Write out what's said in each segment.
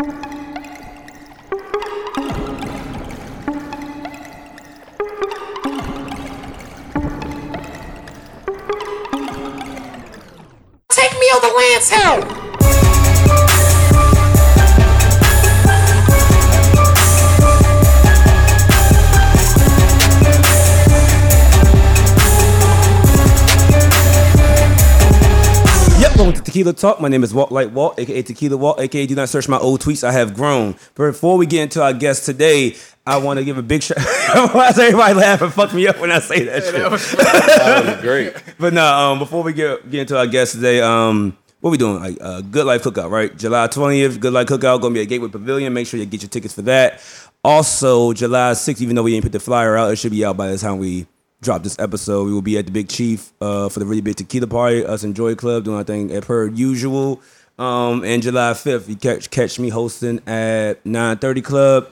Take me over Lance Hill. Welcome to Tequila Talk. My name is Walt Like Walt, aka Tequila Walt, aka do not search my old tweets. I have grown. But before we get into our guest today, I want to give a big shout. Why is everybody laughing? Fuck me up when I say that shit. That was great. But no, um, before we get get into our guest today, um, what we doing? Like uh, Good Life Cookout, right? July twentieth, Good Life Cookout gonna be at Gateway Pavilion. Make sure you get your tickets for that. Also, July sixth, even though we didn't put the flyer out, it should be out by the time we drop this episode. We will be at the Big Chief uh, for the really big tequila party. Us and Joy Club doing our thing as per usual. Um, and July fifth, you catch catch me hosting at nine thirty Club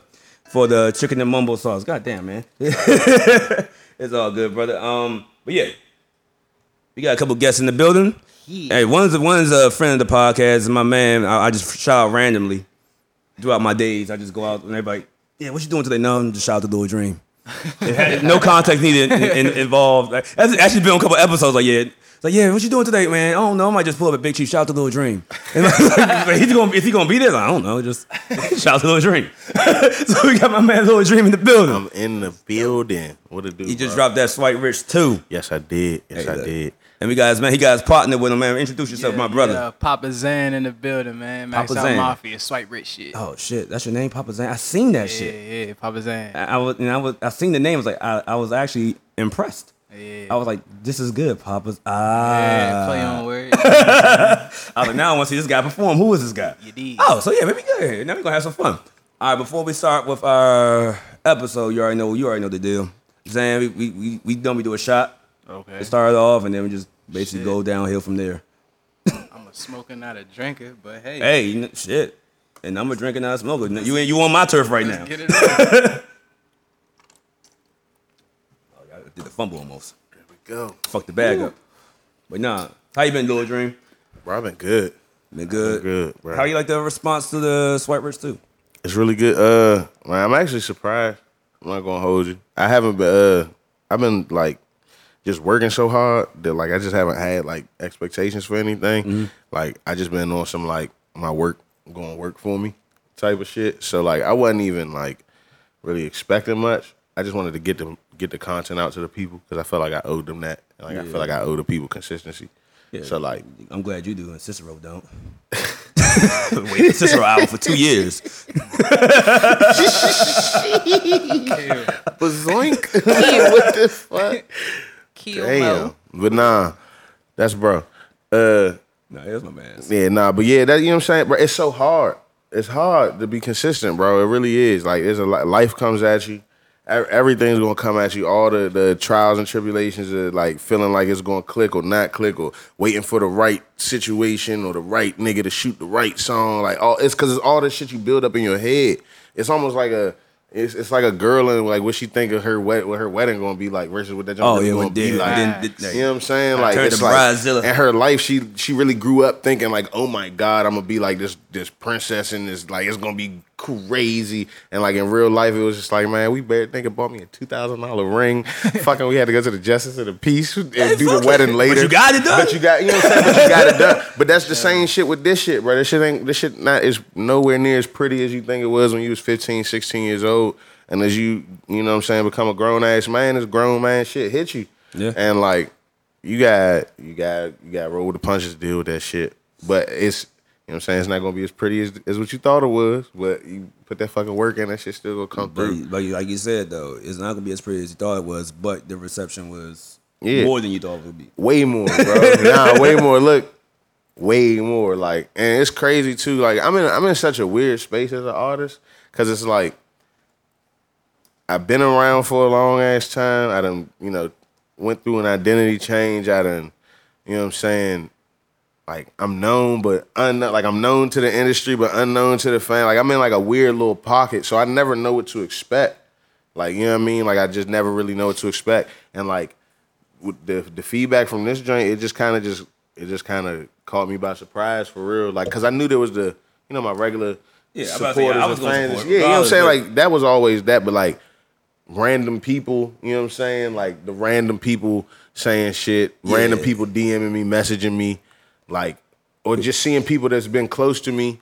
for the chicken and mumbo sauce. God damn, man. it's all good, brother. Um, but yeah, we got a couple guests in the building. Hey, one's one's a friend of the podcast, my man. I, I just shout out randomly throughout my days. I just go out and everybody, yeah, what you doing today? No, I'm just shout out to Lil Dream. Had no context needed in, in- involved. Like, that's actually been on a couple episodes. Like, yeah, it's like, yeah, what you doing today, man? I don't know. I might just pull up a Big Chief. Shout out to Lil Dream. And like, like, he's gonna, is he gonna be there? Like, I don't know. Just shout out to Lil Dream. so we got my man Lil Dream in the building. I'm in the building. What it do? he just bro? dropped that Swipe Rich too. Yes, I did. Yes, Hey, I look. did. And we guys, man, he got his partner with him, man. Introduce yourself, my brother. Yeah, Papa Zan in the building, man. Max Papa Out Zan. Mafia, swipe rich shit. Oh shit, that's your name, Papa Zan. I seen that yeah, shit. yeah, yeah, Papa Zan. I, I was, and I was, I seen the name. I was like, I, I was actually impressed. yeah. I was like, this is good, Papa's. yeah, Ah, play on words. I was like, now I want to see this guy perform. Who is this guy? You did. Oh, so yeah, maybe good. Now we're gonna have some fun. All right, before we start with our episode, you already know, you already know the deal. Zan, we we we, we done we do a shot. Okay. We start off, and then we just basically Shit. go downhill from there. I'm a smoker, not a drinker, but hey. Hey, you know, shit. And I'm a drinking, not a smoker. You ain't you on my turf right now. Let's get it. Oh, I did the fumble almost. There we go. Fuck the bag up. But nah, how you been, Lil Dream? Bro, I've been good. Been good. Good, bro. How you like the response to the Swipe Rich too? It's really good. Uh, man, I'm actually surprised. I'm not gonna hold you. I haven't been. Uh, I've been like just working so hard that like I just haven't had like expectations for anything. Mm-hmm. Like I just been on some like my work going to work for me type of shit. So like I wasn't even like really expecting much. I just wanted to get the get the content out to the people because I felt like I owed them that. Like I Yeah. feel like I owe the people consistency. Yeah. So like I'm glad you do, and Cicero don't. Wait, Cicero out for two years. Bazoink. what the fuck? Kill Damn. Mo. But nah, that's bro. Uh Nah, that's my man. yeah, nah, but yeah, that you know what I'm saying, bro. It's so hard. It's hard to be consistent, bro. It really is. Like, there's a lot. Life comes at you. Everything's gonna come at you. All the the trials and tribulations of like feeling like it's gonna click or not click or waiting for the right situation or the right nigga to shoot the right song. Like all it's because it's all the shit you build up in your head. It's almost like a. It's, it's like a girl and like what she think of her wed- what her wedding gonna be like versus what that Oh yeah, gonna be did, like. then, did, You know what I'm saying? Like it's like Bridezilla. in her life, she she really grew up thinking like, oh my god, I'm gonna be like this this princess and this like it's gonna be crazy. And like in real life, it was just like, man, we better think bought me a two thousand dollar ring. Fucking, we had to go to the justice of the peace and do the wedding later. But you got it done. But you got you know what I'm saying. But you got it done. But that's the same shit with this shit, bro. This shit ain't this shit not is nowhere near as pretty as you think it was when you was 15, 16 years old. And as you you know what I'm saying become a grown ass man, this grown man shit hit you. Yeah. And like you got you got you got roll with the punches to deal with that shit. But it's you know what I'm saying it's not gonna be as pretty as, as what you thought it was. But you put that fucking work in, that shit still gonna come But, through. but like you said though, it's not gonna be as pretty as you thought it was, but the reception was Yeah. more than you thought it would be. Way more, bro. nah, way more. Look, way more. Like, and it's crazy too. Like, I'm in I'm in such a weird space as an artist because it's like I've been around for a long ass time. I done, you know, went through an identity change. I done, you know what I'm saying? Like I'm known, but unknown. Like I'm known to the industry, but unknown to the fan. Like I'm in like a weird little pocket, so I never know what to expect. Like you know what I mean? Like I just never really know what to expect. And like with the the feedback from this joint, it just kind of just it just kind of caught me by surprise for real. Like because I knew there was the you know my regular Yeah, I'm about to say, supporters I was and fans. support Yeah, you know what I'm saying? Like that was always that, but like random people, you know what I'm saying? Like the random people saying shit, random people DMing me, messaging me, like, or just seeing people that's been close to me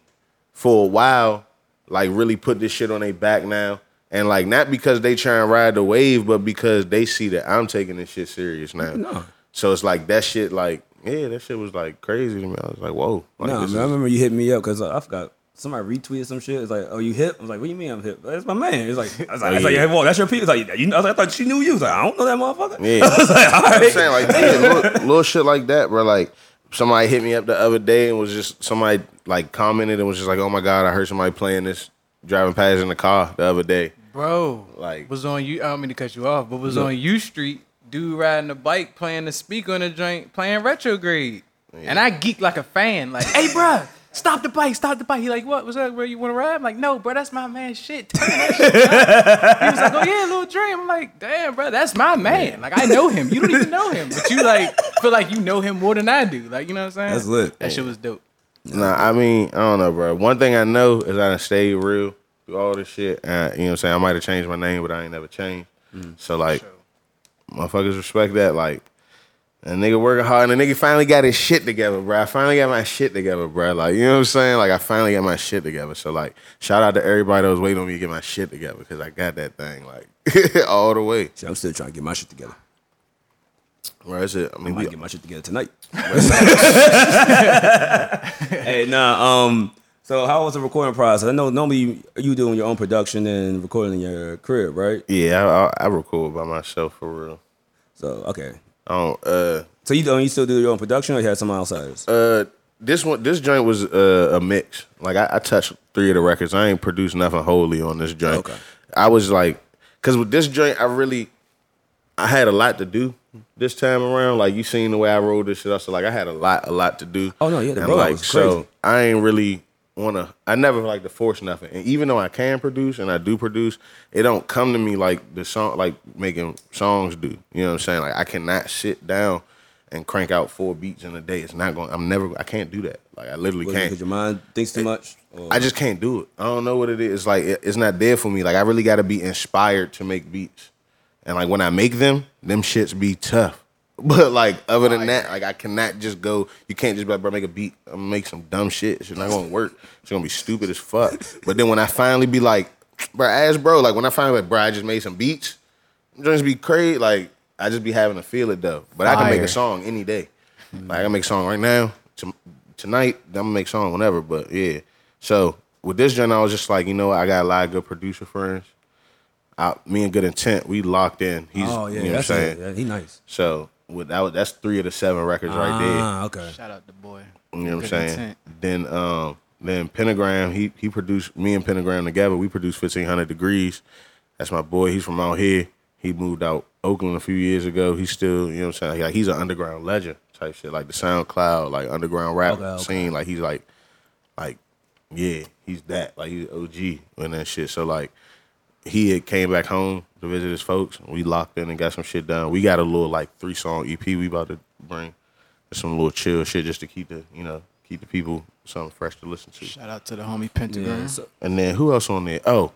for a while, like really put this shit on their back now. And like not because they try and ride the wave, but because they see that I'm taking this shit serious now. No. So it's like that shit, like, yeah, that shit was like crazy to me. I was like, whoa. Like, No, man, I remember you hit me up because I forgot somebody retweeted some shit. It's like, oh, you hip? I was like, what do you mean I'm hip? That's my man. It's like, I was like, Oh, it's like hey, that's your people. It's like, you know, I, was like, I thought she knew you. I was like, I don't know that motherfucker. Yeah. I was like, all I'm saying like yeah, little, little shit like that, bro. Like somebody hit me up the other day and was just somebody like commented and was just like, "Oh my god, I heard somebody playing this driving past in the car the other day." Bro, Like- was on you. I don't mean to cut you off, but was on U Street. Dude riding a bike, playing the speaker on the joint, playing retrograde, and I geek like a fan. Like, hey, bruh, stop the bike, stop the bike. He like, what? What's up, Where You want to ride? I'm like, no, bro, that's my man. Shit, turn that shit up. He was like, oh yeah, little dream. I'm like, damn, bro, that's my man. Like, I know him. You don't even know him, but you like feel like you know him more than I do. Like, you know what I'm saying? That's lit. That shit was dope. Nah, I mean, I don't know, bro. One thing I know is I done stayed real through all this shit. And, you know what I'm saying? I might have changed my name, but I ain't never changed. Mm. So like, motherfuckers respect that. Like, a nigga working hard, and the nigga finally got his shit together, bro. I finally got my shit together, bro. Like, you know what I'm saying? Like, I finally got my shit together. So like, shout out to everybody that was waiting on me to get my shit together because I got that thing like all the way. Shit, I'm still trying to get my shit together. Bro, that's it. I I mean, might we, get my shit together tonight. hey, nah. Um. So, how was the recording process? I know normally you, you doing your own production and recording in your crib, right? yeah, I, I, I record by myself for real. So, okay. I don't. Uh, So you don't you still do your own production, or you have someone else? Uh, this one, this joint was uh, a mix. Like I, I touched three of the records. I ain't produced nothing wholly on this joint. Okay. I was like, cause with this joint, I really, I had a lot to do this time around. Like you seen the way I rolled this shit up, so like I had a lot, a lot to do. Oh, no, yeah, the and like was crazy. so, I ain't really wanna. I never like to force nothing. And even though I can produce and I do produce, it don't come to me like the song, like making songs do. You know what I'm saying? Like I cannot sit down and crank out four beats in a day. It's not going. I'm never. I can't do that. Like I literally can't. Because your mind thinks too much. Or, I just can't do it. I don't know what it is. It's like it- it's not there for me. Like I really got to be inspired to make beats, and like when I make them, them shits be tough. But like other than that, like I cannot just go. You can't just be like, bro, make a beat. I'm gonna make some dumb shit. It's not gonna work. It's gonna be stupid as fuck. But then when I finally be like, bro, ask bro, like when I finally like, bro, I just made some beats. I'm just be crazy. Like I just be having to feel it though. But I can make a song any day. Like I can make a song right now. To, tonight, I'm gonna make a song whenever. But yeah. So with this joint, I was just like, you know. I got a lot of good producer friends. I, me and Good Intent, we locked in. He's, oh yeah, you know what I'm that's saying. it. Yeah, he nice. So with that, that's three of the seven records right there. Ah, okay. Shout out the boy. You know what I'm Good saying? intent. Then um then Pentagram, he he produced me and Pentagram together. We produced 1500 degrees. That's my boy. He's from out here. He moved out Oakland a few years ago. He's still, you know what I'm saying? Like he's an underground legend type shit, like the SoundCloud, like underground rap Okay, okay. scene. Like he's like, like, yeah, he's that. Like he's OG and that shit. So like, he had came back home to visit his folks. We locked in and got some shit done. We got a little like three song EP we about to bring. Some little chill shit just to keep the you know keep the people something fresh to listen to. Shout out to the homie Pentagram. Yeah, so, And then who else on there? Oh,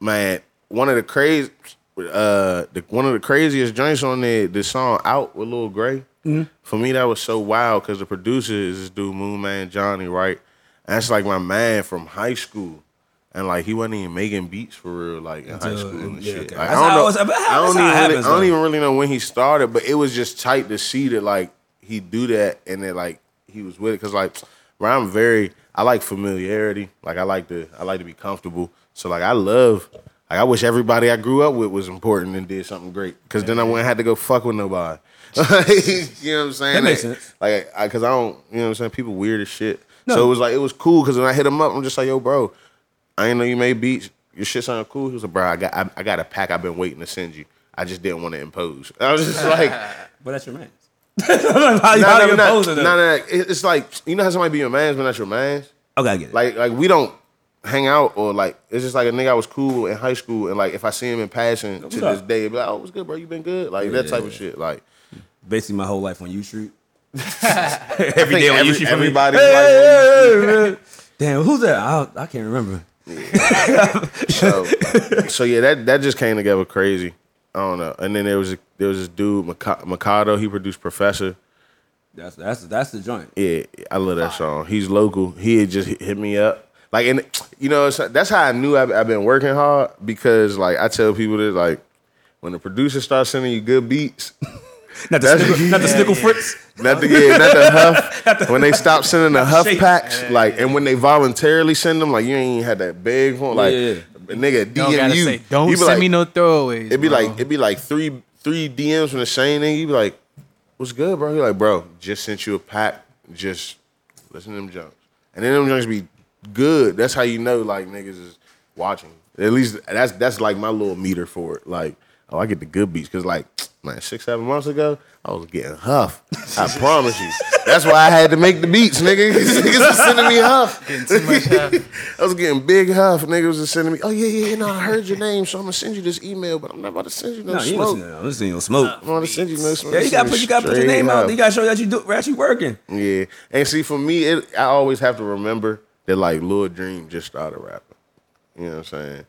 man, one of the crazy, uh, the, one of the craziest joints on there. The song "Out" with Lil Gray. For me, that was so wild because the producer is this dude Moon Man Johnny, right? And that's like my man from high school. And like he wasn't even making beats for real, like in high school and yeah, shit. okay. Like, I don't know. was- I don't even. Really, happens, I don't even really know when he started, but it was just tight to see that like he do that and then like he was with it because like where I'm very I like familiarity. Like I like to I like to be comfortable. So like I love like I wish everybody I grew up with was important and did something great because then I wouldn't have to go fuck with nobody. you know what I'm saying? That makes Like- sense. Like I because I don't you know what I'm saying. People weird as shit. No. So it was like it was cool because when I hit him up, I'm just like, yo, bro, I didn't know you made beats. Your shit sounded cool. He was like, bro, I got I, I got a pack I've been waiting to send you. I just didn't want to impose. I was just like, but that's your man. how you, no, how no, you no, opposing no, that? no. It- It's like you know how somebody be your man's, but not your man's. Okay, I get it. Like like we don't hang out or like it's just like a nigga I was cool in high school and like if I see him in passing to What's this day, be like, oh, what's good, bro? You been good? Like that type yeah. of shit. Like basically my whole life on U Street. I Every think day on every- U Street. for me. everybody's Hey, life on hey, hey, hey. Damn, who's that? I, I can't remember. So, so yeah, that that just came together crazy. I don't know. And then there was a, there was this dude Mika- Mikado. He produced Professor. That's that's that's the joint. Yeah, I love that song. He's local. He had just hit me up. Like, and you know, that's how I knew I've, I've been working hard because, like, I tell people that, like, when the producer starts sending you good beats, Not the That's- snickle, not the snickle fritz. not the yeah, not the huff. when they stop sending the huff shake. packs, like, and when they voluntarily send them, like, you ain't had that big one, like, Yeah. a nigga Don't gotta you, say, don't you send like, me no throwaways. It'd be bro. like it'd be like three three DMs from the same nigga. You'd be like, "What's good, bro?" He like, "Bro, just sent you a pack. Just listen to them jumps." And then them jumps be good. That's how you know like niggas is watching. At least that's that's like my little meter for it. Like, oh, I get the good beats because like man, six seven months ago, I was getting huff. I promise you. That's why I had to make the beats, nigga. niggas was sending me huff. Getting too much huff. I was getting big huff. Niggas was just sending me, oh yeah, yeah, yeah, no, I heard your name, so I'm gonna send you this email, but I'm not about to send you no, smoke. No, you smoke. ain't listening. I'm listening to no smoke. I'm gonna send you no smoke. Yeah, you gotta put you gotta put your Straight name out. huff. You gotta show that you do we're actually working. Yeah, and see, for me, it I always have to remember that like Lil Dream just started rapping. You know what I'm saying?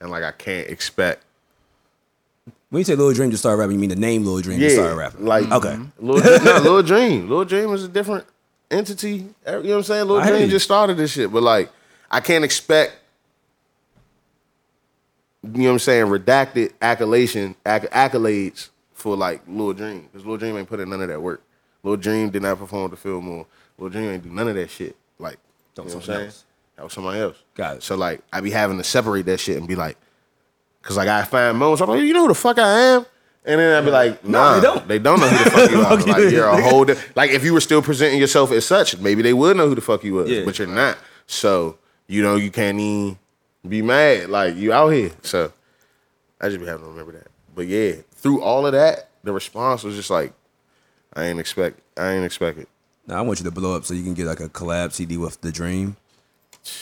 And like I can't expect. When you say Lil Dream just started rapping, you mean the name Lil Dream just started rapping? Like okay. Mm-hmm. Lil, Dream- no, Lil Dream. Lil Dream is a different entity. You know what I'm saying? Lil I hear Dream you. just started this shit, but like I can't expect. You know what I'm saying? Redacted accolation acc- accolades for like Lil Dream because Lil Dream ain't put in none of that work. Lil Dream did not perform at the Fillmore. Lil Dream ain't do none of that shit. Like, you know what I'm saying? else. That was somebody else. Got it. So like I be having to separate that shit and be like, cause like I find moments I'm like, you know who the fuck I am? And then I'd be like, nah, they don't. They don't know who the fuck you are. Like you're a whole di- like if you were still presenting yourself as such, maybe they would know who the fuck you was, Yeah. but you're not. So you know you can't even be mad. Like you out here. So I just be having to remember that. But yeah, through all of that, the response was just like, I ain't expect. I ain't expect it. Now I want you to blow up so you can get like a collab CD with the Dream.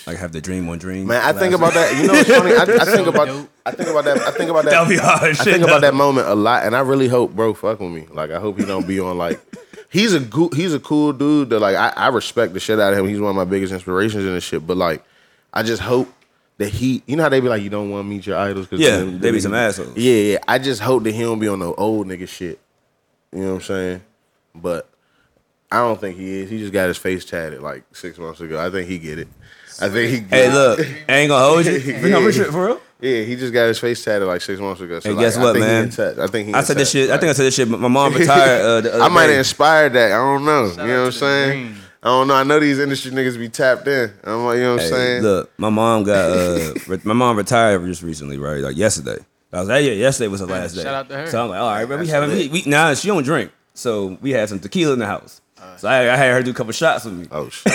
Like have the Dream on Dream. Man, I think about that. You know what's funny? I, I think about. dope. I think about that. I think about that. That'll be hard I shit, think about though. that moment a lot, and I really hope bro fuck with me. Like I hope he don't be on like. He's a go- he's a cool dude that like I, I respect the shit out of him. He's one of my biggest inspirations in this shit. But like, I just hope that he. You know how they be like, you don't want to meet your idols because Yeah, they be some assholes. Yeah, yeah. I just hope that he don't be on no old nigga shit. You know what I'm saying? But I don't think he is. He just got his face tatted like six months ago. I think he get it. I think he. Get Hey, look, I ain't gonna hold you. For, no, for, sure, for real. Yeah, he just got his face tatted like six months ago. So Hey, like, guess I what, think man? in touch. I think he. I in said this touch. shit. I think I said this shit. but My mom retired. Uh, the other I might have inspired that. I don't know. you know what I'm out to the saying? dream. I don't know. I know these industry niggas be tapped in. I'm like, you know what I'm Hey, saying? Look, my mom got uh, re- my mom retired just recently, right? Like yesterday. I was like, yeah, yesterday was the last day. Shout out to her. So I'm like, all right, bro, we having we, we now she don't drink, so we had some tequila in the house. So I, I had her do a couple shots with me. Oh shit.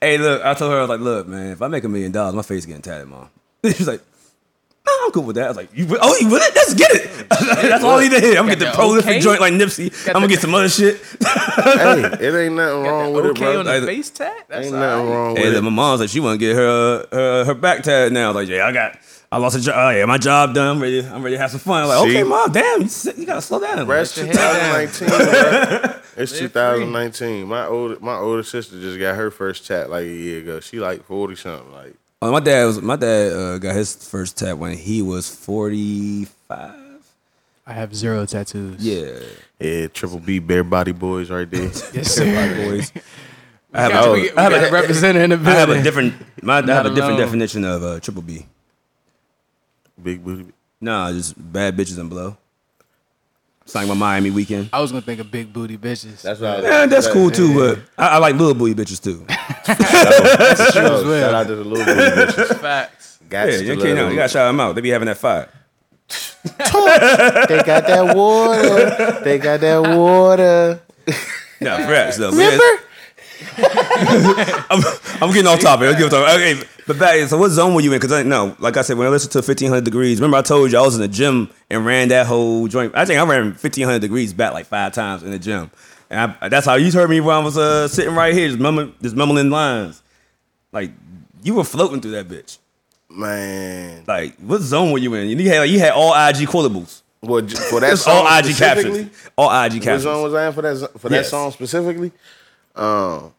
Hey, look, I told her I was like, look, man, if I make a million dollars, my face getting tatted, mom. She's like. No, I'm cool with that. I was like, you, oh, you with it? Let's get it. That's all he need to hear. I'm gonna get the the prolific okay? joint like Nipsey. I'm gonna the- get some other shit. hey, it ain't nothing wrong with it, okay bro. on the Like- face tat? That's ain't nothing right. wrong Hey, with look, it. my mom's like, she want to get her, her her back tatted now. I was like, yeah, I got, I lost a job. Oh, yeah, my job done. I'm ready. I'm ready to have some fun. I'm like, See? okay, mom, damn, you, s- you gotta slow down. Bro, it's your down. 2019. bro. It's Live 2019. My older my older sister just got her first tat like a year ago. She like 40 something. Like Oh, my dad was my dad uh, got his first tat when he was 45. I have zero tattoos. Yeah, yeah, triple B bare body boys right there. Yes, sir. boys. I have, Got a- we, we I have a- a representative in the I have a different, my, I have a different alone. definition of uh, triple B. Big booty. Nah, just bad bitches and blow. It's like my Miami weekend. I was gonna think of big booty bitches. That's right. Yeah, that's cool too, but I, I like little booty bitches too. that's true Shout well. out to the little booty bitches. facts. Got Yeah, you can't know. You gotta shout them out. They be having that fire. They got that water. They got that water. Yeah, perhaps though. Remember? I'm, I'm getting off topic. Let's get off topic. Okay, but back. So what zone were you in? Because I no, like I said, when I listened to 1500 degrees, remember I told you I was in the gym and ran that whole joint. I think I ran 1500 degrees back like five times in the gym, and I, that's how you heard me when I was uh, sitting right here, just mumbling, just mumbling lines. Like you were floating through that bitch. Man. Like what zone were you in? You had you had all IG quotables. What for that song all IG captions. All IG What captions. song was I in for that for that Yes. song specifically? Um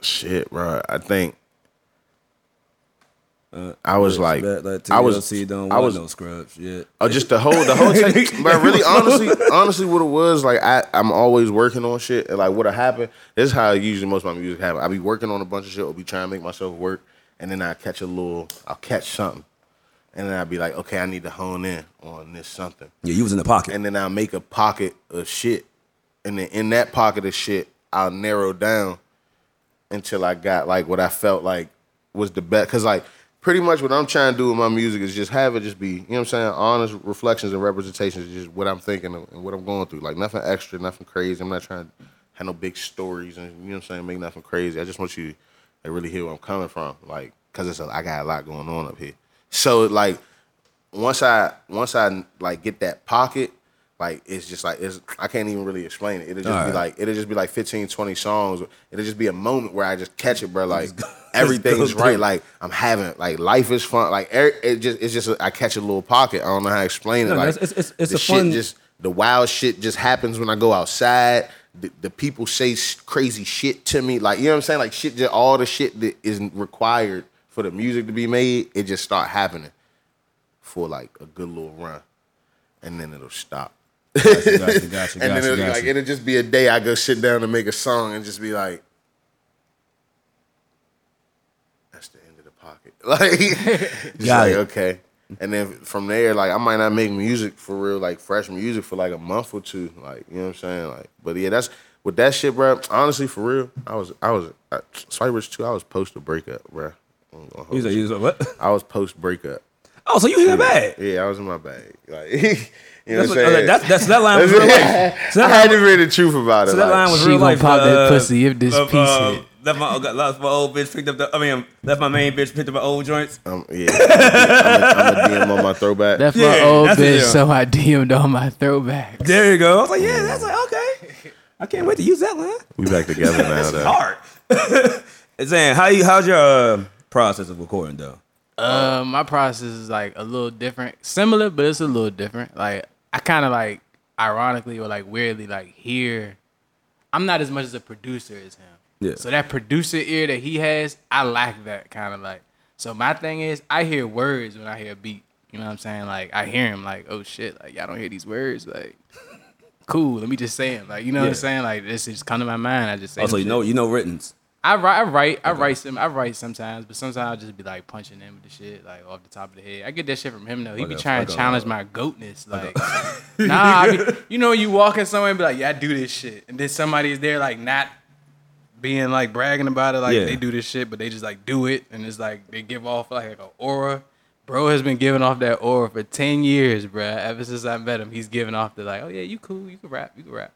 Shit, bro. I think I was like, That- that I was, TLC don't I was, no scrubs. Yeah. oh, just the whole, the whole, thing. but really, honestly, honestly, what it was like, I, I'm always working on shit, and like what'll happen. This is how usually most of my music happen. I be working on a bunch of shit, or be trying to make myself work, and then I catch a little, I'll catch something, and then I'll be like, okay, I need to hone in on this something. Yeah, you was in the pocket. and then I'll make a pocket of shit. And then in that pocket of shit, I'll narrow down until I got like what I felt like was the best. Cause like pretty much what I'm trying to do with my music is just have it just be, you know what I'm saying, honest reflections and representations of just what I'm thinking and what I'm going through. Like nothing extra, nothing crazy. I'm not trying to have no big stories and you know what I'm saying, make nothing crazy. I just want you to really hear where I'm coming from. Like, cause it's a, I got a lot going on up here. So like once I once I like get that pocket, like it's just like it's I can't even really explain it. It'll just be Alright. like it'll just be like 15, 20 songs. It'll just be a moment where I just catch it, bro. Like everything's right. Like I'm having like life is fun. Like er- it just it's just I catch a little pocket. I don't know how to explain it. No, like it's- it's- it's- it's the a shit fun- just the wild shit just happens when I go outside. The, the people say crazy shit to me. Like you know what I'm saying? Like shit, just all the shit that is required for the music to be made. It just start happening for like a good little run, and then it'll stop. Gotcha, gotcha, gotcha, and then it'll, like it'll just be a day I go sit down and make a song and just be like, that's the end of the pocket. Like, just like it. okay. And then from there, like I might not make music for real, like fresh music for like a month or two, like you know what I'm saying, like. But yeah, that's with that shit, bro. Honestly, for real, I was, I was, I, Rich too. I was post a breakup, bro. You said, you. said what? I was post breakup. Oh, so you in the bag. Yeah, I was in my bag. Like, you know That's, what I'm saying? that's, that's that line was real life. So I had line, to read the truth about it. so that like, line was She real gonna life. pop that uh, pussy if this of, piece uh, Left my, left my old bitch, picked up the, I mean, left my main bitch, picked up my old joints. Um, yeah, I'm a, I'm a DM on my throwback. That's Yeah, my old bitch, so I DM'd all my throwbacks. There you go. I was like, yeah, that's like, okay. I can't wait to use that line. we back together now. It's Though. hard. It's saying, how you, how's your uh, process of recording, though? Uh, my process is like a little different, similar, but it's a little different. Like I kind of like, ironically or like weirdly, like hear. I'm not as much as a producer as him. Yeah. So that producer ear that he has, I lack that kind of like. So my thing is, I hear words when I hear a beat. You know what I'm saying? Like I hear him like, oh shit, like y'all don't hear these words, like. Cool. Let me just say it. Like you know what I'm saying. Like this just come to my mind. I just say. Oh, so you shit. know, you know writtens. I write, I write, I write some, I write sometimes, but sometimes I'll just be like punching him with the shit, like off the top of the head. I get that shit from him though. He be trying to challenge my goatness, like, nah, I be, you know, you walk in somewhere and be like, yeah, I do this shit, and then somebody's there like not being like bragging about it, like Yeah. they do this shit, but they just like do it, and it's like they give off like an aura. Bro has been giving off that aura for ten years, bruh. Ever since I met him, he's giving off the like, oh yeah, you cool, you can rap, you can rap.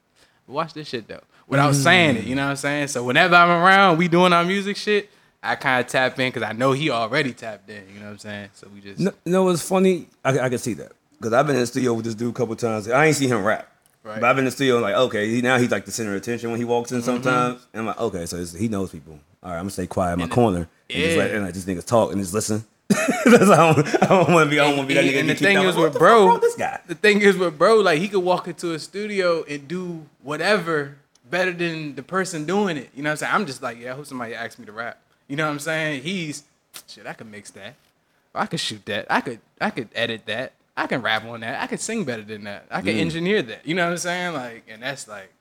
Watch this shit though, without saying it. Mm. You know what I'm saying? So whenever I'm around, we doing our music shit. I kind of tap in because I know he already tapped in. You know what I'm saying? So we just No, you know what's funny? I, I can see that because I've been in the studio with this dude a couple times. I ain't seen him rap, Right. but I've been in the studio like, okay, he, now he's like the center of attention when he walks in mm-hmm. sometimes. And I'm like, okay, so it's, he knows people. All right, I'm gonna stay quiet in my corner and just yeah. let and let these niggas talk and just listen. That's I don't, I don't want to be. I don't want to be that nigga. and the thing down, is with bro- fuck wrong with this guy. the thing is with bro, like he could walk into a studio and do whatever better than the person doing it. You know what I'm saying? I'm just like, yeah, I hope somebody asks me to rap. You know what I'm saying? He's shit, I could mix that. I could shoot that. I could I could edit that. I can rap on that. I could sing better than that. I could Mm. engineer that. You know what I'm saying? Like, and that's like,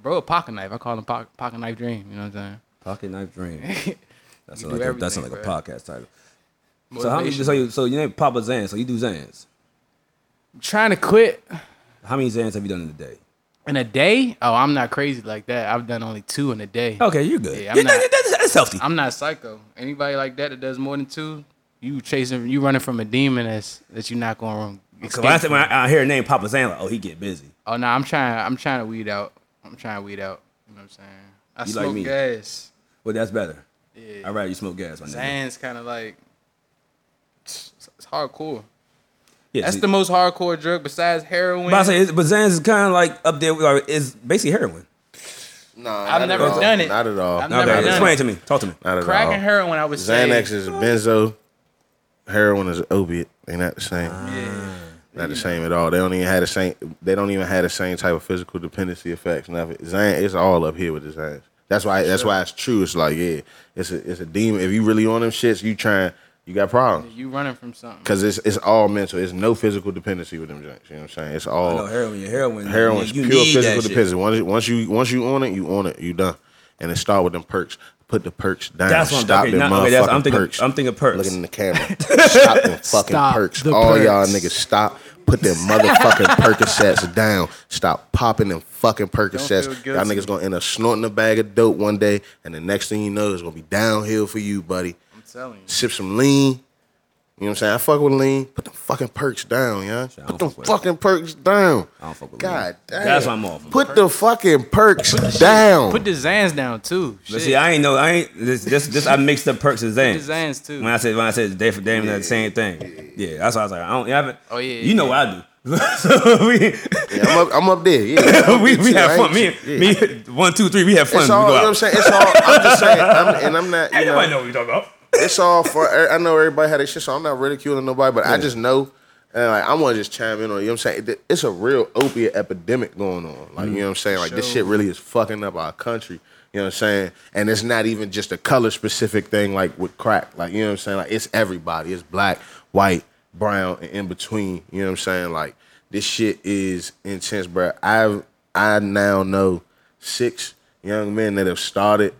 bro, a pocket knife. I call him pocket, pocket knife dream. You know what I'm saying? Pocket knife dream. That's like a, that's like a bro. podcast title. So how many? Motivation. So you, so you name Papa Zan. So you do Zans. I'm trying to quit How many Zans have you done in a day? In a day. Oh, I'm not crazy like that. I've done only two in a day. Okay, you're good. Yeah, I'm not- that's, that's healthy. I'm not psycho. Anybody like that that does more than two, you chasing, you running from a demon that's that you're not going to Because when, I, when I, I hear a name Papa Zan, like, oh, he get busy. Oh no, I'm trying. I'm trying to weed out. I'm trying to weed out. You know what I'm saying? I You like smoke me. gas. Well, that's better. Yeah. I'd rather you smoke gas. My. Zan's kind of like it's, it's hardcore. Yeah, That's see- the most hardcore drug besides heroin. But I say, but Zans is kind of like up there. With, or is basically heroin. No, I've never all. done it. Not at all. I've Not never done explain it. it to me. Talk to me. Not at Crack all. and heroin, I would say. Xanax is a benzo. Heroin is an opiate. They not the same. Yeah. Not the same at all. They don't even have the same. They don't even have the same type of physical dependency effects. Nothing. Xan, it's all up here with the Xans. That's why. That's why it's true. It's like yeah, it's a it's a demon. If you really on them shits, you trying you got problems. You running from something. Cause it's it's all mental. It's no physical dependency with them joints. You know what I'm saying? It's all know heroin. Your heroin. heroin's you, you pure need physical that shit. dependency. Once once you once you on it, you on it. You done. And it start with them perks. Put the perks down. That's what I'm Stop okay, them not- okay, that's- motherfucking I'm thinking- perks. I'm thinking perks. Looking in the camera. Stop them fucking Stop perks. the All y'all niggas stop. Put them motherfucking Percocets down. Stop popping them fucking Percocets. feel Y'all niggas gonna end up snorting a bag of dope one day, and the next thing you know, it's gonna be downhill for you, buddy. I'm telling you. Sip some lean. You know what I'm saying? I fuck with lean. Put them fucking perks down, yeah. don't Put them fuck with fucking perks down. I don't fuck with God lean. damn. That's why I'm off. Put the fucking perks down. Put the Zans down too. But Shit. see, I ain't know. I ain't this. This. this I mixed up perks and Put Zans. the Zans too. When I said when I said they for damn near the same thing. Yeah, that's why I was like, I don't. I haven't. Oh, yeah, You know what I do. so we Yeah, I'm up, I'm up there. Yeah, we, we I have ain't- fun. Me, yeah. me, one, two, three. We have fun. It's we all, go you know what. I'm saying? It's all, I'm just saying, I'm, and I'm not, you Hey, know, nobody know what we talking about. It's all for, er, I know everybody had their shit, so I'm not ridiculing nobody, but I just know, and like, I want to just chime in on, you know what I'm saying? It's a real opiate epidemic going on. Like, you know what I'm saying? Like, this shit really is fucking up our country. You know what I'm saying? And it's not even just a color specific thing like with crack. Like, you know what I'm saying? Like, it's everybody. It's black, white, brown, and in between. You know what I'm saying? Like, this shit is intense, bro. I've, I now know six young men that have started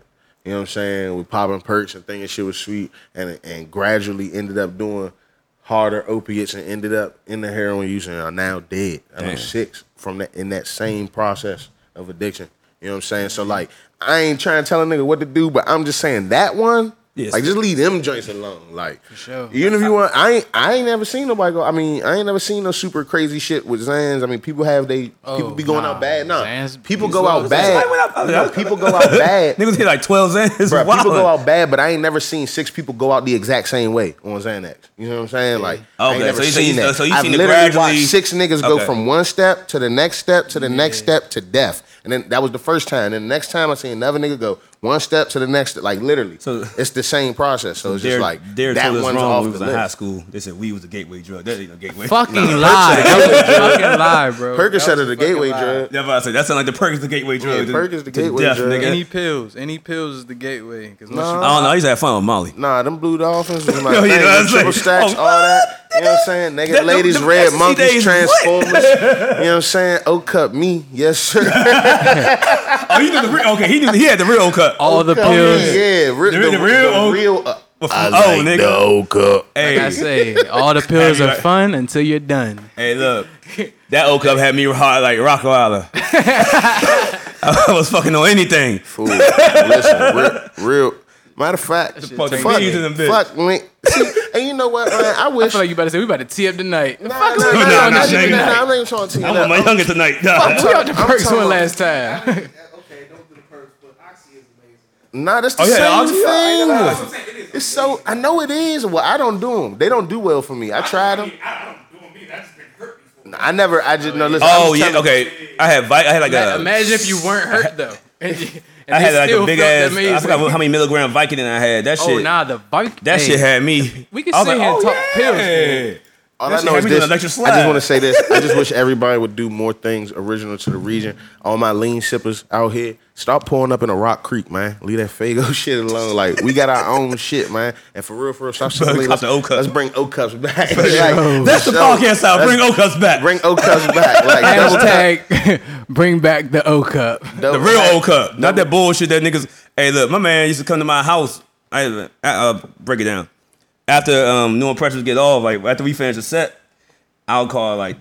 you know what I'm saying, with popping perks and thinking shit was sweet, and and gradually ended up doing harder opiates and ended up in the heroin use and are now dead. I know Damn. six from that in that same process of addiction. You know what I'm saying? So like, I ain't trying to tell a nigga what to do, but I'm just saying that one. Yes. Like just leave them joints alone. Like sure. even if you want, I ain't I ain't never seen nobody go. I mean, I ain't never seen no super crazy shit with Zans. I mean, people have they people Oh, be going oh, nah. out bad. No, Zans people go out bad. Went No, people go out bad. Niggas hit like twelve Zans. Bro, people go out bad, but I ain't never seen six people go out the exact same way on Xanax. You know what I'm saying? Like, I ain't Okay, never so you seen seen- that. so you I've seen literally gradually- watched six niggas go from one step to the next step to the next step to death, and then that was the first time. And the next time I see another nigga go one step to the next, like literally. So- it's the same process. So it's Dare, just like Dare that told one's wrong off when we the was in high school. They said weed was a gateway drug. That ain't no gateway. Fucking lie. fucking lie, bro. That Percocet was is a the gateway lie. drug. That's what I said. That sound like the perk is the gateway drug. Yeah, to- perk is the gateway death, drug. nigga. Any pills, any pills is the gateway. Because once Nah. you I don't know. I used to have fun with Molly. Nah, them blue dolphins was my oh, Yo, thing. you know what I'm them triple stacks, Oh, all that. You know what I'm saying? Naked That- ladies, them- red them monkeys, days transformers. you know what I'm saying? O cup me, yes sir. Oh, he did the real. Okay, he did. He had the real cut. All the pills. yeah, re- The- the, the real the real. Uh, I oh, like nigga. the O cup. Hey, Like I say, all the pills are fun until you're done. Hey, look, that old cup had me hard like Rockefeller. I was fucking on anything. Fool. Listen, real, real. Matter of fact, Fuck fuck, the bees in them bitch. fuck, link. And you know what, man? I I feel like you better say we about to tee up tonight. Nah, Fuck, nah, nah, Nah, nah, nah, nah, nah, nah, nah. nah, I'm not even trying to tell I'm you with my that. youngest tonight. we got the I'm perks talking one about- last time. Okay, don't do the perks, but Oxy is amazing. Nah, that's the Oh, yeah, same Oxy, thing. yeah, saying it is. It's so I know it is. Well, I don't do them. They don't do well for me. I tried them. I don't do them either. I just been hurt before. I never. I just no. Listen. Oh yeah, telling- okay. I had vi- I had like a. Imagine if you weren't hurt though. And you- and I had like a big felt ass. I forgot how many milligram Vicodin I had. That shit. Oh shit. nah, the bike. That shit had me. We can I was sit here and oh, talk yeah. pills, All That I know is this. I just want to say this. I just wish everybody would do more things original to the region. All my lean sippers out here, stop pulling up in a Rock Creek, man. Leave that Fago shit alone. Like we got our own shit, man. And for real, for real, stop sipping. Let's, the O cup. let's bring O cups back. Like, That's the for sure. podcast out. Bring O cups back. Bring O cups back. Like double cup. Hashtag bring back the O cup. the Double- real O cup, not that bullshit that niggas. Hey, look, my man used to come to my house. I uh, uh, break it down. After um, new impressions get off, like after we finish the set, I'll call like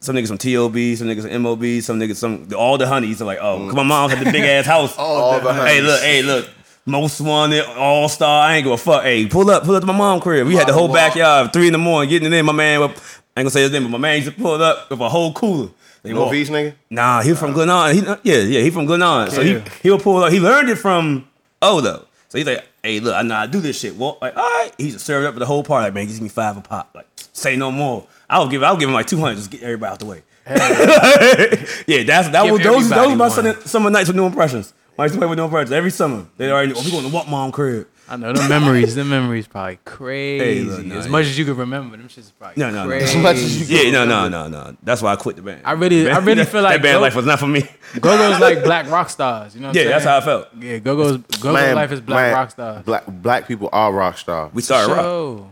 some niggas from TOB, some niggas from MOB, some niggas some all the honeys are like, oh, cause my mom had the big ass house. All the Hey, honeys. look, hey, look. Most wanted, all star. I ain't give a fuck. Hey, pull up, pull up to my mom crib. We had the whole backyard, three in the morning, getting it in. My man, I ain't gonna say his name, but my man used to pull up with a whole cooler. They walk- Movies, nigga. Nah, he from Glenarm. He, yeah, yeah, he from Glenarm. So he Yeah. he'll pull up. He learned it from Odo. So he's like, hey, look, I know to do this shit. Well, like, all right. He just served up for the whole party. Like, man, give me five a pop. Like, say no more. I'll give I'll give him like two hundred. Just get everybody out the way. yeah, that's that Give was those those were my summer, summer nights with new impressions. I used to play with new impressions every summer. They already, oh, we going to what mom crib? I know the memories. The memories probably crazy. look, nah, as yeah. much as you can remember, them shits probably No, no, no. crazy. As much as you Yeah, no, no, no, no. That's why I quit the band. I really- I really feel like that band Go- life was not for me. Go-Go's like black rock stars. You know what Yeah, I'm that's how I felt. Yeah, Go-Go's Go-Go's Man, life is black man, rock stars. Black black people are rock stars. We For started rock. sure.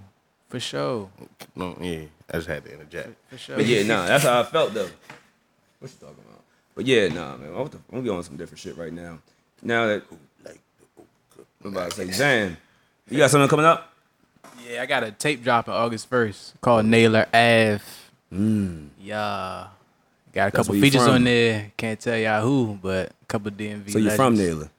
For sure. No, yeah, I just had to interject. For sure. But yeah, nah, that's how I felt though. What you talking about? But yeah, nah, man. I'm gonna get on some different shit right now. Now that I'm about to say, Zan, you got something coming up? Yeah, I got a tape drop on August 1st called Naylor Ave. Yeah. Got a couple features from. on there. Can't tell y'all who, but a couple DMV. So you're from. Naylor?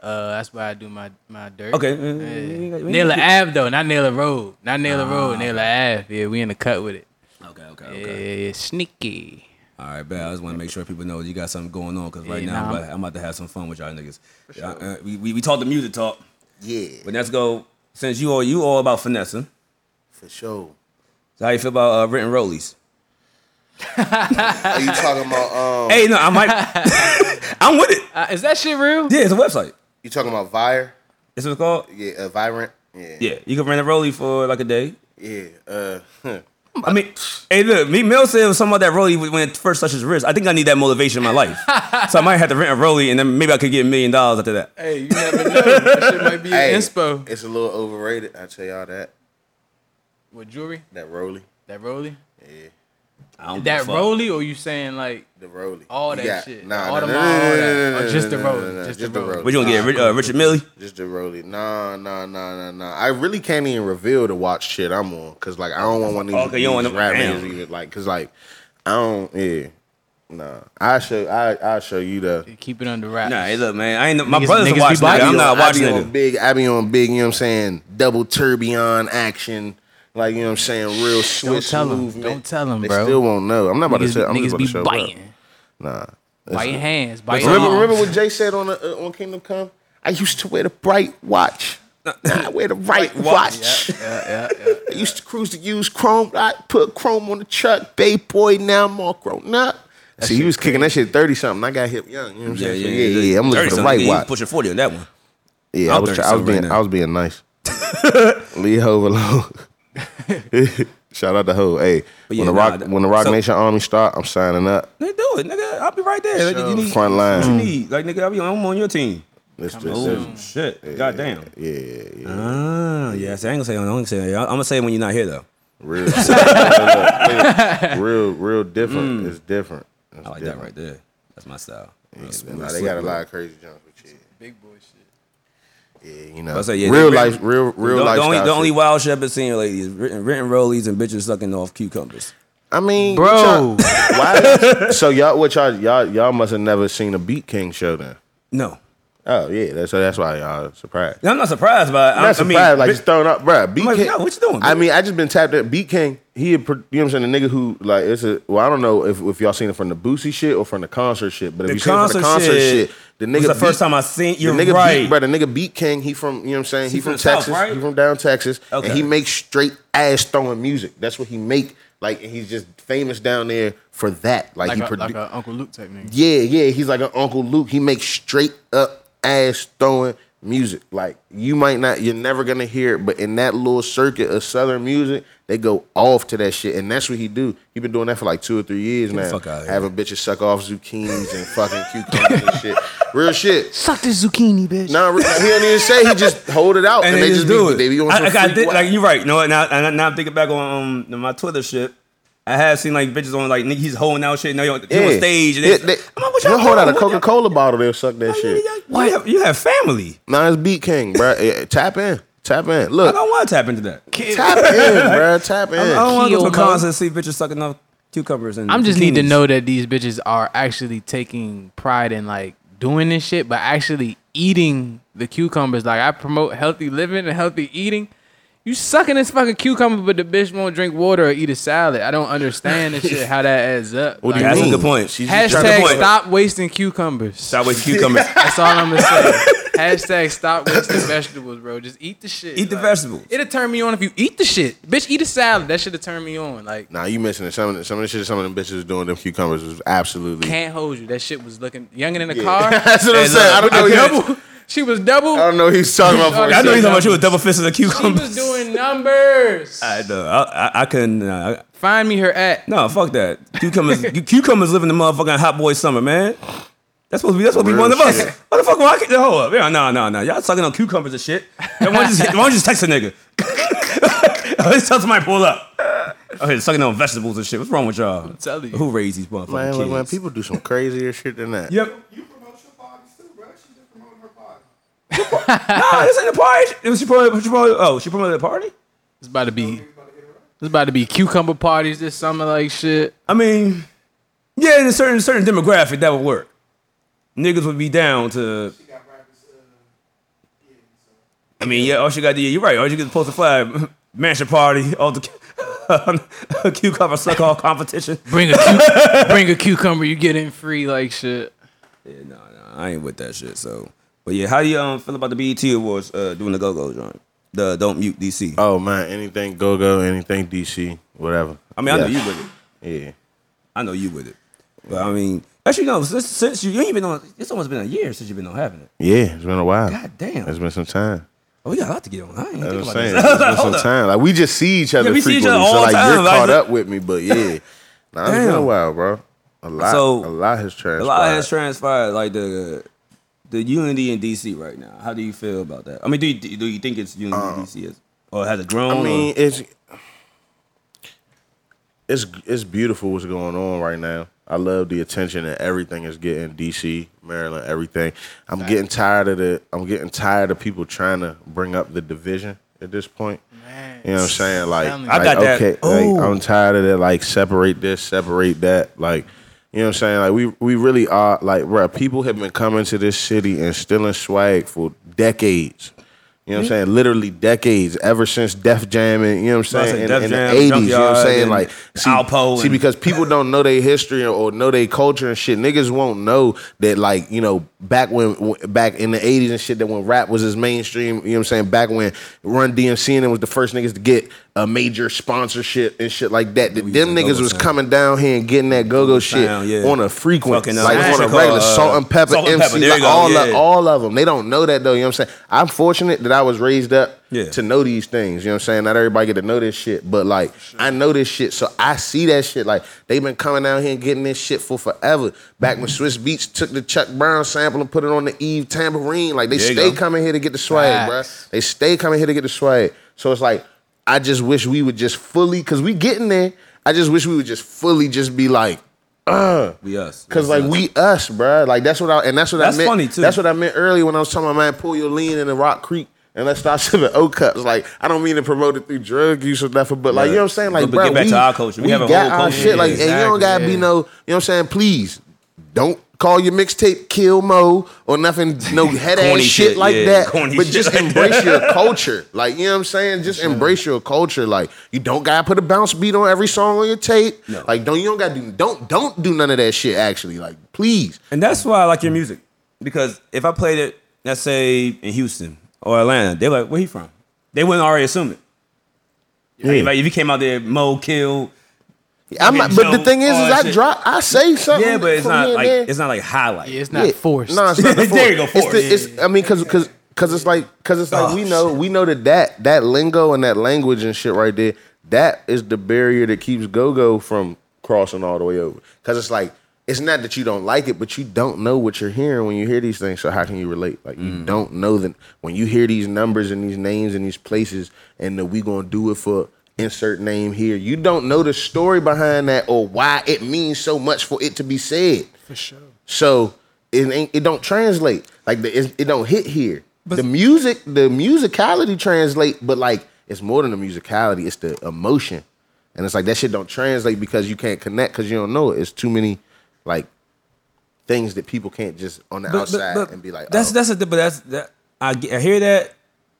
Uh, that's why I do my my dirt. Okay. Yeah. We ain't got- we ain't Naylor Ave though, not Naylor Road. Not Naylor Ah. Road, Naylor Ave. Yeah, we in the cut with it. Okay, okay, Yeah, okay. yeah, sneaky. All right, bet. I just want to make sure people know you got something going on because right Yeah, now I'm, about, I'm about to have some fun with y'all niggas. Uh, uh, we, we we talk the music talk, Yeah, but let's go. Since you all you all about finessing, for sure. so how you feel about uh, written rollies? Are you talking about um? Hey, no, I might. I'm with it. Uh, is that shit real? Yeah, it's a website. You talking about Vire? It's what it's called. Yeah, uh, Virant. Yeah, Yeah, you can rent a rollie for like a day. yeah. Uh, huh. I mean, hey, look, Meek Mill said something about that rollie when it first touched his wrist. I think I need that motivation in my life, so I might have to rent a rollie, and then maybe I could get a million dollars after that. Hey, you never know. that shit might be Hey, an inspo. It's a little overrated. I tell y'all that. With jewelry? That Rolly. That rolly? Yeah, I don't That give a fuck. rolly, or you saying like the Roly? All that got- shit. Nah, All nah, the nah, nah, all nah, that. nah, Or just the Roly. Rolly, nah, nah, just Just the the Rolly. Rolly. What you gonna get, Nah, uh, Richard Mille? Just the Rolly. Nah, nah, nah, nah, nah. I really can't even reveal the watch shit I'm on because like I don't want one of these, Okay, you don't want these them- rap damn. niggas even like because like I don't yeah. Nah, I show I I show you the. keep it under wraps. Nah, hey, look, man, I ain't. My Niggas- brother's niggas a be watch biting nigga. I'm not watching. watch be on nigga. big. I be on big. You know what I'm saying? Double tourbillon action. Like you know what I'm saying? Real switch tell 'em. movement. Don't tell 'em, They bro. still won't know. I'm not about niggas, to say. I'm niggas just about be to show biting, Up. Nah. biting hands, biting Remember, arms. remember what Jay said on the, uh, on Kingdom Come? I used to wear the bright watch. I wear the right watch. Yeah, yeah, yeah. I used to cruise to use chrome. I put chrome on the truck. Bay boy, now I'm all grown up. See, he was kicking that shit thirty something. I got hip young. You know what I'm Yeah, saying? yeah, yeah, yeah. I'm looking for the 30 right watch. Pushing forty on that one. Yeah, I was, I was being, right. I was being nice. Leave Hove alone. Shout out to Ho. Hey, But when yeah, the Rock nah, when the Rock so- Nation Army start, I'm signing up. Nigga, do it, nigga. I'll be right there. Like, you need, Front line. What you need? Like, nigga, I'll be on, I'm on your team. Let's just, Oh shit! Goddamn. yeah, yeah, yeah. Ah, yeah. I ain't gonna say. I'm gonna say. I'm gonna say when you're not here though. Real, real, real different. It's different. It's Mm. I like that right there. That's my style. Yeah, smooth, nah, they got a lot of crazy jumps with you. Big boy shit. Yeah, you know. I say, yeah, real they- life, real, real the, life. the only, the only wild shit I've been seeing lately is written, written rollies and bitches sucking off cucumbers. I mean, Bro. why? so y'all, what y'all, y'all, y'all must have never seen a Beat King show then. No, Oh yeah, that's so that's why y'all surprised. I'm not surprised by. I'm I, not I mean, surprised, like bi- just throwing up, bro. Beat like, King. yo, what you doing, I mean, I just been tapped at Beat King. He, had, you know what I'm saying, the nigga who like it's a. Well, I don't know if, if y'all seen it from the Boosie shit or from the concert shit, but if The you seen it from the concert concert shit shit, the was nigga the first Beat- time I seen. You're the nigga right, beat, bro. The nigga beat King. He from you know what I'm saying. He, He from, from the South, Texas. right? He from down Texas, Okay. and he makes straight ass throwing music. That's what he make. Like and he's just famous down there for that. Like, Like, he a, produ- like a Uncle Luke type nigga. yeah, yeah. He's like an Uncle Luke. He makes straight up ass throwing music. Like you might not, you're never gonna hear it, but in that little circuit of Southern music, they go off to that shit, and that's what he do. He been doing that for like two or three years the now. fuck outta here. Having bitches suck off zucchinis and fucking cucumbers and shit. Real shit. Suck this zucchini, bitch. Nah, he don't even say. He just hold it out, and, and, they, just do be, it. They be on I, some I, I freak did, like you're right. You know what? Now, and now I'm thinking back on um, my Twitter shit. I have seen like bitches on like nigga, he's holding out shit. Now you're on, he on stage. And Yeah, they, they, I'm like, what they'll y'all hold out a doing? What y'all- Coca Cola bottle. They'll suck that shit. What? You have, you have family. Nah, it's Beat King, bro. Yeah, tap in, tap in. Look, I don't want to tap into that. tap in, bro. Tap in. I don't want to go to a concert and see bitches sucking off cucumbers and. I'm just need to know that these bitches are actually taking pride in like doing this shit, but actually eating the cucumbers. Like I promote healthy living and healthy eating. You sucking this fucking cucumber, but the bitch won't drink water or eat a salad. I don't understand this shit. How that adds up. What do Like, you That's a mean? good point. She's just trying That's Hashtag point. stop wasting cucumbers. Stop with cucumbers. That's all I'm gonna say. Hashtag stop wasting vegetables, bro. Just eat the shit. Eat the Like, vegetables. It'll turn me on if you eat the shit. Bitch, eat a salad. That should have turned me on. Like, Nah, you missing it. Some of the, some of the shit some of them bitches was doing them cucumbers was absolutely. can't hold you. That shit was looking younger than the Yeah. car. That's what I'm Hey, saying. I don't know. I you- couple- She was double. I don't know. He's talking about. I I know he's talking about you numbers. with double fisted the She was doing numbers. I know. I, I, I couldn't. Uh, Find me her at. no, fuck that. Cucumbers. cucumbers live in the motherfucking hot boy summer, man. That's supposed to be. That's supposed to be Real one of us. shit. What the fuck? Why can't hold up? Yeah, no, no, no. Y'all sucking on cucumbers and shit. Why don't you just, why don't you just text a nigga? Let's tell somebody pull up. Okay, sucking on vegetables and shit. What's wrong with y'all? telling you. Who raised these motherfucking Man, kids? man, people do some crazier shit than that. Yep. You promote your bodies too, bro. She just promoting Nah, this ain't a party. It was she promoted, she promoted, oh, she promoted a party? It's about to be. It's about to be cucumber parties this summer, like shit. I mean, yeah, in a certain certain demographic that would work. Niggas would be down to. She got rappers. Yeah, so. I mean, yeah, all she got to do, you're right. All you get to post a flag, mansion party, all the cucumber suck all competition. Bring a cu- bring a cucumber, you get in free, like shit. Yeah, no, no, I ain't with that shit. So, but yeah, how do you um feel about the BET Awards uh, doing the Go Go joint? The Don't Mute DC. Oh man, anything go go, anything DC, whatever. I mean, I know you with it. Yeah. I know you with it. But I mean, actually, no. Since, since you, you ain't been on, it's almost been a year since you've been on having it. Yeah, it's been a while. God damn. It's been some time. Oh, we got a lot to get on. I ain't That's what I'm saying. this. It's been some up. time. Like we just see each other Yeah, see each frequently, other so like the you're time, caught up with me. But yeah, nah, it's been a while, bro. A lot, So, a lot has transpired. A lot has transpired, like the the unity in DC right now. How do you feel about that? I mean, do you do you think it's unity in um, DC is, or has it grown? I mean, or- it's it's it's beautiful what's going on right now. I love the attention that everything is getting. DC, Maryland, everything. I'm getting tired of the. I'm getting tired of people trying to bring up the division at this point. Man. You know what I'm saying? Like, Telling like, I got that. okay, Ooh. like, I'm tired of that. Like, separate this, separate that. Like, you know what I'm saying? Like, we we really are like, bro. People have been coming to this city and stealing swag for decades. You know what I'm saying? Literally decades, ever since Def Jam and you know what I'm saying? In, Def in the Jam, 80s, you know what I'm saying? Like, see, Alpo see, because people don't know their history or know their culture and shit. Niggas won't know that, like, you know, back when, back in the 80s and shit, that when rap was as mainstream, you know what I'm saying? Back when Run DMC and them was the first niggas to get a major sponsorship and shit like that. That We them niggas was sound. coming down here and getting that go-go shit sound, yeah. on a frequent, Fucking, uh, like on a regular Uh, Salt-N-Pepa, Salt and MC, Pepper, like all, yeah. of, all of them. They don't know that though, you know what I'm saying? I'm fortunate that I was raised up Yeah. to know these things. You know what I'm saying? Not everybody get to know this shit, but like I know this shit, so I see that shit. Like they've been coming out here and getting this shit for forever. Back when Swizz Beatz took the Chuck Brown sample and put it on the Eve tambourine, like they There stay coming here to get the swag, Facts. bruh. They stay coming here to get the swag. So it's like I just wish we would just fully, cause we getting there. I just wish we would just fully just be like, uh, we us. Cause like us. we us, bruh. Like that's what I and that's what That's I meant. funny, too. That's what I meant earlier when I was talking about man, pull your lean in the Rock Creek and let's start sipping O cups. Like I don't mean to promote it through drug use or nothing, but like you know what I'm saying. Like, But- but bro, get back we, to our culture. We have a got whole our culture. shit. Like, and you don't gotta be yeah. no. You know what I'm saying? Please don't call your mixtape Kill Mo or nothing. No head ass shit, shit, like yeah, that. corny But shit just like embrace that. your culture. Like you know what I'm saying? Just embrace your culture. Like you don't gotta put a bounce beat on every song on your tape. No. Like don't you don't gotta do don't don't do none of that shit. Actually, like please. And that's why I like your music. Because if I played it, let's say in Houston or Atlanta, they're like, where he from? They wouldn't already assume it. Like, if, if you came out there, Mo, Kill, I'm not, but the thing is, is I shit. drop, I say something. yeah, but it's not like there. it's not like highlight. Yeah, it's not Yeah. forced. No, it's not the There you go, force. It's, the, it's I mean, cause cause cause it's like cause it's like Oh, we know we know that that that lingo and that language and shit right there. That is the barrier that keeps go go from crossing all the way over. Cause it's like it's not that you don't like it, but you don't know what you're hearing when you hear these things. So how can you relate? Like Mm. you don't know that when you hear these numbers and these names and these places, and that we gonna do it for insert name here. You don't know the story behind that or why it means so much for it to be said. For sure. So it ain't it don't translate like the, it, it don't hit here. But the music, the musicality translate, but like it's more than the musicality. It's the emotion, and it's like that shit don't translate because you can't connect because you don't know it. It's too many like things that people can't just on the outside and be like, that's oh. that's a but that's that I, I hear that,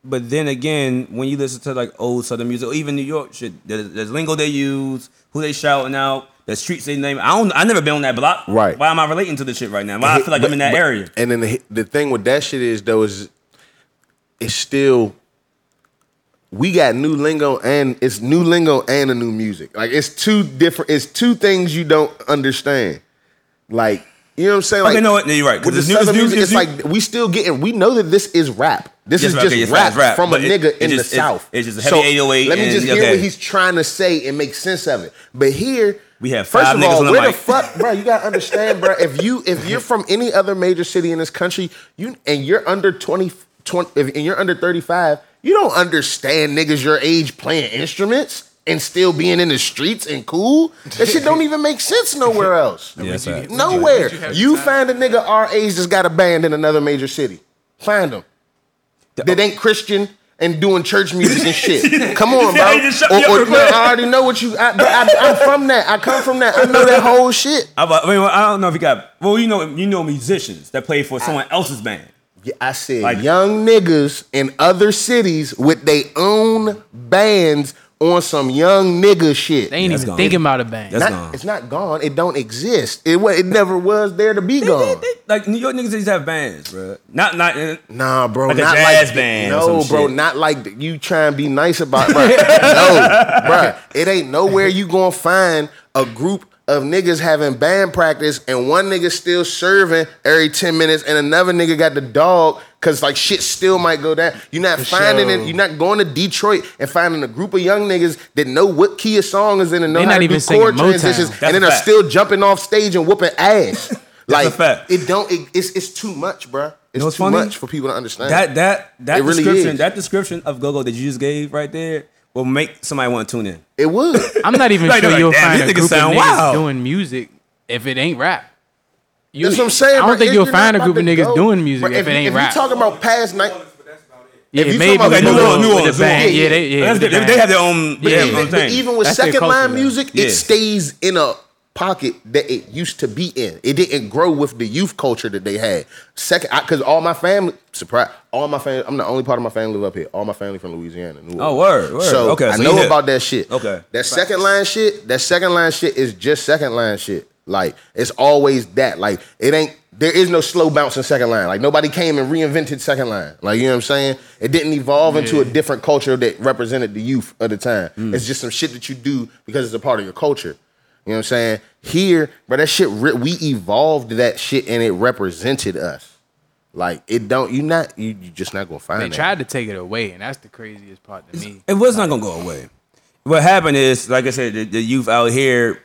but then again, when you listen to like old Southern music, or even New York shit, there's, there's lingo they use, who they shouting out, the streets they name. I don't, I never been on that block. Right. Why am I relating to this shit right now? Why I feel like I'm in that But- area. And then the, the thing with that shit is though is it's still we got new lingo and it's new lingo and a new music. Like it's two different. It's two things you don't understand. Like You know what I'm saying? Okay, no, no, you're right, 'cause With the it's new- it's music, it's it's new- like we still getting. We know that this is rap. This Yes, is just okay, yes, rap, rap, from a but it- nigga it in just- the it- south. it's just a heavy 808 Let me and- just hear okay. what he's trying to say and make sense of it. But here, We have first of all, on the where the fuck, bro? You gotta understand, bro. If you if you're from any other major city in this country, you and you're under 20, 20 if, and you're under 35, you don't understand niggas your age playing instruments and still being in the streets and cool. That shit don't even make sense nowhere else. Yeah, that's right. Nowhere. Would you You find a nigga our age that's got a band in another major city. Find them. That ain't Christian and doing church music and shit. Come on, bro. how you just shut Or- or- no. I already know what you. I, but I, I'm from that. I come from that. I know that whole shit. I, I mean, I don't know if you got. Well, you know, you know musicians that play for someone else's band. Yeah, I said Like- young niggas in other cities with their own bands on some young nigga shit. They ain't That's even gone. thinking about a band. That's Not- gone. It's not gone. It don't exist. It wa- it never was there to be gone. Like New York niggas used to have bands, bro. Not not. uh, Nah, bro, Like a not jazz like band or No, some bro, shit. not like th- you try and be nice about, bro. no, bro, it ain't nowhere you gonna find a group of niggas having band practice and one nigga still serving every ten minutes and another nigga got the dog because like shit still might go down. You're not finding sure. it. You're not going to Detroit and finding a group of young niggas that know what key a song is in and know They how to do chord transitions, That's and then are still jumping off stage and whooping ass. like a fact. it don't. It, it's it's too much, bruh. It's know what's too funny? much for people to understand. That that that It really description is. that description of go go that you just gave right there will make somebody want to tune in. It would. I'm not even Like, sure they're you'll like, "Damn, find a these niggas group of sound niggas wild." doing music if it ain't rap. You, That's what I'm saying. I don't think you'll find a group of niggas go- doing music Bro, if, it you- ain't if rap. you talking about past night, yeah, if maybe talking about Okay, New New Orleans, New Orleans, the band. New Yeah, they, yeah, That's with the good. They, they have their own. They Yeah. have but even with That's second line music, it stays in a pocket that it used to be in. It didn't grow with the youth culture that they had. Second, because all my family, surprise, all my family, I'm the only part of my family live up here. All my family from Louisiana. New Oh, word, word. So Okay, I so know about that shit. Okay. That second line shit, that second line shit is just second line shit. Like it's always that. Like it ain't. There is no slow bounce in second line. Like nobody came and reinvented second line. Like you know what I'm saying? It didn't evolve into a different culture that represented the youth of the time. Mm. It's just some shit that you do because it's a part of your culture. You know what I'm saying? Here, but that shit, re- we evolved that shit and it represented us. Like it don't. You not. You, you just not gonna find it. They that. tried to take it away, and that's the craziest part to me. It was not gonna go away. What happened is, like I said, the, the youth out here.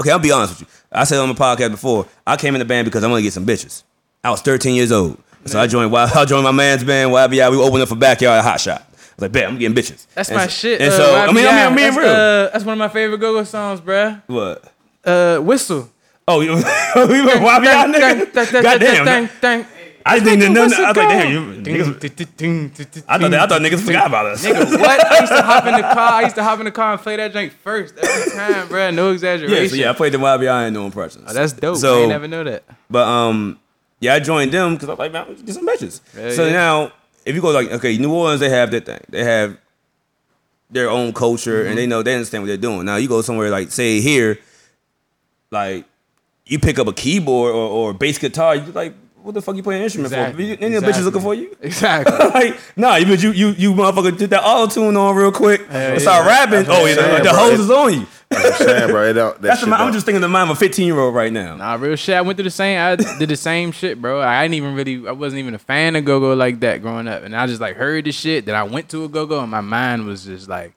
Okay, I'll be honest with you. I said on the podcast before, I came in the band because I want to get some bitches. I was 13 years old, so I joined. I joined my man's band. YBI. We opened up for backyard hot shot. I was like, bet I'm getting bitches. That's And my so- shit. And uh, so I mean, I mean, I YBI. mean, that's, real. uh, that's one of my favorite go-go songs, bruh. what? Uh, whistle. Oh, you, we were YBI nigga. Goddamn. I didn't even know. I was like, damn, you niggas. I thought I thought niggas forgot about us. Nigga, what? I used to hop in the car. I used to hop in the car and play that drink first every time, bruh. No exaggeration. yeah, so yeah, I played the YBI and no impressions. Oh, that's dope. So I never know that. But um, yeah, I joined them because I was like, man, get some bitches. So yeah. now, if you go like, okay, New Orleans, they have their thing. They have their own culture, Mm-hmm. and they know they understand what they're doing. Now, you go somewhere like, say here, like you pick up a keyboard or, or bass guitar, you like, what the fuck you playing an instrument Exactly. for? Any of the bitches looking for you? Exactly. like, nah, you you you you motherfucker did that auto tune on real quick and start yeah. rapping. That's Oh, yeah, the bro. hose is on you. I'm saying, bro. It don't, that That's shit the, I'm don't- just thinking the mind of a 15 year old right now. Nah, real shit. I went through the same. I did the same shit, bro. I didn't even really. I wasn't even a fan of go go like that growing up, and I just like heard the shit. Then I went to a go go, and my mind was just like,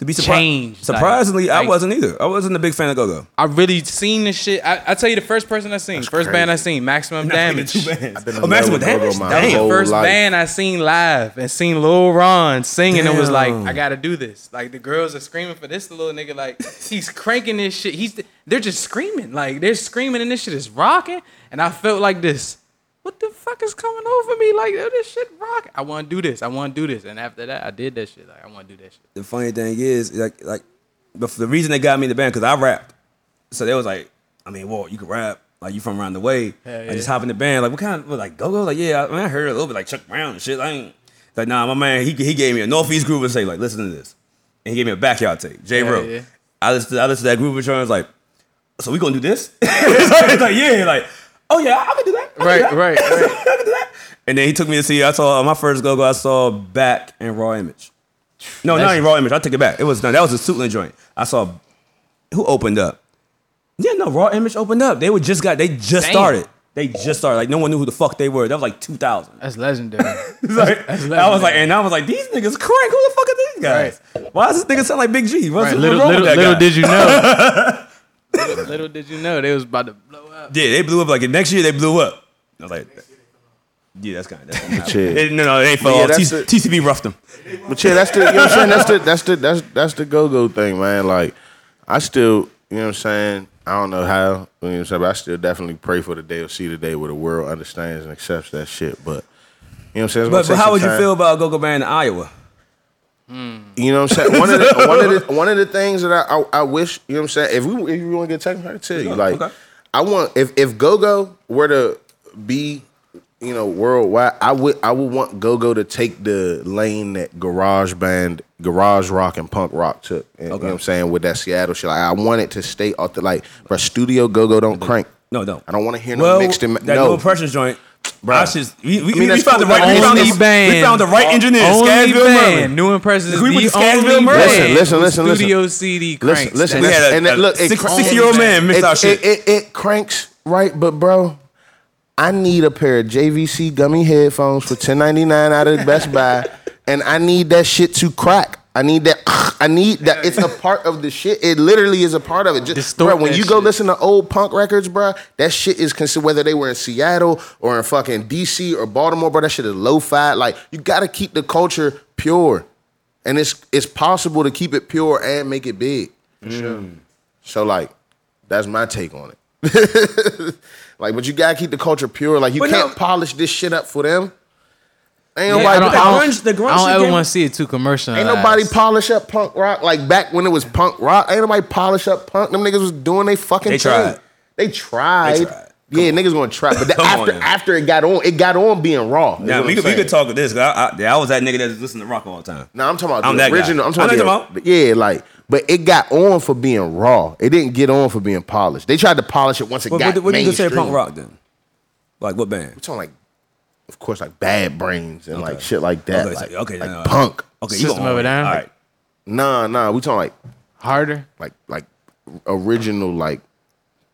To be surpri- Changed, like- Surprisingly, I like- wasn't either. I wasn't a big fan of Go Go. I really seen the shit. I, I tell you, the first person I seen, first band I seen, Maximum Damage. I've been Oh, Maximum Damage. my That was the first life. band I seen live and seen Lil Ron singing It was like, I gotta do this. Like the girls are screaming for this little nigga. Like he's cranking this shit. He's they're just screaming. Like they're screaming and this shit is rocking. And I felt like this. What the fuck is coming over me? Like oh, this shit rock. I want to do this. I want to do this. And after that, I did that shit. Like I want to do that shit. The funny thing is, like, like, the, the reason they got me in the band because I rapped. So they was like, I mean, well, you can rap. Like you from around the way. Hell I just hop in the band. Like what kind of what, like go go? Like yeah, I, mean, I heard a little bit like Chuck Brown and shit. I ain't like nah. My man, he he gave me a Northeast Groove and say like listen to this, and he gave me a backyard tape. J Rowe. yeah. I listened to, I listened to that Groove and I was like, so we gonna do this? it's like yeah, like oh yeah, I can do that. I can do Right, that. right, right. I can do that. And then he took me to see. I saw my first go go. I saw Back and Raw Image. No, not That's- even Raw Image. I take it back. It was no, that was a Suitland joint. I saw who opened up. Yeah, no, Raw Image opened up. They were just got. They just Damn. started. They just started. Like no one knew who the fuck they were. That was like 2000. That's legendary. Like, I was like, and I was like, these niggas crank. Who the fuck are these guys? Why does this nigga sound like Big G? What's, Right, little wrong little, with that little guy? did you know. little, little did you know they was about to blow up. Yeah, they blew up. Like next year, they blew up. I was like, yeah, that's kind of. That's kinda Shit. It- no, no, they fell Yeah, off. that's T- it. TCB roughed them. But yeah, that's the you know what I'm saying. That's the that's the that's that's the go go thing, man. Like I still, you know what I'm saying. I don't know how, you know what I'm saying, but I still definitely pray for the day or see the day where the world understands and accepts that shit. But you know what I'm saying. But, but how would you time. feel about Go Go Band in Iowa? Hmm. You know what I'm saying? One of the one of the one of the things that I I, I wish you know what I'm saying. If we if you want to get technical, I can tell you. Like okay. I want if if Go Go were to be you know worldwide, I would I would want Go Go to take the lane that Garage Band, Garage Rock, and Punk Rock took. And, You know what I'm saying with that Seattle shit. Like I want it to stay off the like, bro. Studio Go Go don't crank. No, don't. I don't want to hear no Well, mixed and that no. no pressure joint. Bruh. I just, we, we, mean, we that's found the cool. right. We found, the, band. we found the right engineer. Only Scaggsville band. Merlin. New Impressions is We went to Scaggsville only band Listen, listen, listen, listen. Studio CD cranks. Listen, listen, We had a- and it, a look, it six- cranks- 60-year-old man mixed it, our shit. It, it, it cranks right, but bro, I need a pair of JVC Gumy headphones for ten ninety nine out of Best Buy, and I need that shit to crack. I need that. I need that. It's a part of the shit. It literally is a part of it. Just, Distort bro, when you go shit. listen to old punk records, bro, that shit is considered whether they were in Seattle or in fucking DC or Baltimore, bro. That shit is lo-fi. Like you got to keep the culture pure, and it's it's possible to keep it pure and make it big. Sure. Mm. So like, that's my take on it. like, but you gotta keep the culture pure. Like, you But can't no- polish this shit up for them. Ain't Yeah, nobody, I don't, I don't, grunge, the grunge. I don't ever want to see it too commercial. ain't nobody polish up punk rock. Like back when it was punk rock, ain't nobody polish up punk. Them niggas was doing they fucking They thing. tried. They tried. They tried. Yeah, niggas gonna try, but the, Come on after after it got on, it got on being raw. Now we could, we could talk of this. 'cause I, I, I was that nigga that listened to rock all the time. No, I'm talking about I'm the that guy. original. I'm I know talking about, you're the- yeah, like, but it got on for being raw. It didn't get on for being polished. They tried to polish it once it What, got what, what do you consider punk rock then? Like what band? It's on like, of course, like Bad Brains and like shit like that. Okay, like, okay, like no, no. punk. Okay, System you go of a. Down? All right. Nah, nah. We talking like harder. like like original like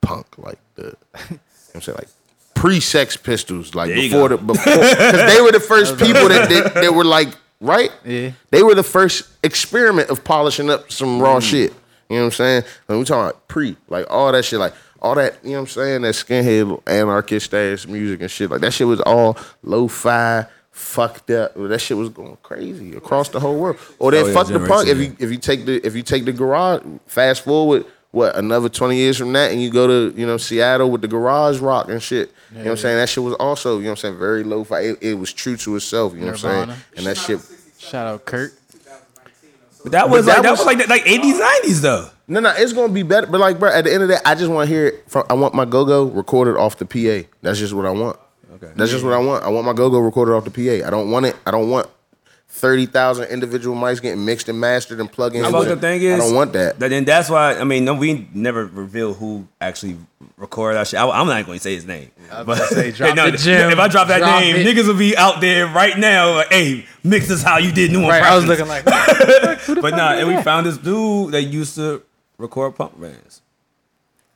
punk like the. You know what I'm saying like pre-Sex Pistols like There you before go. the before because they were the first people that, that that were like right. Yeah. They were the first experiment of polishing up some Mm. raw shit. You know what I'm saying? We talking pre, like all that shit, like all that, you know what I'm saying? That skinhead anarchist ass music and shit. Like that shit was all lo-fi, fucked up. That shit was going crazy across the whole world. Or then Oh, yeah, fuck the punk. If you if you take the if you take the garage, fast forward what another 20 years from that and you go to, you know, Seattle with the garage rock and shit. You know what I'm saying? That shit was also, you know what I'm saying, very lo-fi. It, it was true to itself, you know what I'm saying? And that shit Shout out Kurt. But that was that like that was- was like like 80s 90s though. No, no, it's gonna be better. But like, bro, at the end of that, I just want to hear it from. I want my go go recorded off the PA. That's just what I want. Okay. That's just what I want. I want my go go recorded off the PA. I don't want it. I don't want thirty thousand individual mics getting mixed and mastered and plugged in. The fucked up thing is, I don't want that. Then that's why I mean, no, we never reveal who actually recorded that shit. I, am not going to say his name. But say, drop no, the gem. if I drop that Drop name, it. niggas will be out there right now. Like, hey, mix this how you did New Right, I was looking like, But nah, and we found this dude that used to record punk bands.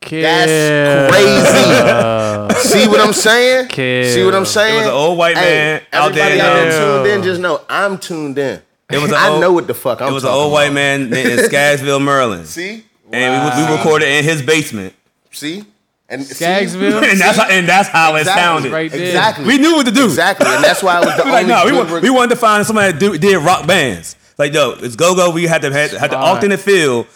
That's crazy. See what I'm saying? Kill. See what I'm saying? It was an old white man out there Everybody out there now. tuned in. Just know I'm tuned in. It was I old- know what the fuck I'm. it was an talking old white man in Scaggsville, Maryland. See, And we, we recorded in his basement. see, and see? Scaggsville? and that's how, and that's how it Exactly. sounded. Right there. Exactly. We knew what to do. Exactly, and that's why it was the We like, only. no, we, want, rec- we wanted to find somebody that do, did rock bands. Like, yo, it's go go. We had to had, had to Smart. alternate feel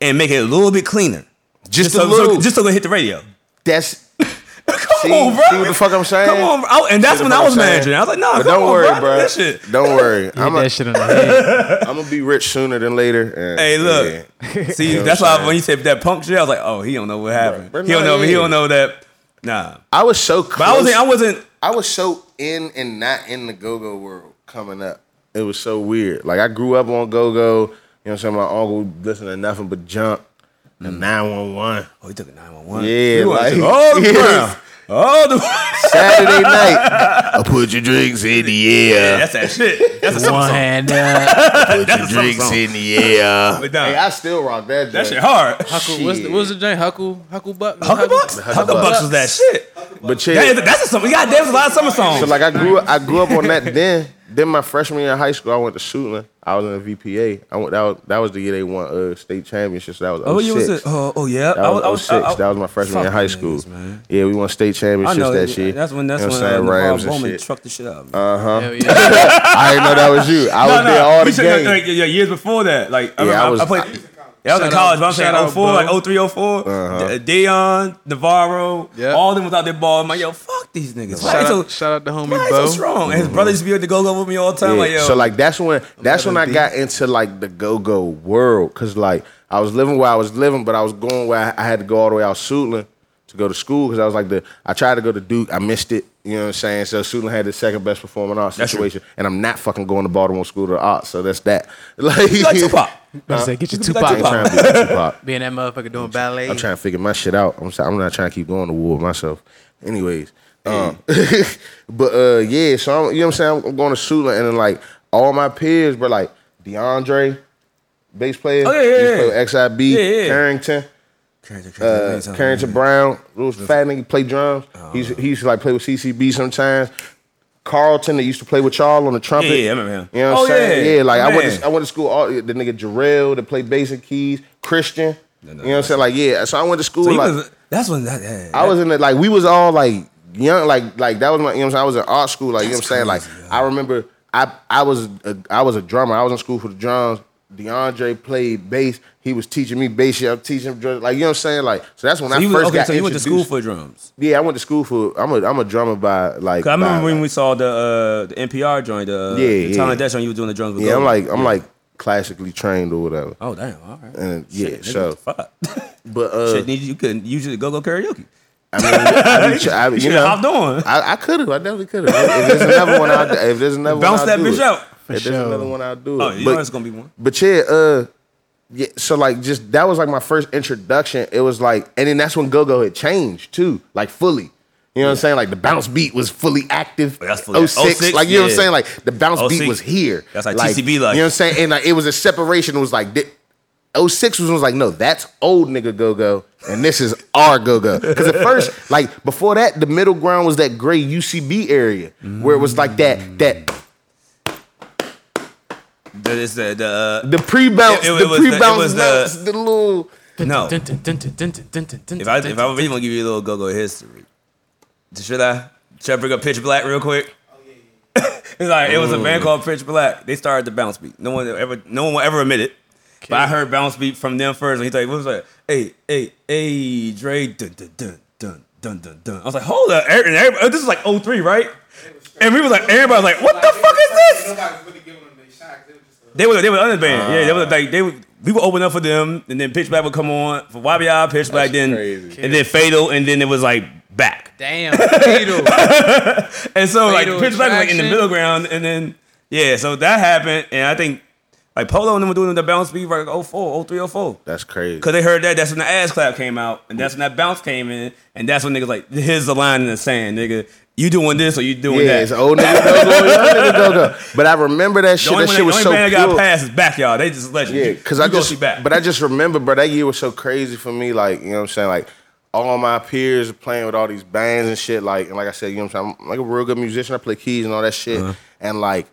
and make it a little bit cleaner, just, so, a little. so, just so it hit the radio. that's Come See- on, bro. see what the fuck I'm saying? Come on, bro. I- and that's See when I was I'm saying? managing. I was like, nah, don't on, worry, bro. bro. That shit. Don't worry. I'm that shit on the head. gonna be rich sooner than later. and- Hey, look. yeah. See, You know that's what I'm why saying? when you said that punk shit, I was like, oh, he don't know what happened. Bro, he don't no, know. He don't know that. Nah, I was so close. but I wasn't. I wasn't. I was so in and not in the go go world coming up. It was so weird. Like I grew up on go go. You know what I'm saying? My uncle listened to nothing but junk and mm. 911. Oh, he took a nine one one. Yeah, like oh, yeah, bro. Oh, the, Saturday night. I put your drinks in the air. Yeah, that's that shit. That's a summer One song. hand up. Put your a drinks song. in the air. But nah, Hey, I still rock that. that joint. shit hard. Huckle, what's the, what's the joint? Huckle, Huckle Buck? Hucklebucks? Hucklebucks was that shit. But yeah, That is, that's a summer. God damn, there's a lot of summer songs. So like I grew I grew up on that. Then then my freshman year of high school, I went to Suitland. I was in the VPA. I went that was, that was the year they won uh, state championship. That was oh, you was 06. it? Oh, oh yeah. That was, 06. that was my freshman year in high school. niggas, man. Yeah, we won state I championships know that year. That's when that's You know when what uh, Rams and Bowman shit. trucked the shit out. Uh huh. Yeah. I didn't know that was you. I was there all the you said, game. like, yeah, years before that. Like, I, Yeah, remember, I I, was- I played. Yeah, I was in college, out- but I'm saying shout out, 04, Bo. like 03, 04. Uh-huh. De- Deion, Navarro, Yeah. all of them without their ball. I'm like, yo, fuck these niggas. Shout they so, out, shout out to homie why they Bo. so strong? And his brother used to be at the go-go with me all the time. Yeah, Like, yo, so like that's when that's when I D. got into like the go go world because like I was living where I was living, but I was going where I, I had to go all the way out Suitland to go to school because I was like the I tried to go to Duke, I missed it. You know what I'm saying? So Suitland had the second best performing arts That's true. situation, and I'm not fucking going to Baltimore School of the Arts, so that's that. Like, you like Tupac. About to say, get your You like I ain't Tupac. trying to be Tupac. Being that motherfucker doing ballet. I'm trying to figure my shit out. I'm, I'm not trying to keep going to war with myself. Anyways, um, but uh, yeah, so I'm, you know what I'm saying. I'm going to Sula, and then like all my peers, were like DeAndre, bass player. Oh, yeah, yeah, he used to yeah. play with XIB, Yeah, yeah. Carrington, uh, Carrington Brown, little fat nigga play drums. Oh. He used, to, he used to like play with CCB sometimes. Carlton that used to play with y'all on the trumpet. Yeah, yeah, I remember him. You know what Oh, I'm saying? yeah. Yeah, like I went to I went to school. All, the nigga Jarrell that played bass and keys. Christian. you know what I'm saying? Like yeah. So I went to school. So like was, that's when that. Yeah, I was in the Like we was all like young. Like like that was my. You know what I'm saying? I was in art school. Like you know what I'm saying? Like crazy, I remember. I I was a, I was a drummer. I was in school for the drums. DeAndre played bass. He was teaching me bass. Yeah, I'm teaching him drums. Like you know what I'm saying? Like so that's when So I you first okay, got so you went to school for drums. Yeah, I went to school for. I'm a I'm a drummer by like. I remember by, when like- we saw the uh, the NPR joint, the, uh, Yeah, the yeah. Tiny Desk on you were doing the drums. With Yeah, I'm like I'm like classically trained or whatever. oh damn, all right. And yeah, Shit, nigga, so fuck. but uh, Shit, you couldn't usually go go karaoke. I mean, I, be, I, You you know, hopped on. I, I could have. I definitely could have. If there's another one, I'll, if there's another Bounce one, that do bitch it. out. If there's sure. another one, I'll do it. Oh, you but, know it's gonna be one. but yeah, uh, yeah. So like, just that was like my first introduction. It was like, and then that's when go go had changed too, like fully. You know what I'm saying? Like the bounce beat was fully active. Oh, that's fully- 06, 06, like you know what I'm saying? Like the bounce beat was here. That's like TCB like. You know what I'm saying? And like it was a separation. It was like thi- 06 was, was like, no, that's old nigga go go, and this is our go go. Because at first, like before that, the middle ground was that gray UCB area where it was like that that That is the the. Uh, the pre bounce, It- it the was the- it pre bounce was the- notes, the little. no. If I if I really want to give you a little go go history, should I should I bring up Pitch Black real quick? it's like it was a band called Pitch Black. They started the bounce beat. No one ever no one will ever admit it. But I heard bounce beat from them first, and he thought, "What was that? Hey, hey, hey, Dre, dun dun dun dun dun dun dun." I was like, "Hold up!" And everybody, oh, this is like 03, right? And we was like, everybody was like, "What the fuck is this?" Nobody was really giving them their shots. They were just They were they under band. yeah, they were like they would we would open up for them, and then Pitch Black would come on for YBI, Pitch Black, then crazy. and then Fatal, and then it was like back. Damn, fatal. And so like Fatal Pitch Black was like in the middle ground, and then yeah, so that happened, and I think like Polo and them were doing the bounce beat like 04, 03, 04. That's crazy. Cause they heard that, that's when the ass clap came out, and that's when that bounce came in, and that's when niggas like, here's the line in the sand, nigga. You doing this or you doing that? Yeah, that? it's old nigga go go, young nigga go go. But I remember that shit. That shit was the so only band that got past is backyard. They just let you. Yeah, because I go just, back. but I just remember, bro, that year was so crazy for me. Like, you know what I'm saying? Like, all my peers playing with all these bands and shit. Like, and like I said, you know what I'm saying? I'm like a real good musician. I play keys and all that shit. Uh-huh. And like,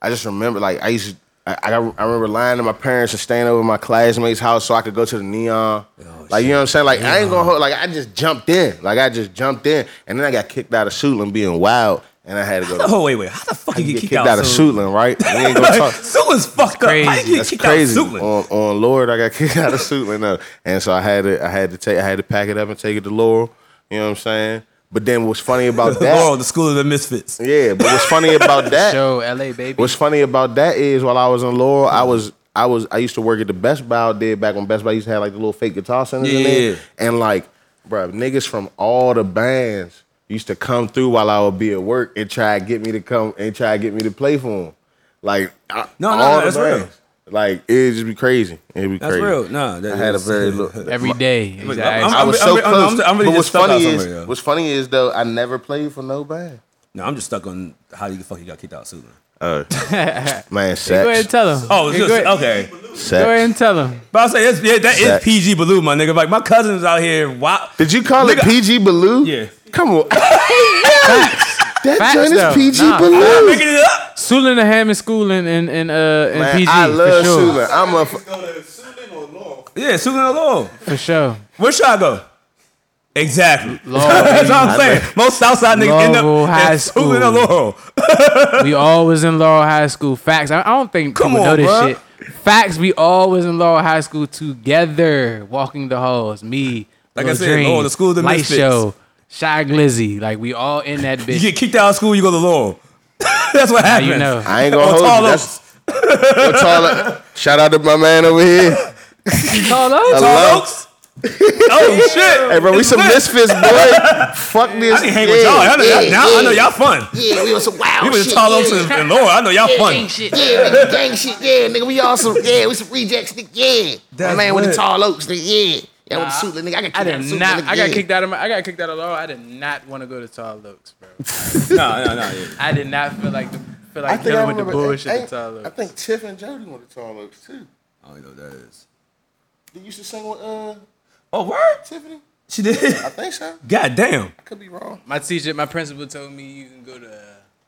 I just remember, like, I used to, I, I, remember lying to my parents and staying over at my classmates' house so I could go to the neon. like, you know what I'm saying? Like, I ain't gonna hold, like, I just jumped in. Like, I just jumped in. And then I got kicked out of Suitland being wild. And I had to go to oh wait, wait, how the fuck you get get kicked, kicked, out, of soon? Suitland, right? We ain't gonna talk. Suitland's fucked up. How you crazy. get That's kicked crazy. out of Suitland? On, on Lord, I got kicked out of Suitland, uh, and so I had to, I had to take, I had to pack it up and take it to Laurel. You know what I'm saying? But then what's funny about that? Laurel, the school of the misfits. yeah, but what's funny about that? Show LA baby. What's funny about that is while I was in Laurel, I was, I was, I used to work at the Best Buy out there back when Best Buy used to have like the little fake guitar centers in there, Yeah. and like, bro, niggas from all the bands used to come through while I would be at work and try to get me to come and try to get me to play for them. Like, I- No, no, all no, the that's real. Bands. Like it'd just be crazy. It'd be That's crazy. real. Nah, that I had a very little. Every day. Exactly. I'm- I was I'm- so I'm- close. I'm- I'm really but what's just stuck out funny is, yo. what's funny is though, I never played for no band. No, I'm just stuck on how you fuck you got kicked out soon. Oh, uh, man, sex. Go ahead and tell him. Oh, it's just, ahead, okay. sex. go ahead and tell him. But I say it's, yeah, that is Sex. PG Baloo, my nigga. Like my cousins out here. Wow. Did you call it PG Baloo? Yeah. Come on. That Facts, joint though. is PG Nah, Baloo. Making it up. Sula and Hammond School in in, in uh in Man, PG I love for sure. Sula. I'm a. f- Go to Suitland or Law. Yeah, Susan the Law. For sure. Where should I go? Exactly. Laurel, That's what. I'm saying. Most Southside niggas end up High in Susan the School. Laurel. we always in Laurel High School. Facts. I, I don't think Come people know on, this bruh. shit. Facts. We always in Laurel High School together, walking the halls. Me, Like I said, Dream, Laurel, the school of the Light misfits. Show, Shy Glizzy. Like we all in that bitch. You get kicked out of school, you go to Laurel. That's what How happens. you know? I ain't gonna Or hold Tall you. Oaks. That's what's all. Shout out to my man over here. Tall Oaks? Tall Oaks? oh shit! Hey, bro, we some misfits, boy. Fuck this. I can hang with y'all. I know, y'all, now I know y'all fun. Yeah, we on some wild We was shit. Tall Oaks yeah. and, and Laurel. I know y'all fun. Yeah, nigga, gang shit. Yeah, nigga, we all some. Yeah, we some rejects. Nigga, yeah. That's my man with the tall oaks. Nigga, yeah. Yeah, with the suit. Nigga, I got kicked I out of the suit. not. nigga, I got yeah. kicked out of my. I got kicked out of Laurel. I did not want to go to Tall Oaks, bro. No, no, no. Yeah. I did not feel like the feel I like think I dealing with the remember. bullshit hey, at Tall I think Tiff and Jody went to Tall Oaks too. I don't know what that is. They used to sing with uh Oh, word? Tiffany. She did. I think so. God damn. I could be wrong. My teacher, my principal told me you can go to uh,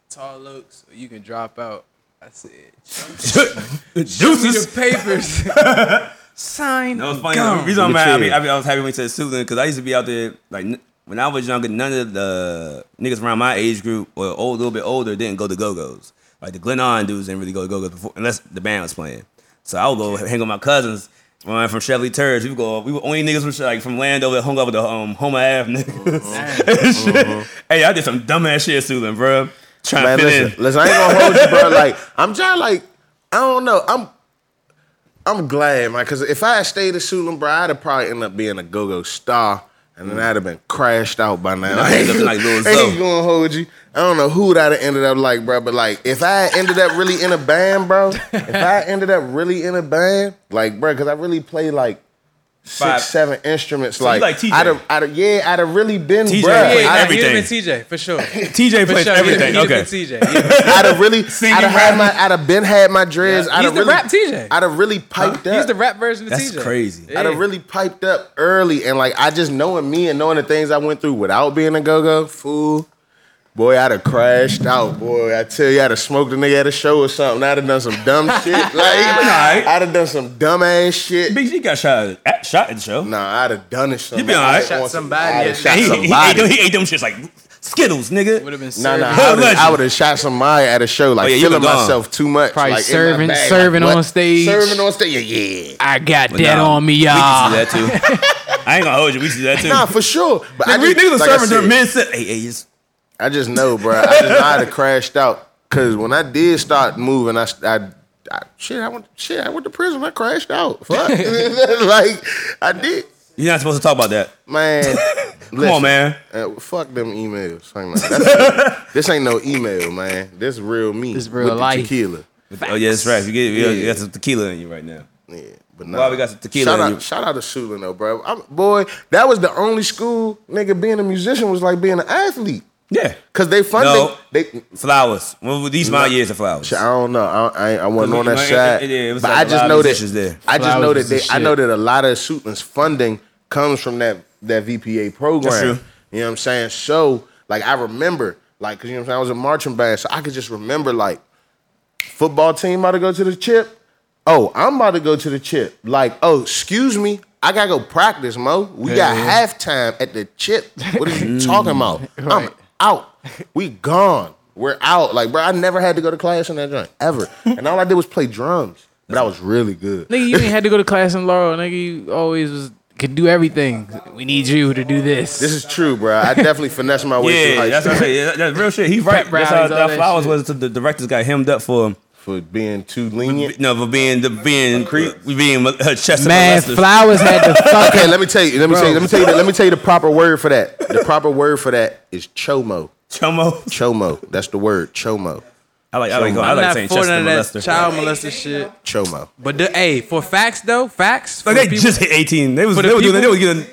Tall Oaks or you can drop out. I said, show me the Deuces. papers. Sign. No, it's funny. Gone. The reason I'm Look mad, I, at be, you. I, be, I was happy when you said Susan because I used to be out there like when I was younger. None of the niggas around my age group or old, a little bit older didn't go to Go Go's. Like the Glen On dudes didn't really go to Go Go's before unless the band was playing. So I would go hang with my cousins. When I'm from Chevy Turds, we would go. We were only niggas from like from Lando that hung up with the um, Homer Ave niggas. And shit. Hey, I did some dumbass shit, Susan, bro. Trying Man, to fit listen, in. listen. I ain't gonna hold you, bro. Like I'm trying, like I don't know. I'm I'm glad, man, because if I had stayed at Suitland, bro, I'd have probably ended up being a go-go star, and then I'd have been crashed out by now. I ain't, like Lil ain't gonna hold you. I don't know who that have ended up like, bro, but like if I ended up really in a band, bro, if I ended up really in a band, like, bro, because I really play like. Five- Six, seven instruments. you like, like TJ? I'd have, I'd have, yeah, I'd have really been, TJ bro. plays Yeah, I'd, everything. He'd have been TJ for sure. TJ For plays sure. everything. He'd have okay. been TJ. Yeah. I'd have really, Singing, I'd have had my, I'd have been had my dreads. Yeah. I'd He's have the really, rap TJ. I'd have really piped up. He's the rap version of That's TJ. That's crazy. I'd have really piped up early, and like I just knowing me and knowing the things I went through without being a go go fool. Boy, I'd have crashed out. Boy, I tell you, I'd have smoked a nigga at a show or something. I'd have done some dumb shit. Like, alright. I'd have done some dumb ass shit. Big G got shot at, shot at the show. Nah, I'd have done it. Something. be alright. Shot somebody I'd at have the shot he, he, he, ate somebody. them, he ate them shits like Skittles, nigga. Would have been Nah, serving. nah, Hood I would've- legend. I would shot somebody at a show, like Oh, yeah, feeling myself too much. Probably like, serving- bag, serving what? on stage. Serving on stage, yeah, yeah. I got But that nah, on me, y'all. can see that too. I ain't gonna hold you. We see that too. Nah, for sure. But I just, niggas was like I serving during said, mid set. Hey, hey, just I just know, bro. I just know I'd have crashed out. Cause when I did start moving, I, I, I shit, I went shit, I went to prison. I crashed out. Fuck, like I did, you're not supposed to talk about that. man. Come on, man. Uh, fuck them emails. Hang on. This ain't no email, man. This real me. This real with the life. tequila. Oh yeah, that's right. You get you Yeah. got some tequila in you right now. Yeah, but Why we got some tequila Shout out, you? shout out to Suitland though, bro. I'm, boy, that was the only school nigga being a musician was like being an athlete. Yeah. Cause they funding No. they Flowers. Well, these my years of flowers. I don't know. I, I, I wasn't on that It- it- side. it- it was but like I a just know that musicians there. I just Flowers know that they, I shit. know that a lot of Suitland's funding comes from that that VPA program. That's true. You know what I'm saying? So like I remember like cause you know what I'm saying I was a marching band, so I could just remember like football team about to go to the chip. Oh, I'm about to go to the chip. Like, oh, excuse me, I gotta go practice, Mo. We got halftime at the chip. What are you talking about? I'm Right. Out. We gone. We're out. Like, bro, I never had to go to class in that joint ever, and all I did was play drums. But I was really good. Nigga, you ain't had to go to class in Laurel. Nigga, you always was could do everything. We need you to do this. This is true, bro. I definitely finessed my way through Yeah, high that's school what I say. Yeah, that's real shit. He's right. That's how rallies, all that that flowers shit. was. The directors got hemmed up for for being too lenient. no for being the being cre- being uh, chest Man, molesters. Flowers had to fuck Okay, let me tell you. Let me tell you. Let me tell you. The, let me tell you the proper word for that. The proper word for that is chomo. Chomo. Chomo. That's the word. Chomo. I like I like I I'm like not saying for Chester none molester. child molester shit. Chomo. But the, hey, for facts though, facts. Like for they the people- just hit 18. They was for they the were doing they were getting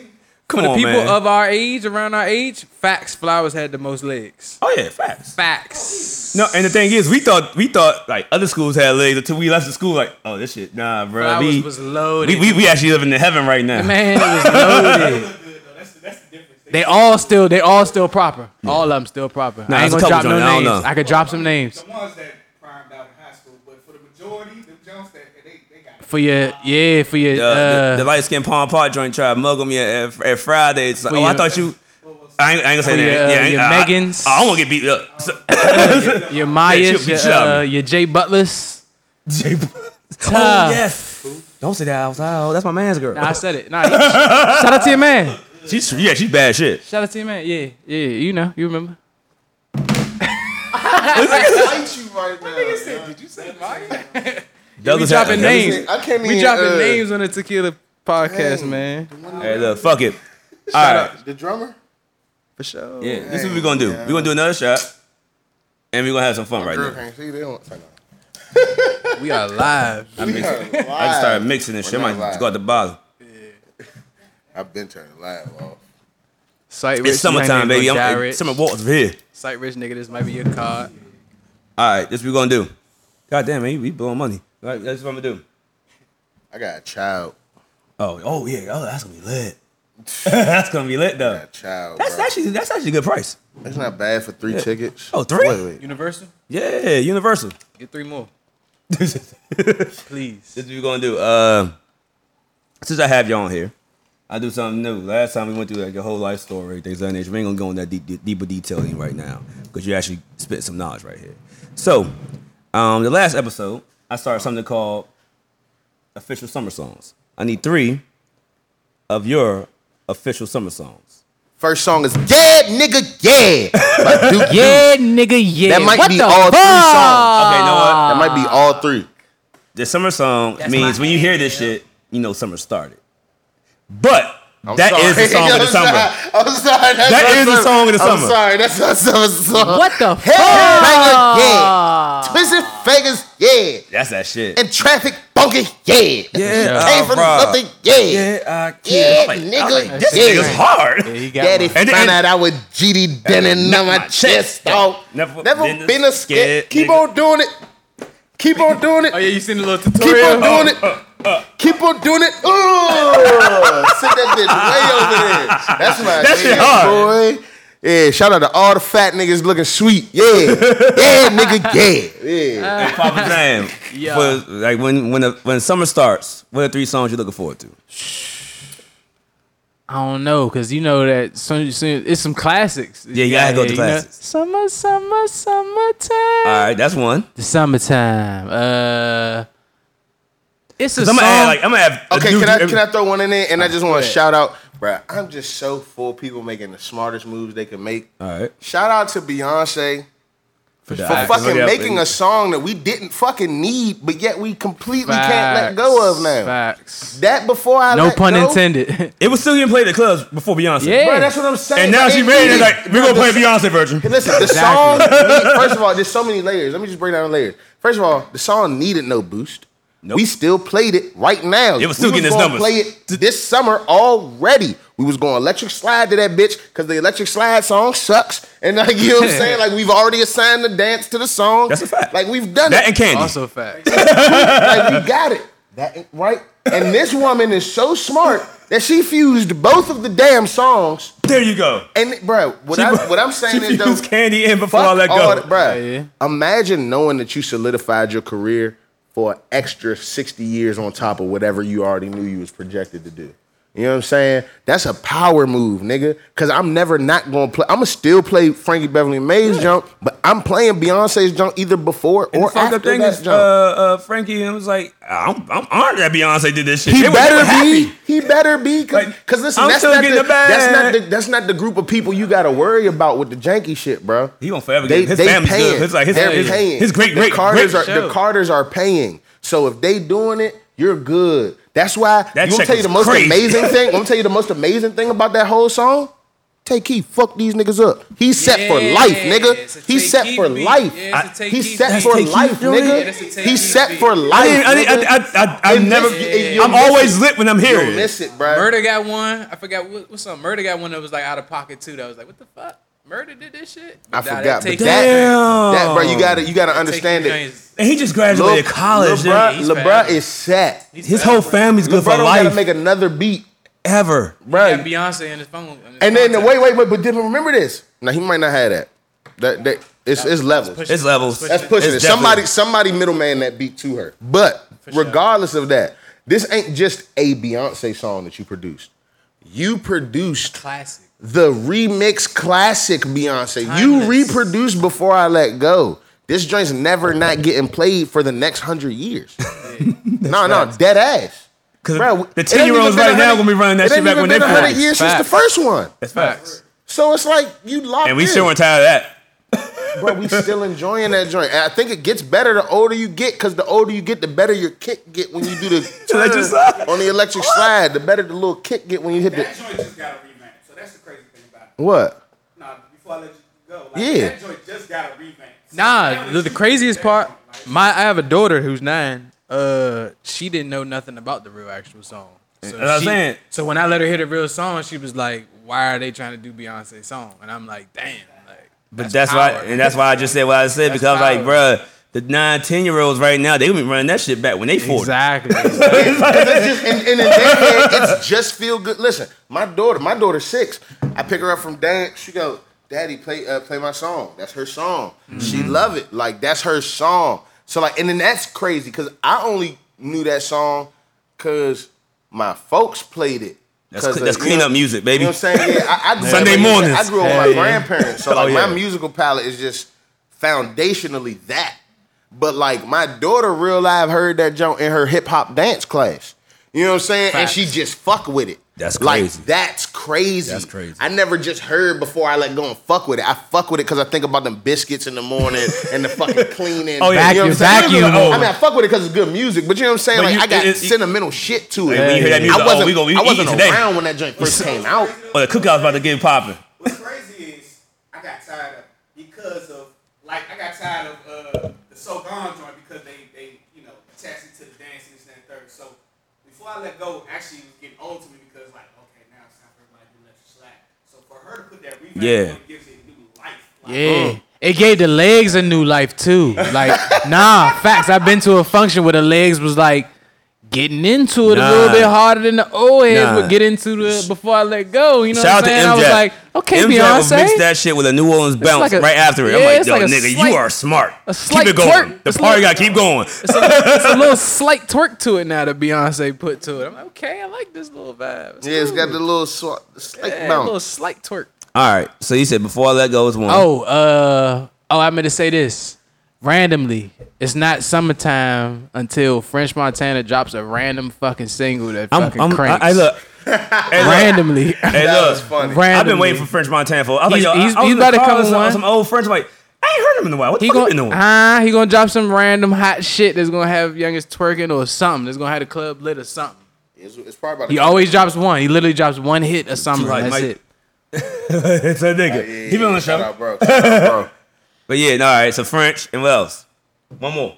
come for the people man. of our age, around our age, facts. Flowers had the most legs. oh yeah, facts. Facts. No, and the thing is, we thought we thought like other schools had legs until we left the school. Like, oh, this shit, nah, bro. Flowers We, was loaded. we, we we actually living in heaven right now. Man, it was loaded. They all still, they all still proper. All of them still proper. Nah, I ain't gonna drop no joints, I don't names. know. I could drop some names The ones that primed out in high school, but for the majority, the Jones that they, they got for your, yeah, for your. Uh, Uh, the, the light skinned Palm Park joint tried to muggle me at, at Friday. It's like, For oh, I thought you. I ain't, I ain't gonna say for that. your, uh, yeah, your I, Megans. I, I want to get beat up. So, your Myers, she'll your, beat shit out of uh, your Jay Butlers. Jay, Tough. oh yes. Don't say that out loud. That's my man's girl. Nah, I said it. Nah, he- shout out to your man. she's yeah, she's bad shit. Shout out to your man. Yeah, yeah, you know, you remember. I fight you right now. Did you say Maya? We Douglas dropping had- names. I can't We even, dropping uh, names on the Tequila podcast, man. Hey, look, fuck it. All right. The drummer? For sure. Yeah, this is what we're gonna do. We're gonna do another shot, and we're gonna have some fun right Girl now. can't see. They don't say no. We are live. I, mix, I just started mixing this shit. I might just go at the bottom. I've been turning live off. Sight rich. It's summertime, baby. I'm, rich. summer walks here. Sight rich nigga, this might be your card. All right, this what we gonna do. God damn, man, we blowing money. All right, that's what I'm gonna do. I got a child. Oh, oh yeah, oh that's gonna be lit. that's gonna be lit though. got a child. That's bro. actually that's actually a good price. That's not bad for three tickets. Oh, three? Wait, wait. Universal? Yeah, Universal. Get three more. Please. This is what we're gonna do. Uh, since I have you on here, I do something new. Last time we went through like your whole life story, things of that nature. We ain't gonna go in that deep, deep, deeper detailing right now because you actually spit some knowledge right here. So, um, the last episode, I started something called official summer songs. I need three of your official summer songs. First song is Yeah, nigga, yeah. by Duke Yeah, nigga, yeah. That might What be the all three songs. Okay, you know what? That might be all three. The summer song That's means when you hear this shit, you know summer started. But I'm that sorry. is the song of the summer. I'm sorry. That's That the song of the summer. I'm sorry. That's not summer song. What the Hey, fuck? banger, yeah. Twisted fingers, yeah. That's that shit. And traffic bunking, yeah. Yeah, Came uh, from bruh. nothing, yeah. Yeah, I Yeah, can't. I'm like, nigga, I'm like, this yeah. nigga's hard. Yeah, he got Daddy one. And then- found out I was GD Denning on my my chest chest, off. Never Never, been been, a a scared. scared Keep nigga. on doing it. Keep on doing it. Oh, yeah, you seen the little tutorial. Keep on doing it. Keep on doing it. Ooh, sit that bitch way over there. That's my That shit hard. boy. Yeah, shout out to all the fat niggas looking sweet. Yeah, yeah, nigga, yeah, yeah. Hey, Papa Sam, Yeah. for like when when the, when summer starts, what are three songs you looking forward to? I don't know, cause you know that some, some it's some classics. Yeah, you gotta go with the know? classics. Summer, summer, summertime. All right, that's one. The summertime. Uh, it's a I'm song. gonna add like I'm gonna have. a Okay, new- can I can I throw one in there? And I just want to shout out, bruh. I'm just so for people making the smartest moves they can make. All right. Shout out to Beyonce for Facts. fucking making a song that we didn't fucking need, but yet we completely can't let go of now. Facts. That before I No let pun go, intended. It was still getting played at clubs before Beyonce. Yeah. Bruh, that's what I'm saying. And now But she made it like we're gonna Bruh, play Beyonce version. Listen, the song. first of all, there's so many layers. Let me just break down the layers. First of all, the song needed no boost. Nope. We still played it right now. It was still we getting its gonna numbers. Play it this summer already. We was going electric slide to that bitch because the electric slide song sucks. And like you know what I'm saying, like we've already assigned the dance to the song. That's a fact. Like we've done That it. and Candy. also a fact. like we got it. That right. And this woman is so smart that she fused both of the damn songs. there you go. And bro, what, She I, what I'm saying she is though, Candy in before I Fuck let all go. that, bruh. Yeah, Imagine knowing that you solidified your career for extra 60 years on top of whatever you already knew you was projected to do. You know what I'm saying? That's a power move, nigga. Cause I'm never not gonna play. I'ma still play Frankie Beverly Maze jump, but I'm playing Beyonce's jump either before And or the after thing that is, uh, jump. uh, Frankie and was like, I'm, I'm honored that Beyonce did this shit. He They better be. happy. He better be. Cause, Like, 'cause listen, I'm that's not, the, the that's not the that's not the group of people you gotta worry about with the janky shit, bro. He gonna forever They, get his they family's paying. good. His like his They're his, paying. his great the great Carters great are the Carters are paying. So if they doing it, you're good. That's why That you want check to tell you the most crazy. amazing thing. I'm gonna tell you the most amazing thing about that whole song. Tay Keith, fuck these niggas up. He's set for life, nigga. it's He's set Keith for beat. life. Yeah, it's He's set for Tay Keith life, nigga. Yeah, that's a Tay He's set for life. didn't- I, didn't- nigga. I, I, I, I You never. miss it. You I'm always it. lit when I'm here. You'll miss it, bro. Murder got one. I forgot what, what's up. Murder got one that was like out of pocket too. That was like, what the fuck? Murder did this shit. I Nah, that forgot, but that, Damn. that, bro, you gotta, you gotta Tay understand Keith it. And he just graduated college. LeBron, nigga. LeBron is set. His whole family's good LeBron for don't gotta make another beat, ever. right? Beyonce in his phone. in his And then contact. wait, wait, wait, but then remember this. Now he might not have that. That, that it's, it's levels. It's levels. That's pushing It's it. Somebody, somebody middleman that beat to her. But regardless of that, this ain't just a Beyonce song that you produced. You produced classic. The remix classic Beyonce. You Timeless. reproduced before I let go. This joint's never not getting played for the next hundred years. no, no, dead ass. Because Bro, the it 10 ain't year olds right now 100 gonna be running that shit back when they been 100 40. years since the first one. That's facts. So it's like you locked And we in. still weren't tired of that. Bro, we still enjoying that joint. And I think it gets better the older you get, because the older you get, the better your kick get when you do the turn on the electric slide. The better the little kick get when you hit That the what? Nah, before I let you go, like, Yeah. that joint just got a revamp. So Nah, the, the craziest part, like, my I have a daughter who's nine. Uh, she didn't know nothing about the real actual song. So That's what I'm she- saying. So when I let her hear the real song, she was like, "Why are they trying to do Beyonce song?" And I'm like, "Damn!" Like, But that's, why, and that's why I just said what I said That's because, like, power. bruh, the nine, 10 year olds right now, they gonna be running that shit back when they 40. exactly. It's just, and, and in their head, it's just feel good. Listen, my daughter, my daughter's six. I pick her up from dance. She go, "Daddy, play uh, play my song. That's her song. She Mm-hmm. love it. Like that's her song. So like, and then that's crazy because I only knew that song because my folks played it. That's 'Cause cl- that's you clean up music, baby. You know what I'm saying? Yeah, I, I grew Sunday up, mornings. I grew up with Hell my grandparents, so Oh, like yeah. my musical palette is just foundationally that. But like my daughter, real live, heard that joint in her hip hop dance class. You know what I'm saying? And she just fuck with it. That's like crazy. that's crazy. That's crazy. I never just heard before I let go and fuck with it. I fuck with it because I think about them biscuits in the morning and the fucking cleaning. Oh, yeah. You know what I'm Vacuum- saying? vacuum I mean, I fuck with it because it's good music, but you know what I'm saying? But like you- I got it- it- sentimental shit to it. when you hear that music, I oh, wasn't, we gonna- we I wasn't eating today. around when that joint first came out. Or the cookout's about to get popping. What's crazy is I got tired of because of like I got tired of so gone joint because they they you know attached it to the dance and this and third. So before I let go, actually it was getting old to me because like okay now it's time for everybody to let you slack. So for her to put that revamp Yeah. on it gives it new life. Like, Yeah. Oh. It gave the legs a new life too. Like, nah, facts. I've been to a function where the legs was like getting into it a little bit harder than the old heads Nah. would get into the before I let go. You know Shout out what to I'm saying? MJ. I was like, okay, MJ Beyonce. mix that shit with a New Orleans bounce like a- right after it. yeah, I'm like, it's yo, like a nigga, slight- you are smart. a slight Keep it going. twerk. The It's party got to keep going. it's, a, it's a little slight twerk to it now that Beyonce put to it. I'm like, okay, I like this little vibe. Yeah, it's got the little sw- slight yeah, a little slight twerk. All right. So you said before I let go is one. Oh, uh, oh, I meant to say this. Randomly, it's not summertime until French Montana drops a random fucking single that I'm, fucking I'm, cranks. I, I look. Hey, randomly. Hey, That look. was funny. I've been waiting for French Montana for. I was He's- like, yo, he's- I, I was he's about to come with some, one. some old French. I'm like, I ain't heard him in a while. What the He fuck you gonna, been doing? ah, he gonna drop some random hot shit that's gonna have youngest twerking or something. That's gonna have the club lit or something. It's, it's probably about He always drops one. He literally drops one hit a summer. Like That's Mike- it. it's a nigga. he been on the show. out, bro. Shout out, bro. But yeah, no, all right. So French and what else? One more.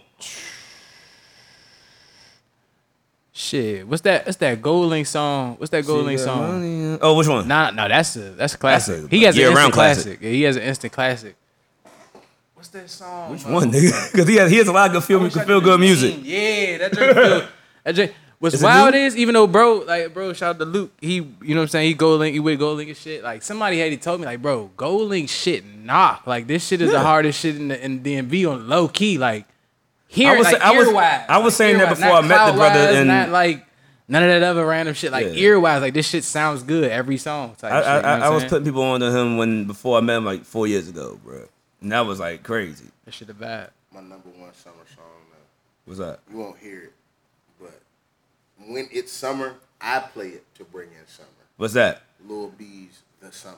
Shit. What's that? What's that GoldLink song? What's that GoldLink song? Oh, which one? Nah, no, that's a that's a classic. a he has an instant classic. classic. Yeah, he has an instant classic. What's that song? Which bro? one, nigga? Because he has he has a lot of good feel I feel good music. Yeah, that drink feel. That drink. What's Is wild is even though bro, like bro, shout out to Luke. He, you know what I'm saying. He go Link, he with GoldLink and shit. Like somebody had he told me like, bro, go Link shit knock. Like this shit is the hardest shit in the in DMV on low key. Like here, I was like I was- ear-wise, I was like, saying that ear-wise, before not I met the brother cloud-wise, and- not like none of that other random shit. Like Yeah. earwise, like this shit sounds good every song. Type I, shit, I, you know I, what I was putting people on to him when before I met him like four years ago, bro. And that was like crazy. that shit a bad. My number one summer song, man. What's that? You won't hear it, but when it's summer, I play it to bring in summer. What's that? Lil B's The Summer.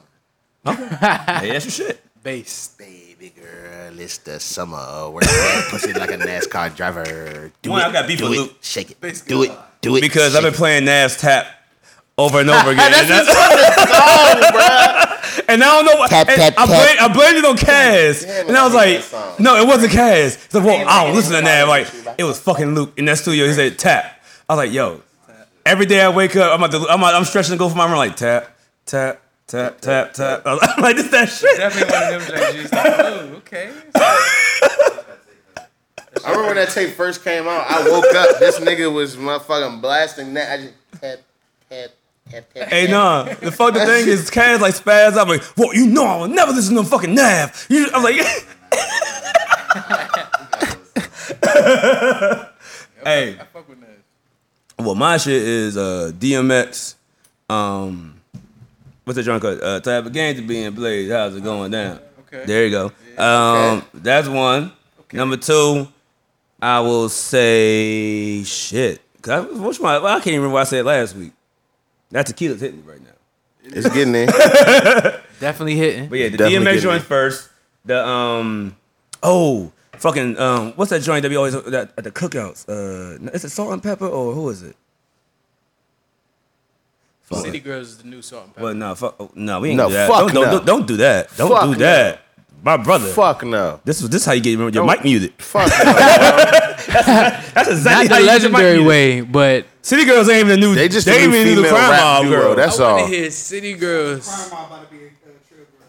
hey, that's your shit. Bass. Baby girl, it's the summer. Work that pussy like a NASCAR driver. Do One, it, I got beef do with it, Luke. Shake it. Do it. Do it. Because I've been playing Nav's Tap over and over again. That's and, his song, bro. and I don't know what. Tap, tap, I, tap. blamed, I blamed it on Kaz, Damn, and I was like, no, it wasn't Kaz. So well, I don't listen to that. Like it was fucking Luke in that studio. He said tap. I was like, yo. Every day I wake up, I'm, about to, I'm, I'm stretching to go for my room. Like tap, tap, tap, tap, tap. I'm like, this that shit. Definitely one of them joints. like, oh, okay. I remember when that tape first came out. I woke up. This nigga was motherfucking blasting that. I just tap, tap, tap, tap. Hey, nah. The fuck the thing is, Kaz like spaz. I'm like, well, you know, I will never listen to fucking Nav. You, I'm like, hey. I fuck with that. Well, my shit is uh, DMX. Um, what's the joint called? Uh, type of game to be in Blaze. How's it going down? Okay. There you go. Um, that's one. Okay. Number two, I will say shit. Cause I, what's my? Well, I can't even remember what I said last week. That tequila's hitting me right now. It's getting in. Definitely hitting. But yeah, the Definitely DMX getting joint first. The um, oh, fucking um, what's that joint that we always that at the cookouts? Uh, is it Salt-N-Pepa or who is it? Fuck. City Girls is the new Salt-N-Pepa. Well, no, fuck, oh, no, we ain't No, do that. fuck don't, don't, no. don't, don't do that. Don't Fuck do no. that. My brother. Fuck no. This was this how you get your mic muted. Fuck no. That's exactly Not the you get your mic legendary muted. way, but City girls ain't even the new. They just they a ain't new even the female crime rap mob duo. girl. That's I want all. to hear City Girls. Crime Mob about to be a uh, trail girl.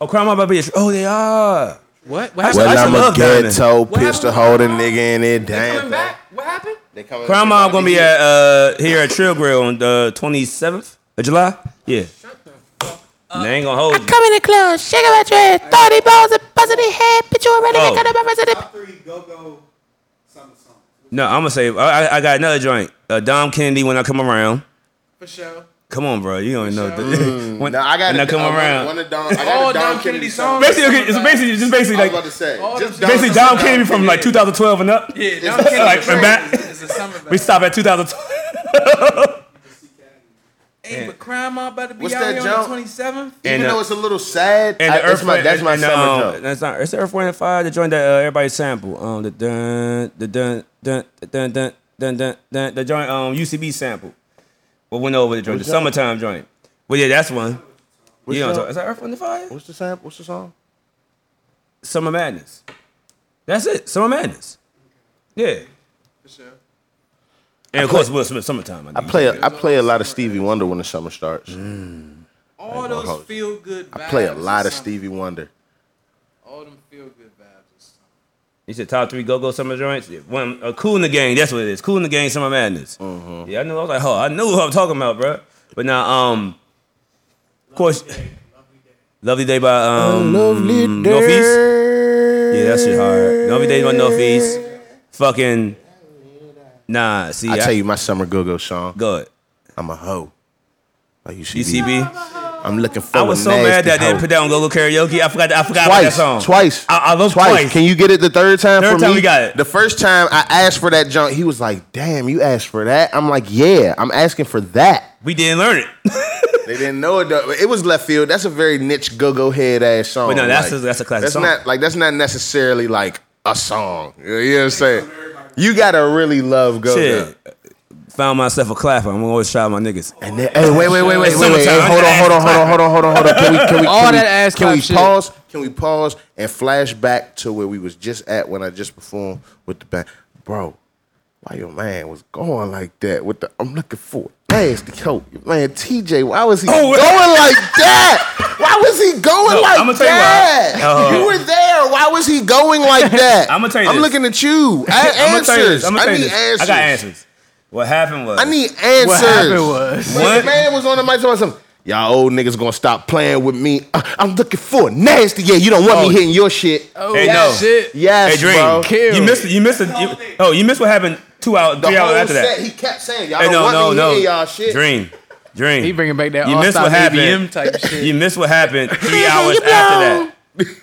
oh, crime mob about to be. a- Oh, they are. What? What happened? Well, I'm a ghetto What pistol happened? holding nigga in it. Damn. coming back? What happened? They coming Crime mob gonna be at uh here at Trill Grill on the 27th of July. Yeah. they ain't gonna hold you. Come in the club, shake my dread, 30 balls and buzz in the head, bitch, you already Oh. got the president. Top three go-go summer songs. No, I'm gonna say I, I- I got another joint. Uh, Dom Kennedy when I come around. For sure. Come on, bro. You don't know. when, No, I got when I come Uh, around. One, one of Don, I got All a Don, Don Kennedy Kennedy songs. basically, okay, it's basically just basically I was like about to say. All Just them- basically Don- Dom Kennedy from like 2012 and up. Yeah, Don like, Kennedy. from back. It's a summer We stop at 2012. Hey, but Crime Mob about to be What's out here jump? on the 27th. Even And, uh, though it's a little sad, And I, the that's Earth, my that's my and, summer um, jump. That's not. It's the Earth, Wind, and Fire. The joint that uh, everybody sample. Um, the dun, the dun, dun, dun, dun, dun, dun, dun, the joint um UCB sample. What went over the joint? The summertime joint. Well, yeah, that's one. Which you know, what song? is that Earth, Wind, and Fire? What's the sample? What's the song? Summer Madness. That's it. Summer Madness. Yeah. For sure. And of course, Will Smith, summertime. I play a, I play a lot of Stevie Wonder when the summer starts. All those feel good. I play a lot of something. Stevie Wonder. All them feel good vibes. is something. You said top three go-go summer joints. Yeah, One, uh, Kool & the Gang. That's what it is. Kool & the Gang, summer madness. Yeah, I knew. I was like, oh, I knew what I'm talking about, bro. But now, um, of course, lovely day lovely day by um, Northeast. Yeah, that shit hard. Lovely day by Northeast. Fucking nah. See, I I, tell you my summer go-go song. go ahead. I'm a hoe. Like you see, UCB. I'm looking for. I was so mad that I didn't put that on go-go karaoke. I forgot. I forgot about that song. twice, I, I love twice. twice. Can you get it the third time Third for time me? we got it. The first time I asked for that junk, he was like, "Damn, you asked for that." I'm like, "Yeah, I'm asking for that." we didn't learn it. They didn't know it. Though. It was left field. That's a very niche go-go head ass song. But no, that's Like, a- that's a classic That's song. not like that's not necessarily like a song. You know what I'm saying? You gotta really love go-go. Shit. Found myself a clapper. I'm always shout my niggas. And then, hey, wait, wait, wait, wait, It's wait, wait. Hey, summertime. hold on, hold on, hold on, hold on, hold on, hold on. Can we, can we, All can we, that ass can we clap shit. pause? Can we pause and flash back to where we was just at when I just performed with the band, bro? Why your man was going like that with the? I'm looking for a nasty coat, man. TJ, why was he Oh, going like that? Why was he going No, like I'ma tell you that? why. Uh, you were there. Why was he going like that? I'ma tell you I'm this. looking at you. I, I'm gonna answers. tell you this. I'm gonna tell you need this. answers. I got answers. What happened was I need answers. What happened was. When What? the man was on the mic talking something. Y'all old niggas gonna stop playing with me. Uh, I'm looking for nasty. Yeah, you don't want Oh. me hitting your shit. Oh, Hey, no. shit. Yes, Hey, Dream, bro. Kill. you missed it. You missed it. You, oh, you missed what happened two hours, The three hours after set, that. he kept saying, y'all Hey, don't no, want no, me no. hitting y'all shit. Dream, Dream. He bringing back that you all missed star what happened. ABM type shit. You missed what happened three hours after that.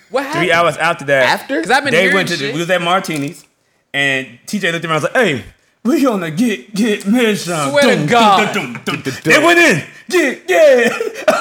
what happened? Three hours after that. After? Because I've been they hearing went to the, shit. we was at Martinis, and TJ looked around and was like, "Hey, we on the get get mission." Swear to God. They went in. yeah, yeah.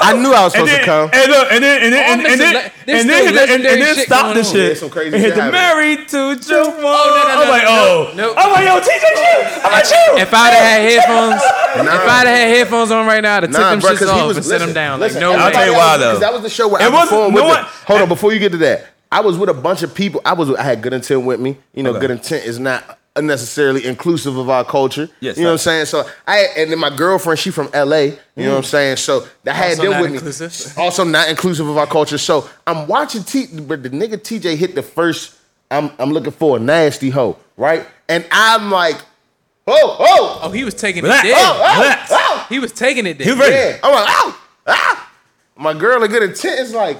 I knew I was supposed then, to come. and look, and then, and then, Oh, and, I'm and then, le- and then, and, and, legendary then stop the shit. There's crazy and hit the married to Jump oh, no, no, I'm like, no, oh. no. I'm like, yo, TJ, shit. I'm like, chill. If I'd have had headphones, if I'd have had headphones on right now, I'd have took them bro, shits 'cause off and set them down. Like, no I'll tell you why, though. Because that was the show where I wasn't- performed with. hold on, before you get to that, I was with a bunch of people. I was. I had good intent with me. You know, Okay. good intent is not necessarily inclusive of our culture. Yes, you know what I'm saying. So I and then my girlfriend, she from LA. You know what I'm saying. So I had Also them not with inclusive. me. Also not inclusive of our culture. So I'm watching T, but the nigga TJ hit the first. I'm I'm looking for a nasty hoe, right? And I'm like, oh oh Oh, he was taking Relax. it oh there. oh, Relax. oh. He was taking it He there. was ready. Yeah. I'm like, ow, ah. My girl, a good intent is like.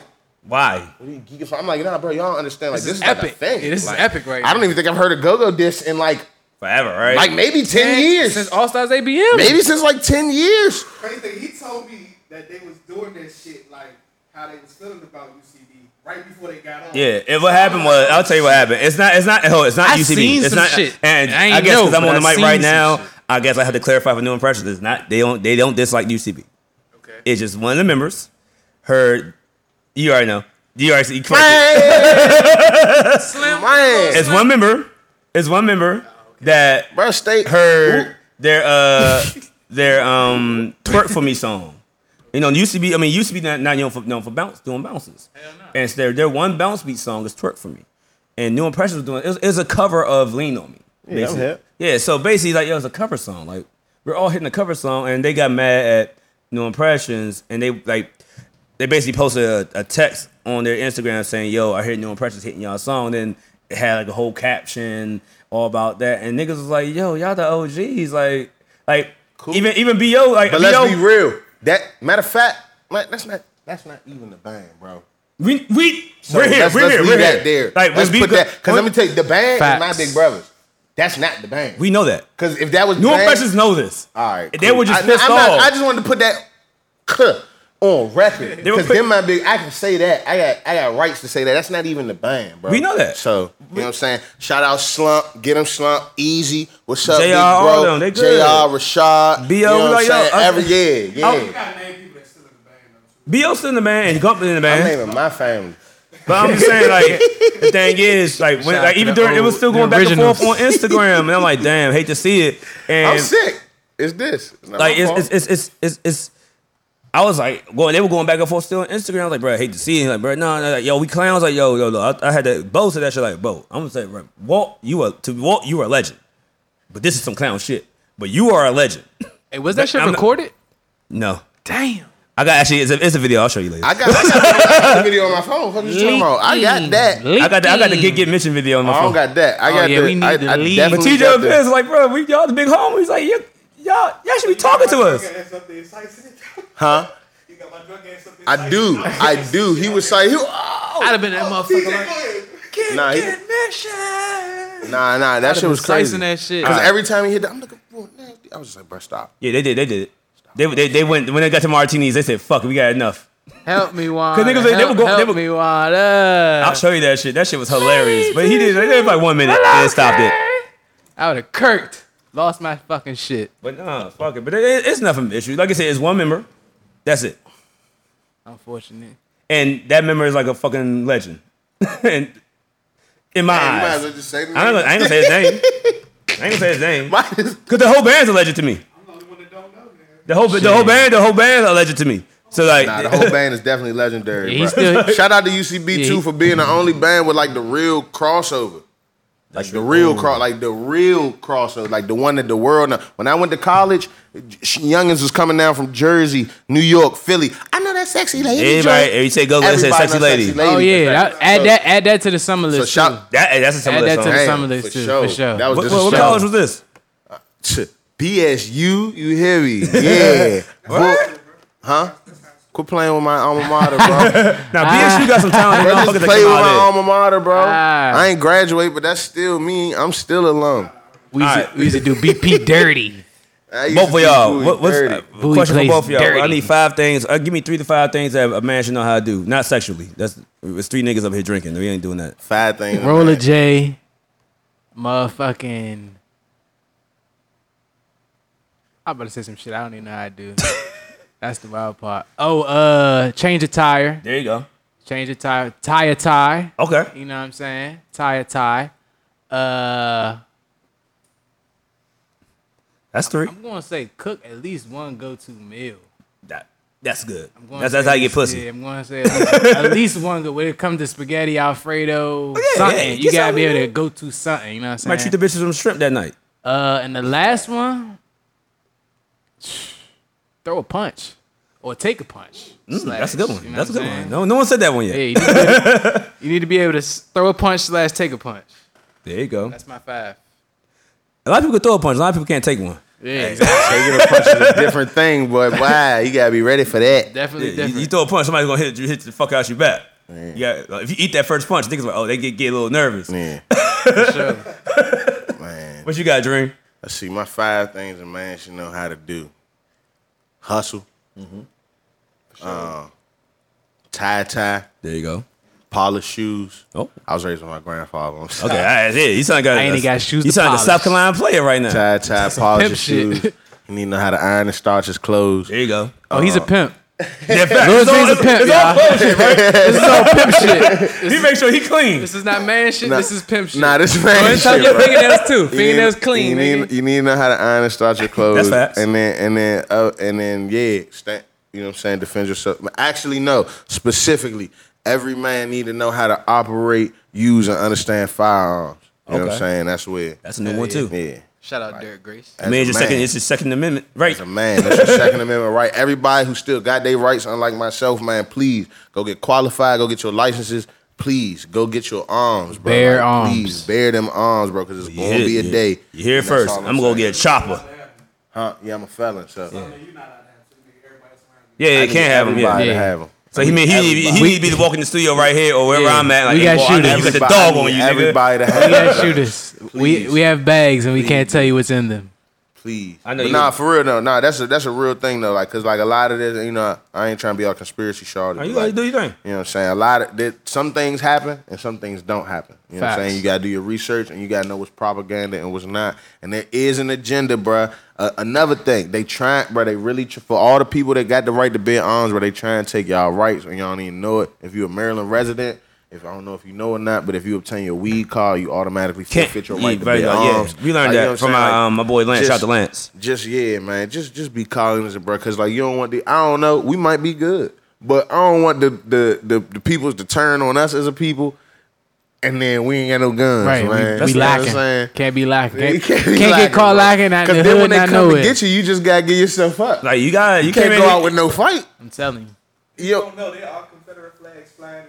Why? What are you geeking for? I'm like, nah, bro, y'all don't understand. Like, This this, is is, like epic. a thing. Yeah, this is Like, epic right I don't now. even think I've heard a go-go diss in like, Forever, right? like maybe ten Man, years. Since All Stars ABM. maybe since like ten years. Crazy thing, he told me that they was doing that shit like how they was feeling about UCB right before they got on. Yeah, and what happened was I'll tell you what happened. It's not. It's not. Oh, it's not I UCB. seen it's some not. shit. And I ain't I, guess because I'm on the I mic right now, shit. I guess I have to clarify for new impressions. It's not. They don't. They don't dislike UCB. Okay. It's just one of the members heard. You already know. You already see. Slim. Man, It's one member. It's one member that bro, state heard their uh their um twerk for me song. You know, used to be. I mean, UCB not, not known for known for bounce doing bounces. Hell no. And it's their their one bounce beat song is twerk for me. And New Impressions was doing it was, it was a cover of Lean on Me. I'm basically. hip. Yeah, so basically like it was a cover song. Like we're all hitting a cover song, and they got mad at New Impressions, and they like they basically posted a, a text on their Instagram saying, "Yo, I heard New Impressions hitting y'all song." Then it had like a whole caption all about that, and niggas was like, "Yo, y'all the OGs." Like, like even even Bo like But BO, let's be real. That matter of fact, like, that's not that's not even the band, bro. we we So we're here, let's, we're let's here, leave we're that here. there. Like let's put B- that because let me tell you, the band Facts. is my big brothers. That's not the band. we know that. Because if that was New band, Impressions know this. All right, They were just I, pissed I'm not- off. I just wanted to put that huh, on record because put- them my big. I can say that. I got I got rights to say that. That's not even the band, bro. We know that. So you know what I'm saying. Shout out Slump, get him Slump, Easy. What's up, JR, big all bro? them, they good. Jr. Rashad. B.O. You know what like, I'm saying? yo, I- Every yeah, yeah. Oh. I- You gotta name people that's still in the band though. Bo still in the band, and Gumy in the band. I'm band. naming my family. But I'm just saying, like, the thing is, like, when, like, even to the during, it was still going back and forth on Instagram, and I'm like, damn, hate to see it. And I'm sick. It's this. It's like, it's, it's, it's, it's, it's, it's, I was like, well, they were going back and forth still on Instagram. I was like, bro, I hate to see it. Like, bro, no, no, like, yo, we clowns. Like, yo, yo, yo. I, I had to both said that shit. Like, bro, I'm gonna say, bro, Walt, you are to Walt, you are a legend. But this is some clown shit. But you are a legend. Hey, was that shit I'm not- recorded? No, Damn. I got actually, it's a, it's a video. I'll show you later. I got, I got, I got the video on my phone. What you talking about? I got that. I got the, I got the get get mentioned video on my phone. I don't got that. I Oh, got yeah, the, we need I, the I lead. But definitely TJ got the- Vince like, bro, we y'all the big homies. Like, you, y'all, y'all should be talking to us. Drunk ass up there, excited. Huh? You got my drunk ass up there. I do. I do. He was like, he, oh. I'd have been that motherfucker like, Nah, he, nah, nah. That shit was crazy. that shit. Because every time he hit that, I'm looking for nasty. I was just like, bro, stop. Yeah, they did. They did it. They, they, they went when they got to martinis. They said, "Fuck, we got enough." Help me, Wanda. niggas, they- they help, would go- they help would- me, Wanda. I'll show you that shit. That shit was hilarious. But he did. They did like one minute and stopped it. I would have kirked. Lost my fucking shit. But nah, fuck it. But it, it's nothing issue. Like I said, it's one member. That's it. Unfortunate. And that member is like a fucking legend. and in my Hey, you might as eyes, well just say the I ain't, gonna, I ain't gonna say his name. I ain't gonna say his name. Might as- Cause the whole band's a legend to me. I'm the only one that don't know, man. The whole the whole band, the whole band's a legend to me. So like, Nah, the whole band is definitely legendary. Yeah, he's bro. still- Shout out to UCB Yeah, too he- for being the only band with like the real crossover. Like the real cross, like the real crossover, like the one that the world. Know. When I went to college, sh- youngins was coming down from Jersey, New York, Philly. I know that sexy lady. everybody, if you say go, let's say Everybody sexy knows lady. Oh yeah, That's that, add So- that add that to the summer So list. shout too. That, that's a summer Add that song. to the Damn, summer list for too, sure. for sure. That was What, just what, what college was this? Uh, Ch- BSU, you hear me? Yeah. What? Huh? Quit playing with my alma mater, bro. Now BSU got some talented Bro, motherfuckers just that play come with my out alma mater, bro. Ah. I ain't graduate, but that's still me. I'm still alum. We used, Alright. to, we used to do BP dirty. Both to of y'all. What, what's uh, question for both of y'all? I need five things. Uh, give me three to five things that a man should know how to do. Not sexually. That's it's three niggas up here drinking. We ain't doing that. Five things. Roller J, motherfucking. I'm about to say some shit I don't even know how to do. That's the wild part. Oh, uh, change a tire. There you go. Change a tire. Tie a tie. Okay. You know what I'm saying? Tie a tie. Uh, That's three. I'm gonna say cook at least one go-to meal. That, that's good. That's, that's how you get pussy. Yeah, I'm gonna say at least, at least one good. When it comes to spaghetti Alfredo, yeah, something yeah, you gotta be able to go to something. You know what I'm Might saying? treat the bitches some shrimp that night. Uh, and the last one, throw a punch or take a punch. Mm, slash, that's a good one. you know that's a good I'm one. No, no one said that one yet. Yeah, you need, to be able, you need to be able to throw a punch slash take a punch. There you go. That's my five. A lot of people can throw a punch. A lot of people can't take one. Yeah, exactly. Taking a punch is a different thing, but wow, you gotta be ready for that. definitely Yeah, you, different. you throw a punch, somebody's gonna hit you, hit the fuck out your back. You got, like, if you eat that first punch, niggas like, oh, they get, get a little nervous. Man, sure. man. What you got, Dream? Let's see, my five things a man should know how to do. Hustle. Uh, tie tie, There you go. polish shoes. Oh, I was raised with my grandfather. I'm okay. That's it. You sound like I ain't got shoes You to sound like a. South Carolina player right now. Tie tie, polish pimp shit. shoes. You need to know how to iron and starch his clothes. There you go. Oh, he's a pimp. Yeah, fact. Lil It's Dream's a pimp, it's all y'all. clothes shit, right? This is all pimp shit. He makes sure he clean. This is not man shit. Nah. This is pimp shit. Nah, this Go man ahead and touch shit, your fingernails too. You need- Fingernails clean, You need, you need to know how to iron and starch your clothes. That's facts. And then and then uh, and then yeah, stand, you know what I'm saying, defend yourself. Actually, no, specifically, every man need to know how to operate, use, and understand firearms. You know what I'm saying? That's where. That's a new one too. Yeah. Shout out Derek Grace. I mean, it's a your second. It's your second amendment, right? As a man, that's your Second Amendment right. Everybody who still got their rights, unlike myself, man, please go get qualified, go get your licenses. Please go get your arms, bro. Bear Like, arms. Please bear them arms, bro, because it's You gonna be a you- day. You hear it And that's first. I'm, gonna go get a chopper. Huh? Yeah, I'm a felon, so. You're not have to make everybody else around you. Yeah, yeah, you can't have them. Yeah. everybody to Yeah. have 'em. So he mean he need, he Everybody. need to be walking the studio right here or wherever Yeah. I'm at. Like, We hey, got boy, shooters. you got the dog on you, nigga. Everybody to We have. got it. shooters. We Please. we have bags and we can't tell you what's in them. Please. I know But you- nah, for real though. Nah, that's a that's a real thing though. Like, cause like a lot of this, you know, I ain't trying to be all conspiracy shard. Oh, you but, gotta like, do your thing. You know what I'm saying? A lot of that, some things happen and some things don't happen. You know what I'm saying? You gotta do your research and you gotta know what's propaganda and what's not. And there is an agenda, bruh. Uh, another thing, they try, bruh. They really tr- for all the people that got the right to bear arms, where they try and take y'all rights and y'all don't even know it. If you're a Maryland resident. If I don't know if you know or not, but if you obtain your weed card, you automatically Can't forfeit your yeah, right to right, bear yeah. arms. We learned Like, you know that from my. Like, um, my boy Lance. just- Shout out to Lance. just yeah, man. Just just be cognizant, bro. Cause like you don't want the I don't know. We might be good, but I don't want the the the, the peoples to turn on us as a people, and then we ain't got no guns, Right. man. We, You we know what I'm lacking. saying? Can't be lacking. You Can't, be can't get caught bro. lacking Cause the then hood when they come know to it. get you, you just gotta get yourself up. Like you got you, you can't came go in- out with no fight. I'm telling you. You Yo, don't know there are Confederate flags flying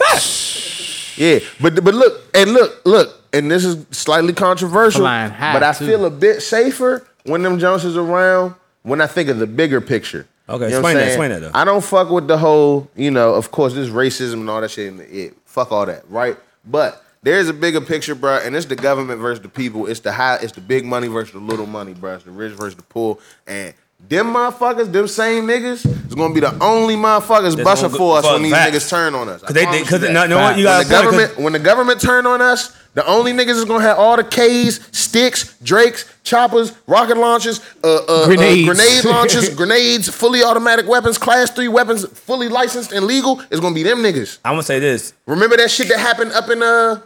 in Maryland. yeah, but but look and look look, and this is slightly controversial, but I too. feel a bit safer when them Jones is around. When I think of the bigger picture. Okay, You know explain that, explain that, though. I don't fuck with the whole, you know, of course, this racism and all that shit. And it, fuck all that, right? But there's a bigger picture, bro, and it's the government versus the people. It's the high, it's the big money versus the little money, bro. It's the rich versus the poor. And them motherfuckers, them same niggas, is gonna be the only motherfuckers That's busting go- for us for when these facts. niggas turn on us. Cause they, they, cause you they, that. no, no, you when the government when the government turn on us, the only niggas is gonna have all the K's, sticks, Dracos, choppers, rocket launchers, uh, uh, uh, Grenades. grenade launchers, grenades, fully automatic weapons, class three weapons, fully licensed and legal. Is gonna be them niggas. I'm gonna say this. Remember that shit that happened up in uh.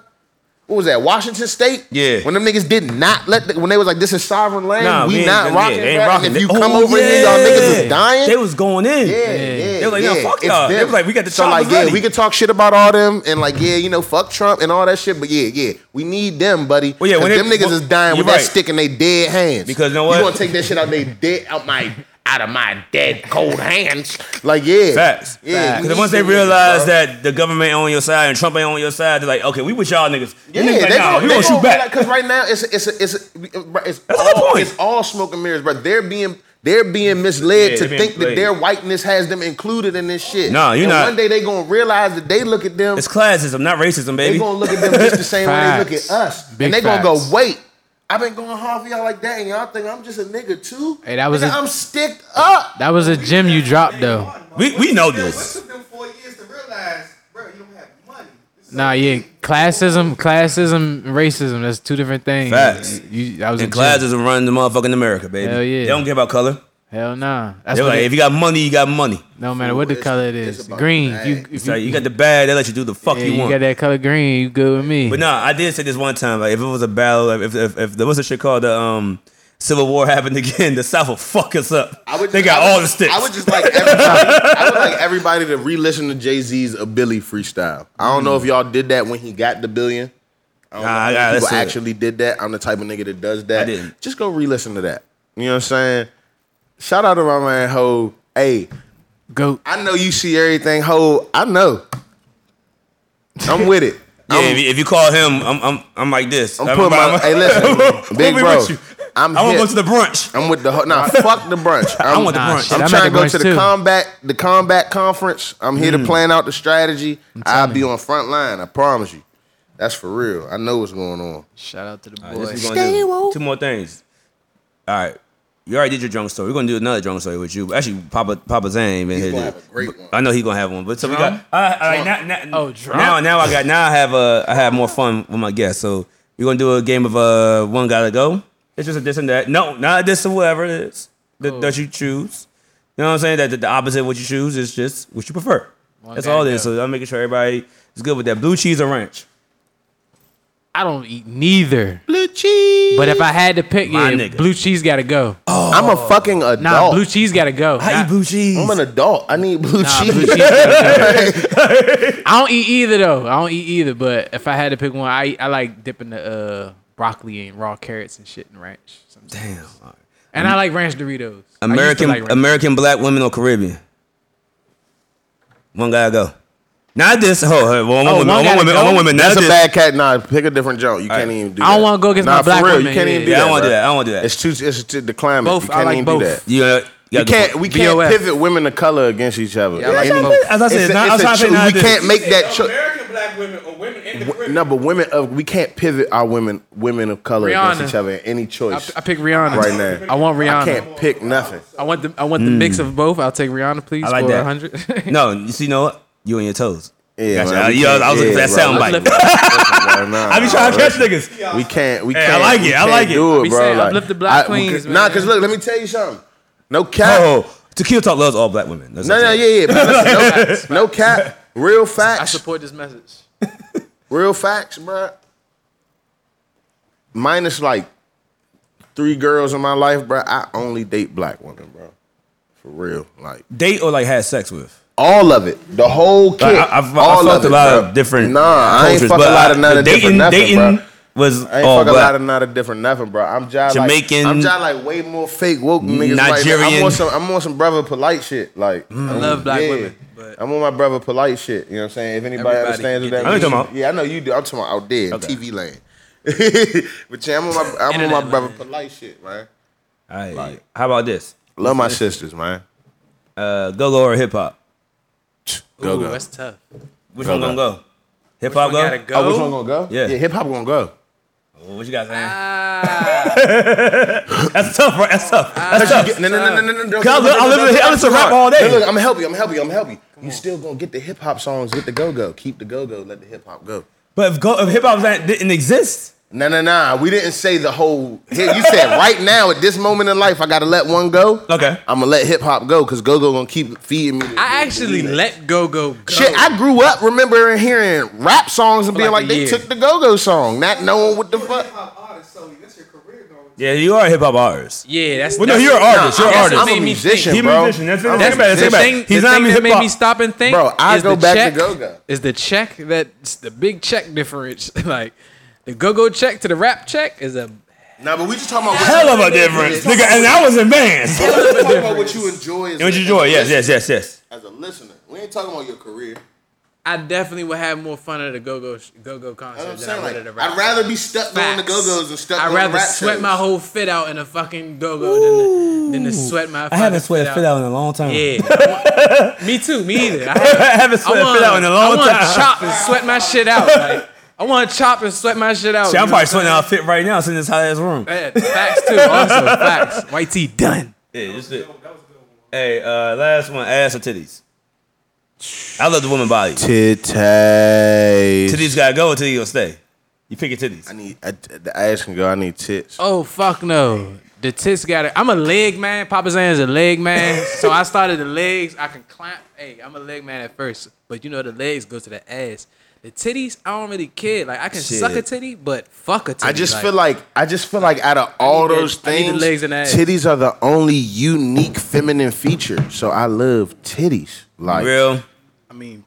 What was that? Washington State. Yeah. When them niggas did not let, the, when they was like, "This is sovereign land. Nah, we, ain't- not yeah, rocking." They ain't rocking. If you Oh, come over here, y'all niggas yeah. is dying. They was going in. Yeah, yeah. They was like, yeah. fuck y'all. They was like, we got the So like, yeah, ready. we could talk shit about all them and like, yeah, you know, fuck Trump and all that shit. But yeah, yeah, we need them, buddy. Well, yeah, when them niggas well, is dying with you're that stick in their dead hands. Because you know what? You want to take that shit out they dead out my out of my dead cold hands? Like, yeah, Facts. Yeah, Because once they realize that the government ain't on your side and Trump ain't on your side, they're like, okay, we with y'all niggas. Yeah, Them niggas like, they nah, gonna, we gonna shoot back. Because right now it's it's it's it's, it's That's all point. it's all smoke and mirrors, but they're being they're being misled Yeah, to being think that their whiteness has them included in this shit. Nah, you and not. One day they gonna realize that they look at them. It's classism, not racism, baby. They baby. gonna look at them just the same way they look at us, Big and they gonna go, wait. I've been going hard for y'all like that, and y'all think I'm just a nigga too. Hey, that was Nigga, a- I'm sticked up. That was a gem you dropped though. We- we know It this. took them four years to realize, bro, you don't have money. Nah, yeah, classism, classism, and racism. That's two different things. Facts. You, that was a And classism running the motherfucking America, baby. Hell yeah. They don't care about color. Hell nah. That's They're like, it- if you got money, you got money. no matter what the color it's is. Green. the You, if It's like you got the bag, they let you do the fuck yeah, you you want. You got that color green. You good with me? But nah, I did say this one time. Like if it was a battle, like, if, if if there was a shit called the um Civil War happened again, the South will fuck us up. I would they got I would- all the sticks. I would just like everybody. I would like everybody to re-listen to Jay Z's "A Billy" freestyle. I don't know if y'all did that when he got the billion. I don't Nah, know I if gotta people listen to it. actually did that. I'm the type of nigga that does that. I didn't. Just go re-listen to that. You know what I'm saying? Shout out to my man Ho. Hey, Goat. I know you see everything. Ho, I know. I'm with it. yeah, I'm, if you, if you call him, I'm I'm I'm like this. I'm putting my. Hey, listen, big bro. I'm. I want to go to the brunch. I'm with the ho- nah. fuck the brunch. I'm, I want the brunch. I'm I'm trying to go to the too. combat the combat conference. I'm here Mm. to plan out the strategy. I'll be on front line. I promise you. That's for real. I know what's going on. Shout out to the All right, this boys. we gonna do two more things. All right. You already did your drunk story. We're gonna do another drunk story with you. Actually, Papa Papa Zane been He's here. have a great one. I know he's gonna have one. But so we Drunk? got. I, I, now, now, Oh, drunk? now now I got now I have uh I have more fun with my guests. So we're gonna do a game of uh one gotta go. It's just a this and that. No, not a this or whatever it is that, Oh. that you choose. You know what I'm saying? That the, the opposite of what you choose is just what you prefer. One That's all it go. So I'm making sure everybody is good with that. Blue cheese or ranch. I don't eat neither. Blue cheese. But if I had to pick, My yeah, nigga. blue cheese gotta go. I'm a fucking adult. Nah, blue cheese gotta go. I Nah, eat blue cheese. I'm an adult. I need blue nah, cheese. blue cheese gotta go. I don't eat either though. I don't eat either. But if I had to pick one, I I like dipping the uh, broccoli and raw carrots and shit in ranch. sometimes. Damn. And I like ranch Doritos. I used to American like ranch. American black women or Caribbean? One gotta go. Not this. Oh, one, one Oh, woman. one One, gotta woman. go? One woman. Not That's a this. bad cat. Nah, pick a different joke. You can't even do that. I don't wanna go against nah, my black for real, women, You can't even do Yeah, that. I don't want to do that. I don't want to do that. It's too. It's too, the climate. Both, You I can't like even both. do that. You, uh, You can't. We can't BOF. pivot women of color against each other. Yeah, I like Any- both. As I said, it's a- not- I was it's a trying to say cho- not we can't make that. Cho- American black women or women in the Caribbean. no, but women of we can't pivot our women women of color against each other in any choice I pick Rihanna right now. I want Rihanna. I can't pick nothing. I want the I want the mix of both. I'll take Rihanna, please, I like for that. hundred. No, you see, you know what? You on your toes. Yeah, Gotcha. man, we Uh, yeah, I was looking for that sound bite. Uplift- Listen, bro, nah, I be trying to catch niggas. We can't. We can't. I like it, I can't like it. Do it, bro. saying Like, uplift the black I- queens, Nah, man. because look, let me tell you something. No cap. Oh, Tequila Talk loves all black women. That's No, no, yeah, yeah. But listen, no, no cap. Real facts. I support this message. Real facts, bro. Minus like three girls in my life, bro. I only date black women, bro. For real, like Date or like had sex with. All of it, the whole kit. Like, I, I've, all I've fucked of a lot bro. of different. Nah, I ain't cultures, fuck a lot of none of different nothing, dating bro. was I ain't all fuck a lot of not a different nothing, bro. I'm just Jamaican, Like, I'm just like way more fake woke niggas. Like, Nigerian. I'm on some. I'm on some brother polite shit. Like I love black women, but I'm on my brother polite shit. You know what I'm saying? If anybody understands what that I know means, what you're yeah, I know you do. I'm talking about out there Okay. TV lane. but yeah, I'm on my I'm on my brother lane. polite shit, man. All right. Like- How about this? Love my sisters, man. Uh, go go or hip hop? Go Ooh, go. that's tough. Which Go one gonna go. go? Hip hop Which one go? gotta Oh, which one gonna go? Yeah. yeah. Hip hop gonna go. What you got saying? Ah, That's tough, right? That's tough. That's tough. No, no, no, no, no, no. Cause I li- I live in- I listen to rap all day. Look, look, I'm gonna help you. I'm gonna help you. I'm gonna help you. You still gonna get the hip hop songs. Get the go go. Keep the go go. Let the hip hop go. But if go if hip hop didn't exist, No, no, no. We didn't say the whole. Here, you said right now at this moment in life, I gotta let one go. Okay. I'm gonna let hip hop go because go go gonna keep feeding me. the- I the- actually the- let go go go. Shit, I grew up remembering hearing rap songs and For being like like, they year. took the go go song, not knowing what the fuck. Hip-hop artist, so that's your career going. yeah, you are a hip hop artist. yeah, that's. Well, no, that's- you're an artist. You're an artist. I'm a musician, think. He a bro. musician. That's- I'm think a about it, think the about it. musician. thing, He's the not thing that made hip-hop. me stop and think, Bro, I go the back to check, go-go. Is the check that's the big check difference? like the go go check to the rap check is a Nah, but we just talking about what Hell of a difference, nigga. And I was in bands. We just talking about what you enjoy. As What you enjoy? Yes, yes, yes, yes. As a listener, we ain't talking about your career. I definitely would have more fun at a go go go go concert what I'm than I saying. would Like, at a rap. I'd rather be stuck doing the Facts. go go's and stuck I'd doing rather rap sweat shows. my whole fit out in a fucking go go than, to- than to sweat my. I haven't fucking sweat fit out in a long time. Yeah, me too. Me either. I I haven't, haven't sweat I want, fit out in a long want time. I want to chop and sweat my shit out. Like, I want to chop and sweat my shit out. See, I'm probably sweating out fit right now, sitting in this hot ass room. Yeah, facts too. Also, facts. White tee done. Yeah, just it. Hey, uh, last one, ass or titties? I love the woman body. Titties. Titties gotta go or titties gonna stay. You pick your titties. I need I, the ass can go. I need tits. Oh fuck no. the tits got it. I'm a leg man. Papa Zan is a leg man. so I started the legs. I can climb. Hey, I'm a leg man at first, but you know the legs go to the ass. The titties, I don't really care. Like I can Shit. suck a titty, but fuck a titty. I just feel like I just feel like out of all those I the things, legs and titties are the only unique feminine feature. So I love titties. Like Real. I mean,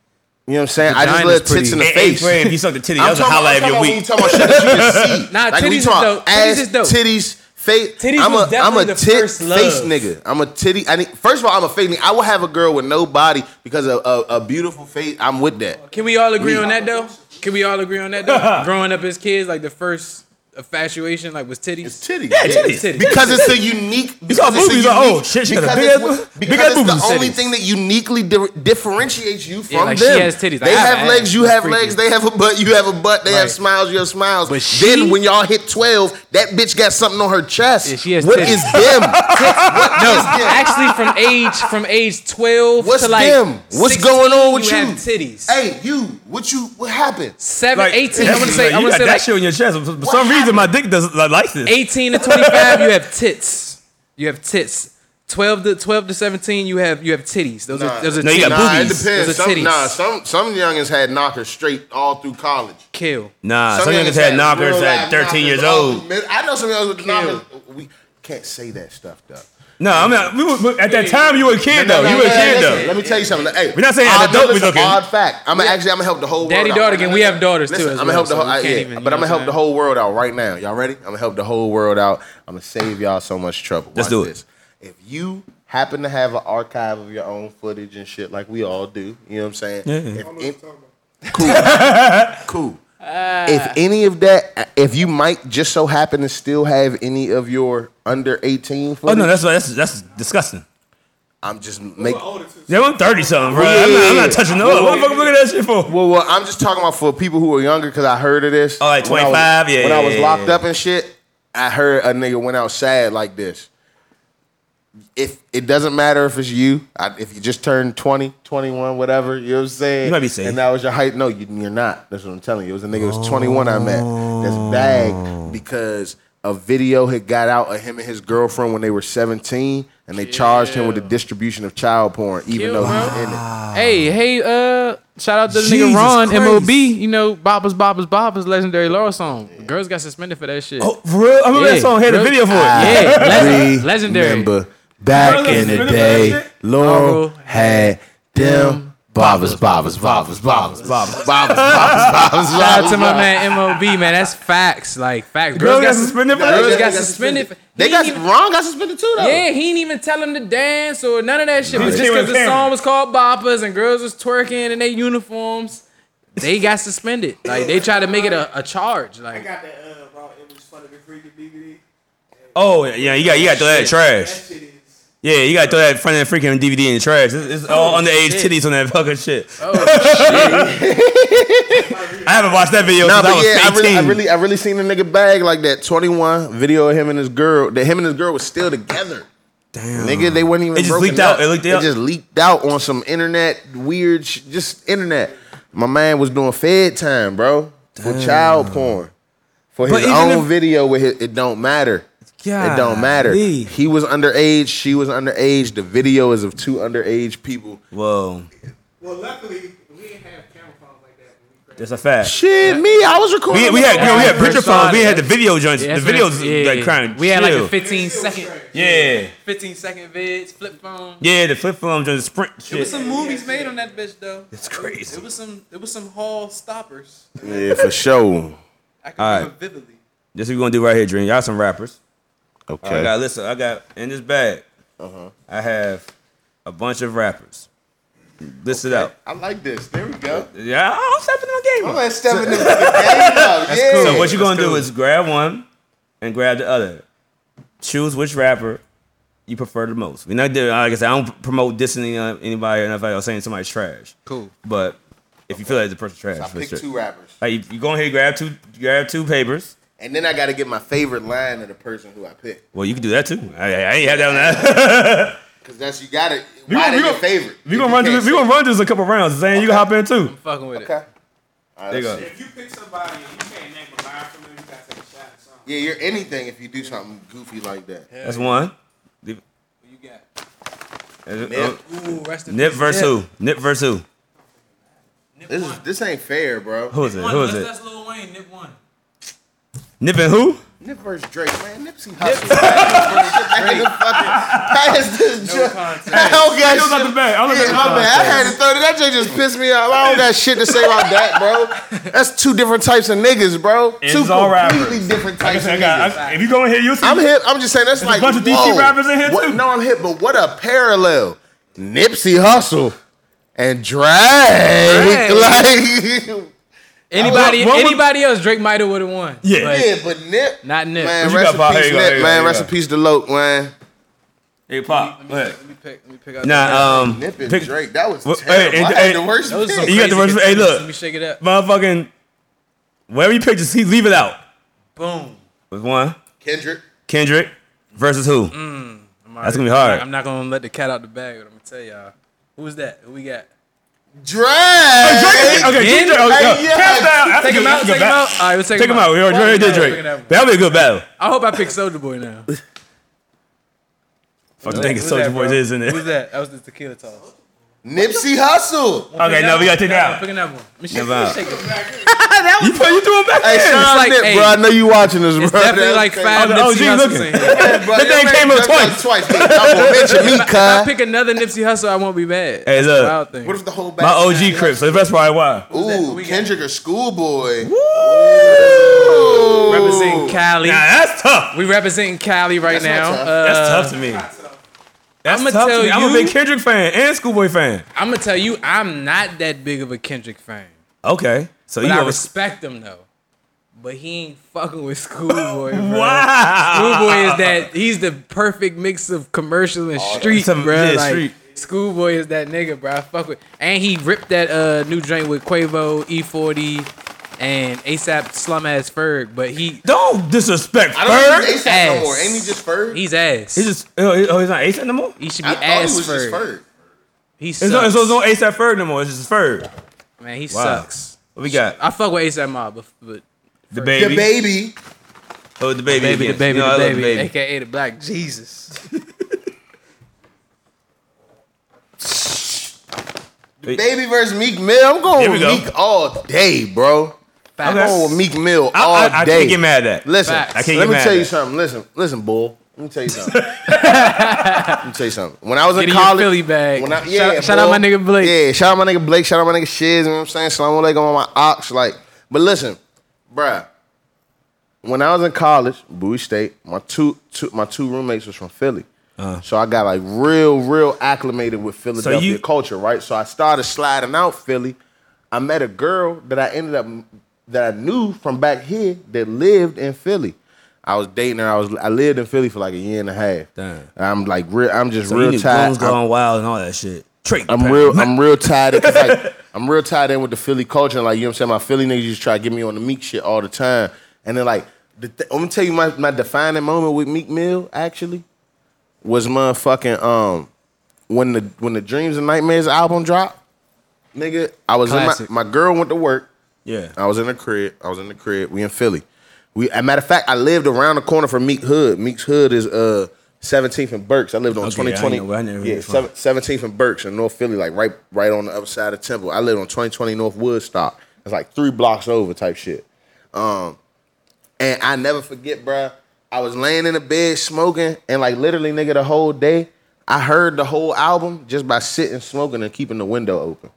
you know what I'm saying? I just love tits in the Hey, hey, face. friend, if you suck the titty, I'm that's a highlight of your week. you talking about shit that you can see. Nah, like when titties you is dope. about Titties ass, is dope. titties, face. Titties I'm was a I'm a definitely the tit first face love. nigga. I'm a titty. I need, first of all, I'm a face nigga. I will have a girl with no body because of a, a beautiful face. I'm with that. can we all agree Me. on that though? Can we all agree on that though? Growing up as kids, like the first infatuation, like was titties. It's titties. Yeah, titties. Titties. Because it's a unique. saw Because it's a boobies, like, oh, shit, she got a because big it's ass what- boob- big Because it's the and only titties. thing that uniquely di- differentiates you from like, she them. has titties. Like, They I have have legs. You have freaky. legs. They have a butt. You have a butt. They have smiles. You have smiles. But she- then when y'all hit twelve, that bitch got something on her chest. Yeah, she has What titties. is them? what No, is them? actually, from age from age twelve What's to like them? What's 16, going on with you? have titties. Hey, you. What you? What happened? Seven, 18. I'm gonna say. I'm gonna say that shit on your chest. For, for some reason, happened? my dick doesn't like, like this. 18 to 25, you have tits. You have tits. 12 to 12 to 17, you have you have titties. Those are those are No, you titties. got Nah, it boobies. depends. Those are Some, titties. nah, some some youngins had knockers straight all through college. Kill. Nah, some, youngins niggas had knockers at 13 knockers years old. through mid- I know some youngins with knockers. We can't say that stuff though. No, I'm not. We were, at that time, you were a kid No, though. no, You were a kid listen, though. Let me tell you something. Hey, We're not saying odd- as adult we looking. Odd fact. I'm gonna actually I'm gonna help the whole Daddy, world. daughter out. again. We have daughters, too, Listen, as I'm gonna well, help the whole. we I- yeah, even, but I'm gonna help the whole world out right now. Y'all ready? I'm gonna help the whole world out. I'm gonna save y'all so much trouble. Let's Watch do it. this. If you happen to have an archive of your own footage and shit like we all do, you know what I'm saying? Yeah. If in- cool. cool. If ah. any of that, if you might just so happen to still have any of your under 18 Oh no, that's that's that's disgusting. I'm just making. Older. Yeah, I'm 30 something, bro. Well, I'm, not, I'm not touching no. well, What the fuck am I looking at that shit for? Well, well, I'm just talking about for people who are younger because I heard of this. Oh, like When I was- 25? Yeah, When I was yeah, locked yeah. up and shit, I heard a nigga went out sad like this. If it doesn't matter if it's you, I, if you just turned 20, 21, whatever, you know what I'm saying? You might be safe. And that was your height. No, you, you're not. That's what I'm telling you. It was a nigga who was 21 I met that's bagged because a video had got out of him and his girlfriend when they were 17 and they charged him with the distribution of child porn even Kill, though bro. he's in it. Hey, hey, uh, shout out to the nigga Ron, Christ. MOB. You know, Boppers, Boppers, Boppers, legendary Laurel song. Girls got suspended for that shit. Oh, for real? I remember Yeah, that song. Had a video for it. yeah, legend, legendary. Remember back Remember in the day. Laurel Laurel had them bobbers, bobbers, bobbers, bobbers, bobbers, bobbers, bobbers, Shout out to my man MOB, man. That's facts. Like facts. Girls got suspended for that? Girls got got suspended. They got ain't even- Ron got suspended too though. Yeah, he didn't even tell him to dance or none of that shit. But just because the song was called Boppers and girls was twerking in their uniforms, they got suspended. Like they tried to make it a, a charge. I got that uh, raw image fun of the freaking DVD. Oh yeah, you got you got to throw that in That trash. shit is. Yeah, you got to throw that front end the freaking DVD in the trash. It's, it's all oh, underage shit. titties on that fucking shit. oh shit. I haven't watched that video Nah, since I but was yeah, I really, I really, I really seen a nigga bag like that. Twenty one video of him and his girl. That him and his girl was still together. Damn. Nigga, they weren't even. It just broken leaked out. up. It leaked out. It just leaked out on some internet weird, sh- just internet. My man was doing fed time, bro, for child porn, for his own if- video. With his, it don't matter. It don't matter. Golly. He was underage. She was underage. The video is of two underage people. Whoa, Well, luckily we didn't have camera phones like that. When we that's a fact. Shit, me, I was recording. We, we had you know, we had First picture phones. We had the video joints. Yeah, the videos yeah, like crying. We had like a chill. 15 second, Yeah, 15 second vids, flip phone. yeah. The flip phone joints, sprint Shit. There was some movies made on that bitch though. It's crazy. It was some. It was some hall stoppers. Yeah, for sure. I can All right. remember vividly. This what we gonna do right here, Dream. Y'all some rappers. Okay. I got listen. I got in this bag. Uh-huh. I have a bunch of rappers. List it out. I like this. There we go. Yeah, I'm stepping in the game. I'm up. gonna step in the, the game up. Yeah. So what you gonna do is grab one and grab the other. Choose which rapper you prefer the most. We're not doing. Like I said, I don't promote dissing uh, anybody or nothing or saying somebody's trash. Cool. But if you feel like the person's trash, I for picked sure. two rappers, Like you, you go ahead and grab two, grab two papers. And then I got to get my favorite line of the person who I picked, Well, you can do that too. I, I ain't had that on that. because that's you got to. We Why gonna- they we your gonna- favorite? we gonna run through. We gonna run through this a couple rounds. Saying you can hop in too. I'm Fucking with it. Okay. All right, There you go. If you pick somebody and you can't name a line from them, you gotta take a shot at something. Yeah, you're anything if you do something goofy like that. That's one. Who you got? Nip. Oh. Ooh, rest Nip versus Nip. who? Nip versus who? This is this ain't fair, bro. Who is it? Who is that's, it? that's Lil Wayne. Nip one. Nip and who? Nip versus Drake, man. Nipsey Hussle. Nip Pass this No joke. context. I don't got Still got shit. the bag. I'm Yeah, my the bad. I had to throw that. That joke just pissed me off. I don't got shit to say about that, bro. That's two different types of niggas, bro. It's two all rappers. completely different Like I types said, I of got- niggas. I- if you go in here, you'll see. I'm hip. I'm just saying that's a like bunch of DC rappers in here, What- too. No, I'm hip, but what a parallel. Nipsey Hussle and Drake. Like, Anybody, What- what would- anybody else, Drake might have would have won. Yeah. But yeah, but Nip. Not Nip. Man, rest got, in Bob? Here peace, you go, Nip. Man, rest here in peace to Loke, man. Hey, pop. Go ahead. Let me pick. Let me pick out. Nah, um, Nip and pick, Drake, that was Well, terrible. hey, I had hey, the worst Those are pick. You got the crazy worst- hey, look. Let me shake it up. motherfucking. Wherever you pick, just leave it out. Boom. With one, Kendrick. Kendrick versus who? I'm That's gonna be hard. I'm not gonna let the cat out the bag, but I'm gonna tell y'all. Who's that? Who we got? Drake. Drake. Okay, Again? Drake. Okay, Hey, yeah. hands down. Take him out. that's a Take good him battle. out. All right, let's take, Take him out. We already, we already did Drake. That'll be a good battle. I hope I pick Soulja Boy now. Fuck, the thing Soulja Boy bro? is in Who's there. that? That was the tequila toss. Nipsey Hussle. Okay, no, we gotta take that I'm out. picking that one. Let me shake, Never let me out. shake it. You put you doing back Hey, in. shout out like, Nip, hey, bro. I know you watching this, It's bro. definitely That's like crazy. five Oh, the Nipsey OG Hussles looking. in here. Yeah, bro, That thing came ain't up twice. Twice. nigga. I'm gonna mention me, If I pick another Nipsey Hussle, I won't be mad. Hey, That's look. the wild thing. What if the whole back? My back- OG Crip, so that's probably why. Ooh, Kendrick or Schoolboy. Woo! Representing Cali. Nah, that's tough. We representing Cali right now. Uh, That's tough to me. That's I'ma tough tell to me. I'm a big Kendrick fan and Schoolboy fan. I'm gonna tell you, I'm not that big of a Kendrick fan, Okay, so but you I respect him though. But he ain't fucking with Schoolboy. bro. Wow. Schoolboy is that he's the perfect mix of commercial and street, Some- bro. yeah, like, street. Schoolboy is that nigga, bro. I fuck with, and he ripped that uh new joint with Quavo, E40, and ASAP Slum Ass Ferg. But he Don't disrespect I don't Ferg. think he's ASAP no more. Ain't he just Ferg? he's ass. He's just oh, he- oh, he's not ASAP no more. he should be I thought he ass was just Ferg. Ferg. He It's sucks. no, it's no ASAP Ferg no more. It's just Ferg. Man, he Wow. sucks. What we got? I fuck with ASAP Mob, but, but The baby. The baby. Oh, the baby. baby, the again. baby, You know, I the love baby, aka the Black Jesus. Wait. Baby versus Meek Mill. I'm Here going we with go. Meek all day, bro. I'm Okay. going with Meek Mill I, all I, I day. can't get mad at that. Listen, Facts. I can't let get me mad tell at you that. something. Listen, listen, bull. Let me tell you something. Let me tell you something. When I was Get in in your college, Philly bag. When I, Shout- yeah, shout out my nigga Blake. Yeah, shout out my nigga Blake. Shout out my nigga Shiz. You know what I'm saying? Salam alaikum on my ox. Like, but listen, bruh. When I was in college, Bowie State, my two, two my two roommates was from Philly. Uh. So I got like real, real acclimated with Philadelphia you- culture, right? So I started sliding out Philly. I met a girl that I ended up that I knew from back here that lived in Philly. I was dating her. I was I lived in Philly for like a year and a half. Damn. I'm like real. I'm just So real knew tired. Going wild and all that shit. I'm real. I'm real. 'cause, Like, I'm real tied in with the Philly culture. Like you know what I'm saying. My Philly niggas just try to get me on the Meek shit all the time. And then like, the th- I'm gonna tell you my, my defining moment with Meek Mill actually was motherfucking um when the when the Dreams and Nightmares album dropped. Nigga, I was Classic. in my my girl went to work. Yeah. I was in the crib. I was in the crib. We in Philly. We, as a matter of fact, I lived around the corner from Meek Hood. Meek's Hood is uh 17th and Berks. I lived on Okay, I 2020. know- I know yeah, you're seven- 17th and Berks in North Philly, like right right on the other side of Temple. I lived on 2020 North Woodstock. It's like three blocks over type shit. Um, and I never forget, bruh. I was laying in the bed smoking, and like literally, nigga, the whole day, I heard the whole album just by sitting smoking and keeping the window open.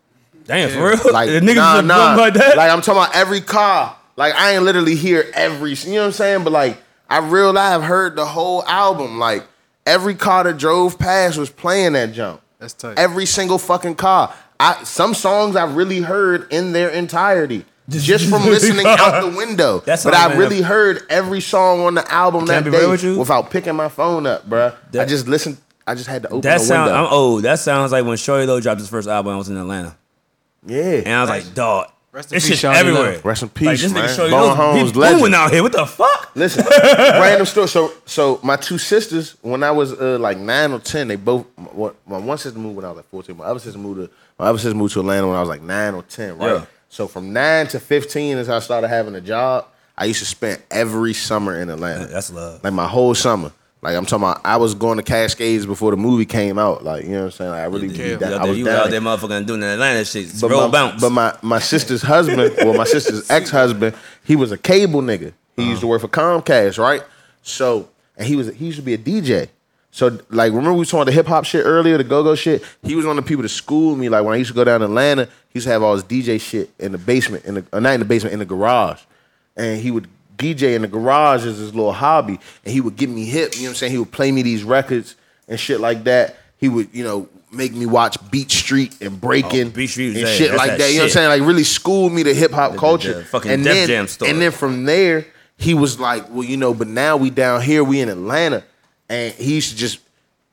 Damn, for real? Like the niggas nah, just nah. like that? Like I'm talking about every car. Like I ain't literally hear every. You know what I'm saying? But like I real I've heard the whole album. Like every car that drove past was playing that jump. That's tight. Every single fucking car. I some songs I really heard in their entirety. Just from listening out the window. That's but I man. really heard every song on the album Can I that be day with you? without picking my phone up, bruh. I just listened. I just had to open that the sound. window. I'm old. That sounds like when Shawty Lo dropped his first album. I was in Atlanta, yeah. and I was like, dog, Rest in this peace, shit's everywhere. Low. Rest in peace, like, this man. nigga Shorty Bone Low, Holmes, he legend. out here. What the fuck? Listen, random story. So, so my two sisters, when I was uh, like nine or ten, they both. What my one sister moved when I was like fourteen. My other sister moved to my other sister moved to Atlanta when I was like nine or ten. Right. Yeah. So from nine to fifteen, as I started having a job, I used to spend every summer in Atlanta. That's love. Like my whole summer. Like I'm talking about, I was going to Cascades before the movie came out. Like you know what I'm saying? Like, I really out that. I was you down out there. motherfucking doing the Atlanta shit. But Roll my, bounce. But my, my sister's husband, well, my sister's ex husband, he was a cable nigga. He used to Uh-huh. work for Comcast, right? So, and he was he used to be a DJ. So, like, remember we was talking the hip hop shit earlier, the go go shit. He was one of the people to school me. Like when I used to go down to Atlanta, he used to have all his DJ shit in the basement, in the uh, not in the basement, in the garage, and he would DJ in the garage as his little hobby, and he would get me hip. You know what I'm saying? He would play me these records and shit like that. He would, you know, make me watch Beat Street and Breaking Oh, Beat Street and shit like that that. You know what I'm saying? Like really schooled me to hip hop The- culture. the fucking and Def then, Jam story. And then from there, he was like, well, you know, but now we down here, we in Atlanta, and he used to just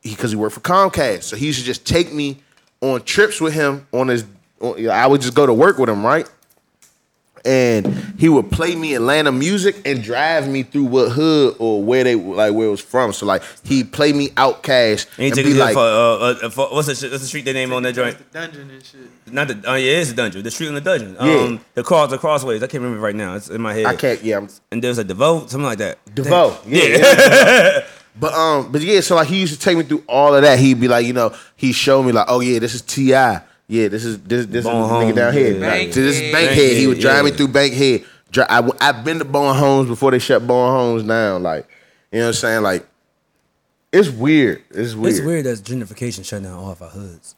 because he, worked for Comcast, so he used to just take me on trips with him on his. On, I would just go to work with him, right? And he would play me Atlanta music and drive me through what hood or where they like where it was from. So like he play me OutKast And and be like, for, uh, uh, for what's the what's the street they name on that joint? Dungeon and shit. Not the oh yeah, it is the dungeon. The street in the dungeon. Um, Yeah. the cross the crossways. I can't remember right now. It's in my head. I can't, yeah, I'm And there's a DeVoe, something like that. DeVoe. Yeah. Yeah. yeah. but um, but yeah, so like he used to take me through all of that. He'd be like, you know, he showed me like, oh yeah, this is Ti. Yeah, this is this this Bone is the nigga down here. yeah. Like, so this is Bankhead. Bankhead. He would drive me through Bankhead. Dri- I, w- I've been to Bowen Homes before they shut Bowen Homes down. Like, you know what I'm saying? Like, it's weird. It's weird. It's weird that gentrification shutting down all of our hoods.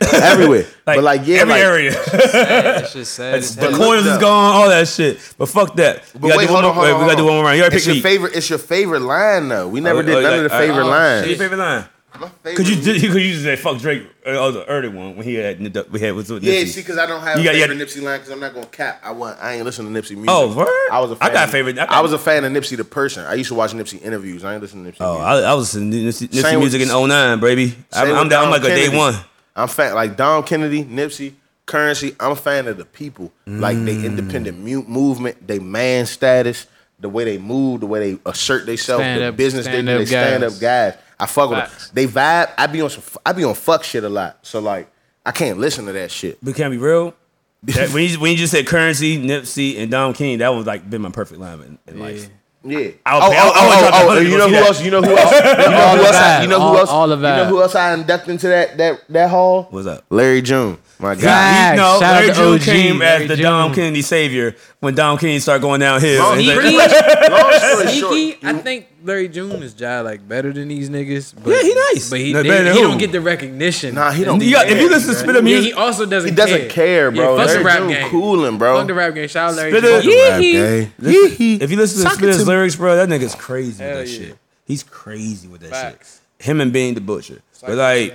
everywhere. but like, yeah, every like, area. That's just sad. as the But corners is gone, all that shit. But fuck that. We But gotta wait, do hold one on, hold wait, on, we gotta do one more round. You already It's picked your me. favorite. It's your favorite line though. We never Oh, did oh, none like, of the favorite oh, lines. Your favorite line? My Could you was- did- you could use that fuck Drake uh, oh, the early one when he had we had was with Yeah, see, because I don't have You a got- you favorite got- Nipsey line because I'm not gonna cap. I want. I ain't listen to Nipsey music. Oh, word? I was a I fan got of- favorite- I got- I was a fan of Nipsey the person. I used to watch Nipsey interviews. I ain't listen to Nipsey. Oh, music. I, I was listening to Nipsey, Nipsey Same with- music in 09, baby. I'm, I'm, down, I'm Dom like a day one. I'm fan like Dom Kennedy, Nipsey, Currency. I'm a fan of the people, like Mm. they independent mu- movement, they man status, the way they move, the way they assert themselves, the up- business they do, they stand up guys. I fuck with them. They vibe. I be on some. I be on fuck shit a lot. So like, I can't listen to that shit. But can I be real? That, when, you, when you just said Currency, Nipsey, and Dom King, that was like been my perfect line in, in life. Yeah. I'll oh, pay- oh, I'll- I'll oh, oh, oh, you know who see else? You know who else? You know who else? I, you know who all- else? all the You know who else I inducted into that that that hall? What's up? Larry June, my Yeah, guy. Facts. he, no, Shout out Larry to June OG, came Larry as the June. Dom Kennedy savior when Dom Kennedy started going downhill. Long And he's story Sneaky, Long story short. I think Larry June is jive like better than these niggas. But, Yeah, he nice. But he, No, they- better he don't get the recognition. Nah, he don't. You got- if you listen to man. Spitta yeah, music, he also doesn't. He doesn't care, bro. Yeah, fuck the Larry rap June game. coolin', bro. Fuck the rap game. Shout out Larry Spitta- June. Yeah, Yee-hee. Yee-hee. If you listen to Suck it Spitta's to me. lyrics, bro, that nigga's crazy with that shit. He's crazy with that shit. Him and Benny the Butcher. But like,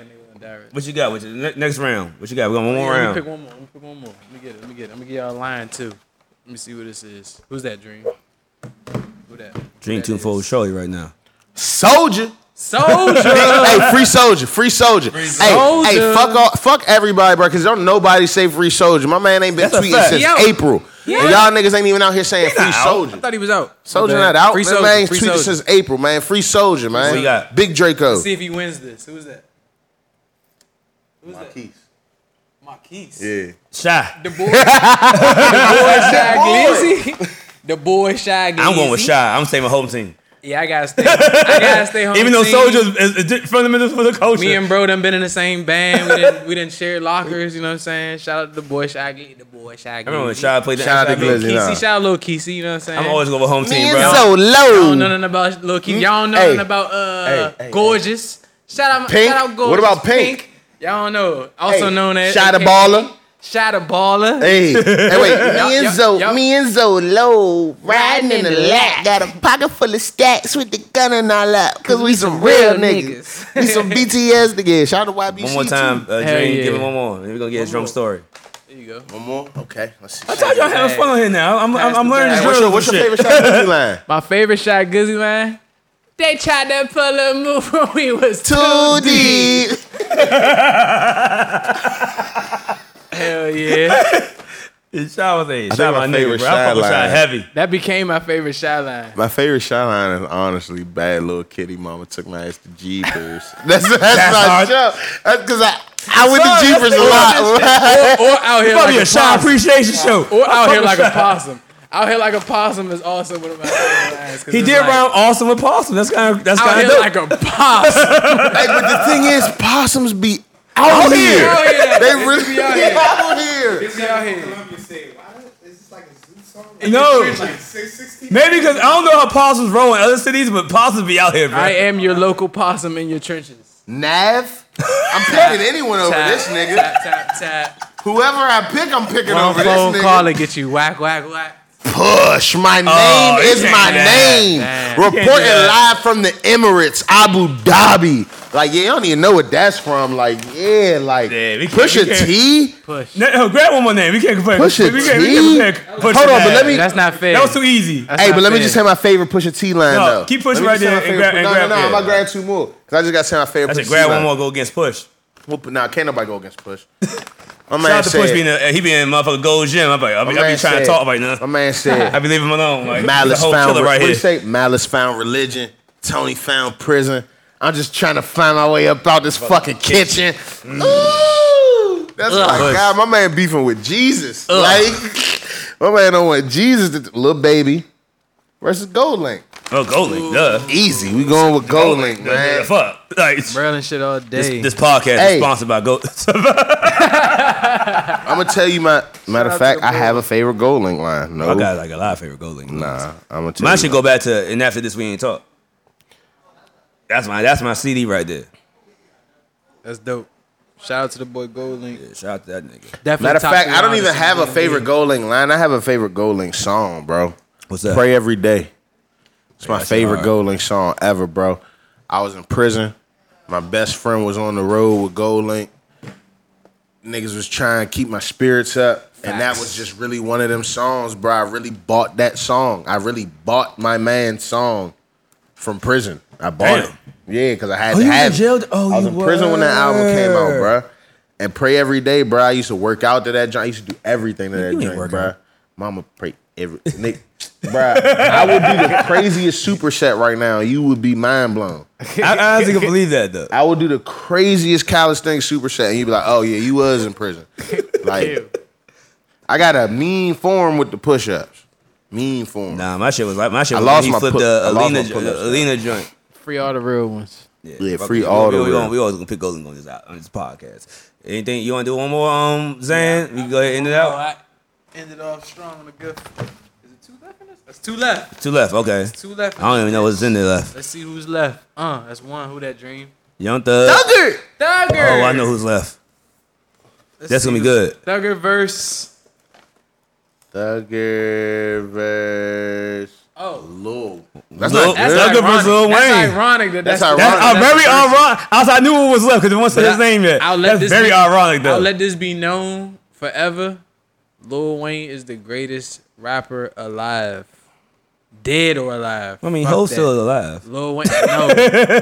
what you got? What you, next round? What you got? We got one more Let me round. pick one more. Let me pick one more. Let me get it. Let me get it. Let me get y'all a line too. Let me see what this is. Who's that Dream? Who that? Who Dream that Tune is? Fold Shorty right now. Soulja. Soulja. hey, free Soulja, free Soulja. Hey, Soulja. hey, fuck all, fuck everybody, bro. Cause don't nobody say free Soulja. My man ain't been That's tweeting since He. April, Yeah. and y'all niggas ain't even out here saying free I Soulja. I thought he was out. Soulja My not out. Free man, Soulja. man ain't Free tweeted Soulja. since April, man. Free Soulja, man. What you got? Big Draco. Let's see if he wins this. Who's that? Who's that? Marquise. Yeah. Shy. The boy. the boy Shy Glizzy. The boy Shy Glizzy. I'm going with Shy. I'm saving home team. Yeah, I gotta stay. I gotta stay home. Even though team. Soulja is, is, is fundamental for the culture. Me and bro done been in the same band. We didn't we didn't share lockers. You know what I'm saying? Shout out to the boy Shy Glizzy. The boy Shy I remember when Glizzy. Shy played the Shout out to Glizzy. nah. Shout out Lil Kesey. You know what I'm saying? I'm always going with home team, Man, bro. so low. Y'all don't know nothing about Lil Kesey. Y'all don't know Hey. nothing about uh Hey, hey, Gorgeous. Shout out, Pink? shout out Gorgeous. What about Pink? Y'all don't know. Also Hey, known as Shot a baller. Shot a baller. Hey, hey, wait. Me and yup, Zo, yup. me and Zo low, riding in the lap. Got a pocket full of stacks with the gun and all that. Cause we some real niggas. we some BTS niggas. Shout out to YBC. One more time, uh, Hell Dream. yeah. Give him one more. Then we're going to get his drum story. There you go. One more. Okay. Let's see. I told y'all having fun on here now. I'm, I'm, I'm learning this Hey, what's your, what's your favorite Shy Glizzy line? My favorite shot, Guzzy man. They tried to pull a move when we was too Too deep. deep. Hell yeah. Shy was a Shy my my nigga, bro. I fuck with Shy Shy heavy. that became my favorite shot line. My favorite shot line is honestly bad little kitty mama took my ass to Jeepers. that's that's, my hard. show. That's because I I went Son, to Jeepers a lot. Or, or out here Probably like a a Shy possum. appreciation show. Or out here like a possum. Out here like a possum is also one of my favorite lines. 'cause He did like, rhyme awesome with possum. That's kind of that's kind of dope. like a possum. Hey, but the thing is, possums be out here. Out here. They really be out here. out here. This out here. Columbia said, "Why is this like a zoo song?" No. Like six- Maybe because I don't know how possums roll in other cities, but possums be out here, bro. I am your local possum in your trenches. Nav. I'm picking anyone over Tap, this nigga. Tap, tap, tap. Whoever I pick, I'm picking One over phone this nigga. call to get you whack, whack, whack. Push. My oh, name Oh, is my do that. name. Damn. can't Reporting live from the Emirates, Abu Dhabi. Like, yeah, you don't even know what that's from. Like, yeah, like Yeah, Push we a can't. T. Push. No, no, grab one more name. We can't compare. Pusha we can't, we T? can't compare. Pusha Hold on, but let me- That's not fair. That was too easy. That's Hey, but let me just say my favorite Pusha T line No, though. keep pushing right there and grab- and no, grab- no, no, yeah. I'm gonna grab two more because I just got to say my favorite. I said Push grab one more. Go against Push. Whoop, Nah, can't nobody go against Push. My Shout man out to Push said. being a, he being in motherfucker gold gym. I'm like, I be, I be trying to talk right now. My man said. I be leaving him alone. Like, Malice found killer what you here. say? Malice found religion. Tony found prison. I'm just trying to find my way up out this fucking kitchen. Mm. Ooh, that's my God. My man beefing with Jesus. Like my man don't want Jesus. To, little baby versus GoldLink. Oh, GoldLink, duh. Easy. We going with GoldLink, Duh, man. duh, Fuck. Like, Braille shit all day. this podcast Hey. is sponsored by Gold. I'm gonna tell you my matter of fact. I have a favorite GoldLink line. No, I got like a lot of favorite GoldLink. nah. I'm gonna tell Mine you. should go back to and after this we ain't talk. That's my that's my CD right there. That's dope. Shout out to the boy GoldLink. Yeah, shout out to that nigga. Definitely Matter of top fact, three I don't even artists have a favorite game. GoldLink line. I have a favorite GoldLink song, bro. What's that? Pray every day. It's my that favorite hard. GoldLink song ever, bro. I was in prison. My best friend was on the road with GoldLink. Niggas was trying to keep my spirits up. And that was just really one of them songs, bro. I really bought that song. I really bought my man's song from prison. I bought Damn. it. Yeah, because I had Oh, to you was in have it. jail? Oh, I was you in prison when that album came out, were. bro. And pray every day, bro. I used to work out to that joint. I used to do everything to that you ain't joint, working bro. out. Mama pray every Nick, bro. I would do the craziest superset right now. You would be mind blown. I, I honestly can believe that though. I would do the craziest calisthenics superset, and you'd be like, "Oh yeah, you was in prison." Like, I got a mean form with the push-ups. Mean form. Nah, my shit was like my shit I was lost when he my flipped pu- the I lost Alina, my pull-ups, Alina joint. Free all the real ones. Yeah, fuck free it. all we, the we, real. gonna, we always gonna pick Golden on this out on this podcast. Anything you want to do one more, um, Zan? We can go ahead and end it out. I ended off strong on a good. Is it two left in this? That's two left. Two left. Okay. Two left. I don't even know what's in there left. Let's see who's left. Uh, that's one. Who that dream? Young Thug. Thugger. Thugger. Oh, I know who's left. Let's That's gonna be good. Thugger verse. Thugger verse. Oh, Lil. That's Lil- not that's. Thugger versus ironic. Lil That's ironic. That That's that's, ironic. That's uh, that's very the ironic. I, was- I knew what was left because it wasn't But his name yet. I'll let That's this very be- ironic though. I'll let this be known forever. Lil Wayne is the greatest rapper alive, dead or alive. I mean, Hov's still alive. Lil Wayne, no,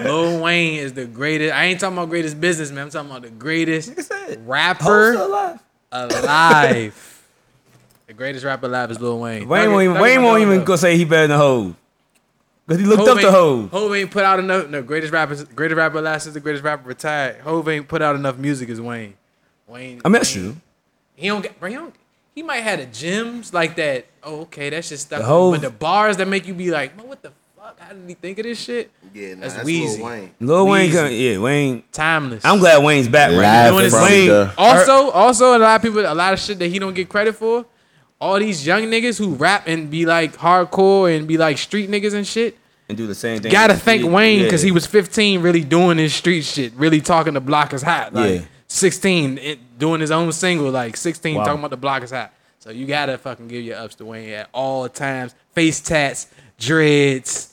Lil Wayne is the greatest. I ain't talking about greatest businessman. I'm talking about the greatest rapper alive. alive. the greatest rapper alive is Lil Wayne. Wayne won't even, Wayne won't even go say he better than Hov. Because he looked Hov up to ain't- Ho. Hov ain't put out enough. No, greatest rapper, greatest rapper last since the greatest rapper retired. Hov ain't put out enough music as Wayne. Wayne. I Wayne- true. He don't get, bro, he, don't, he might have the gems like that. Oh, okay, that's just stuck. The whole- me. but the bars that make you be like, man, what the fuck? How did he think of this shit? Yeah, nah, That's that's, Weezy. Lil Wayne. Lil Wayne, Weezy. come, yeah, Wayne. Timeless. I'm glad Wayne's back right now. doing his from Wayne, the- Also, also a lot of people, a lot of shit that he don't get credit for. All these young niggas who rap and be like hardcore and be like street niggas and shit. and do the same thing. Gotta thank Wayne Yeah. because he was 15, really doing his street shit, really talking the block is hot. Like Yeah. 16, it, doing his own single, like 16, Wow. talking about the block is hot. So you gotta fucking give your ups to Wayne at all times. Face tats, dreads,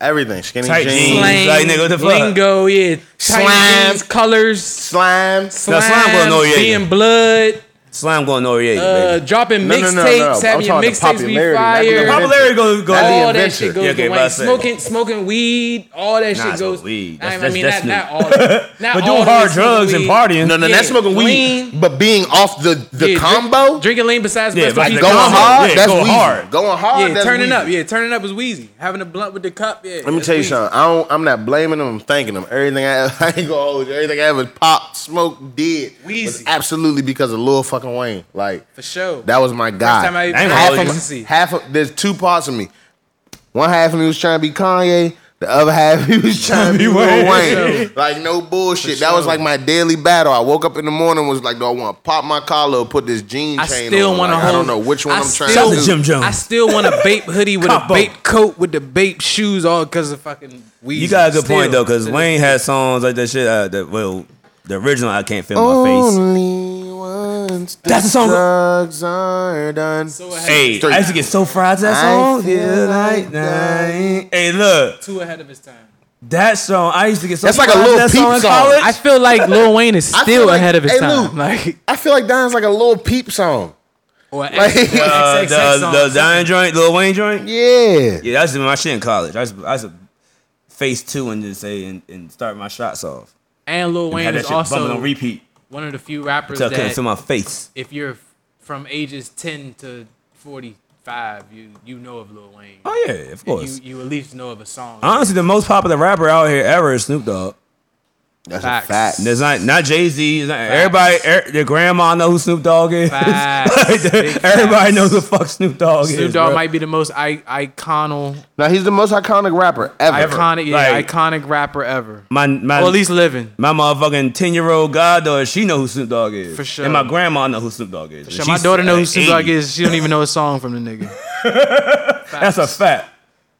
Everything. Skinny Tight jeans. jeans. slang, like, nigga, what the fuck? lingo, yeah, tight jeans, colors, Slime. slime, Slime going Noriega. being blood, Slime going Noriega, uh, baby. dropping No, no, no, no. mixtapes, I'm having your mixtapes be popularity, fire. the. Popularity goes go. Not the all that shit goes Yeah, okay, to about to Smoking, smoking weed, all that Nah, shit goes. smoke weed. I, That's- I mean, that's- not, not all. Not But doing the hard drugs smoking and partying. No, no, Yeah, that's smoking weed. lean. But being off the, the Yeah, drink- combo, drinking lean besides Yeah, best like the going hard, Yeah, that's going hard. Going hard, Yeah, turning up. Yeah, turning up is Weezy. Having a blunt with the cup. Yeah. Let me tell you something. I don't. I'm not blaming them. I'm thanking them. Everything I, I ain't gonna hold you. Everything I ever popped, smoked, did was absolutely because of little fucking fucking Wayne. Like For sure. that was my guy. time I ain't half, of, hold you. Half of there's two parts of me. One half of me was trying to be Kanye. The other half he was trying to be Wayne. Wayne. Like no bullshit. That was like my daily battle. I woke up in the morning was like, do I want to pop my collar or put this jean I chain still on? want to Like, hold. I don't know which one I I'm trying to Shout do. to Jim Jones. I still want a Bape hoodie with Combo. a Bape coat with the Bape shoes, all because of fucking weed. You got a good point though, because Wayne had songs like that shit. Uh, that well, the original I can't feel my face. Only once the That's the song- drugs are done. So ahead, Hey, Straight. I used to get so fried to that I song. feel like night. Hey, look, too ahead of his time. that song. I used to get so. That's like a fried to Lil that Peep song in song. college. I feel like Lil Wayne is I feel still like- ahead of his hey, time. Luke. Like, I feel like Don's like a little peep song. or Like- uh, XXX the song. the Dying joint, Lil Wayne joint. Yeah. Yeah, that's my shit in college. I used, to- I used to face two and just say and, and start my shots off. and Lil Wayne had that is shit bumping also on repeat one of the few rappers couldn't that feel my face. if you're from ages 10 to 45, you you know of Lil Wayne. Oh yeah, of course. You, you at least know of a song. Honestly, the most popular rapper out here ever is Snoop Dogg. That's Facts. a fact. There's not not Jay Z. Everybody, er, your grandma know who Snoop Dogg is. Facts. Like, everybody facts. knows who the fuck Snoop Dogg is. Snoop Dogg bro. might be the most I- iconal, Now he's the most iconic rapper ever. iconic, yeah, Like- iconic rapper ever. my my Or at least living. my motherfucking ten year old goddaughter. She know who Snoop Dogg is For sure. And my grandma know who Snoop Dogg is. So And my daughter knows uh, who Snoop Dogg is. She don't even know a song from the nigga. That's a fact.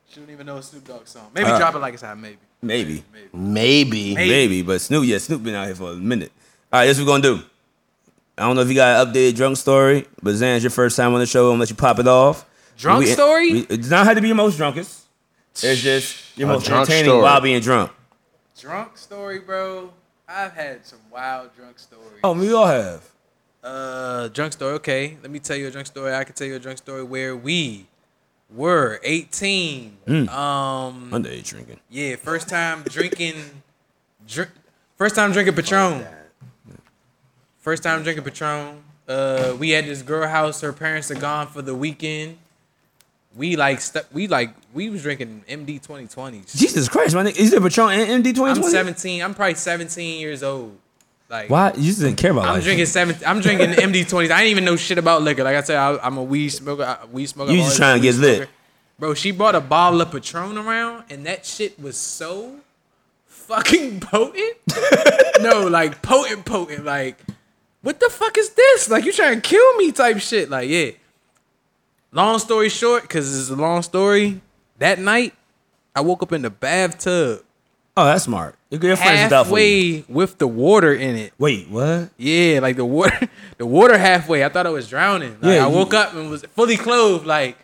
She don't even know a Snoop Dogg song. Maybe drop it like it's hot. Maybe. Maybe. Maybe. Maybe, but Snoop, yeah, Snoop been out here for a minute. All right, this what we're gonna do. I don't know if you got an updated drunk story, but Zan's your first time on the show. I'm gonna let you pop it off. Drunk We- story? we- it does not have to be your most drunkest. It's just your A most drunk entertaining story. while being drunk. Drunk story, bro. I've had some wild drunk stories. Oh, we all have. Uh, drunk story. Okay, let me tell you a drunk story. I can tell you a drunk story where we were 18. Mm. Um, Underage drinking. yeah, first time drinking, drink, first time drinking Patron. First time drinking Patron. Uh, we had this girl house. Her parents are gone for the weekend. We like stu- we like we was drinking MD 2020s. Jesus Christ, my nigga. Is it Patron and MD I'm 17. I'm probably 17 years old. Like Why? You just didn't care about I'm life. drinking seven. I'm drinking MD 20s. I didn't even know shit about liquor. Like I said, I, I'm a weed smoker. I, weed smoker. You just trying to get weed lit. Bro, she brought a bottle of Patron around, and that shit was so fucking potent. no, like potent, potent. Like, what the fuck is this? Like, you trying to kill me? Type shit. Like, yeah. Long story short, because it's a long story. That night, I woke up in the bathtub, oh, that's smart. Your friends is out for you. halfway with the water in it. Wait, what? Yeah, like the water, the water halfway. I thought I was drowning. Like, Yeah, I you- woke up and was fully clothed. Like,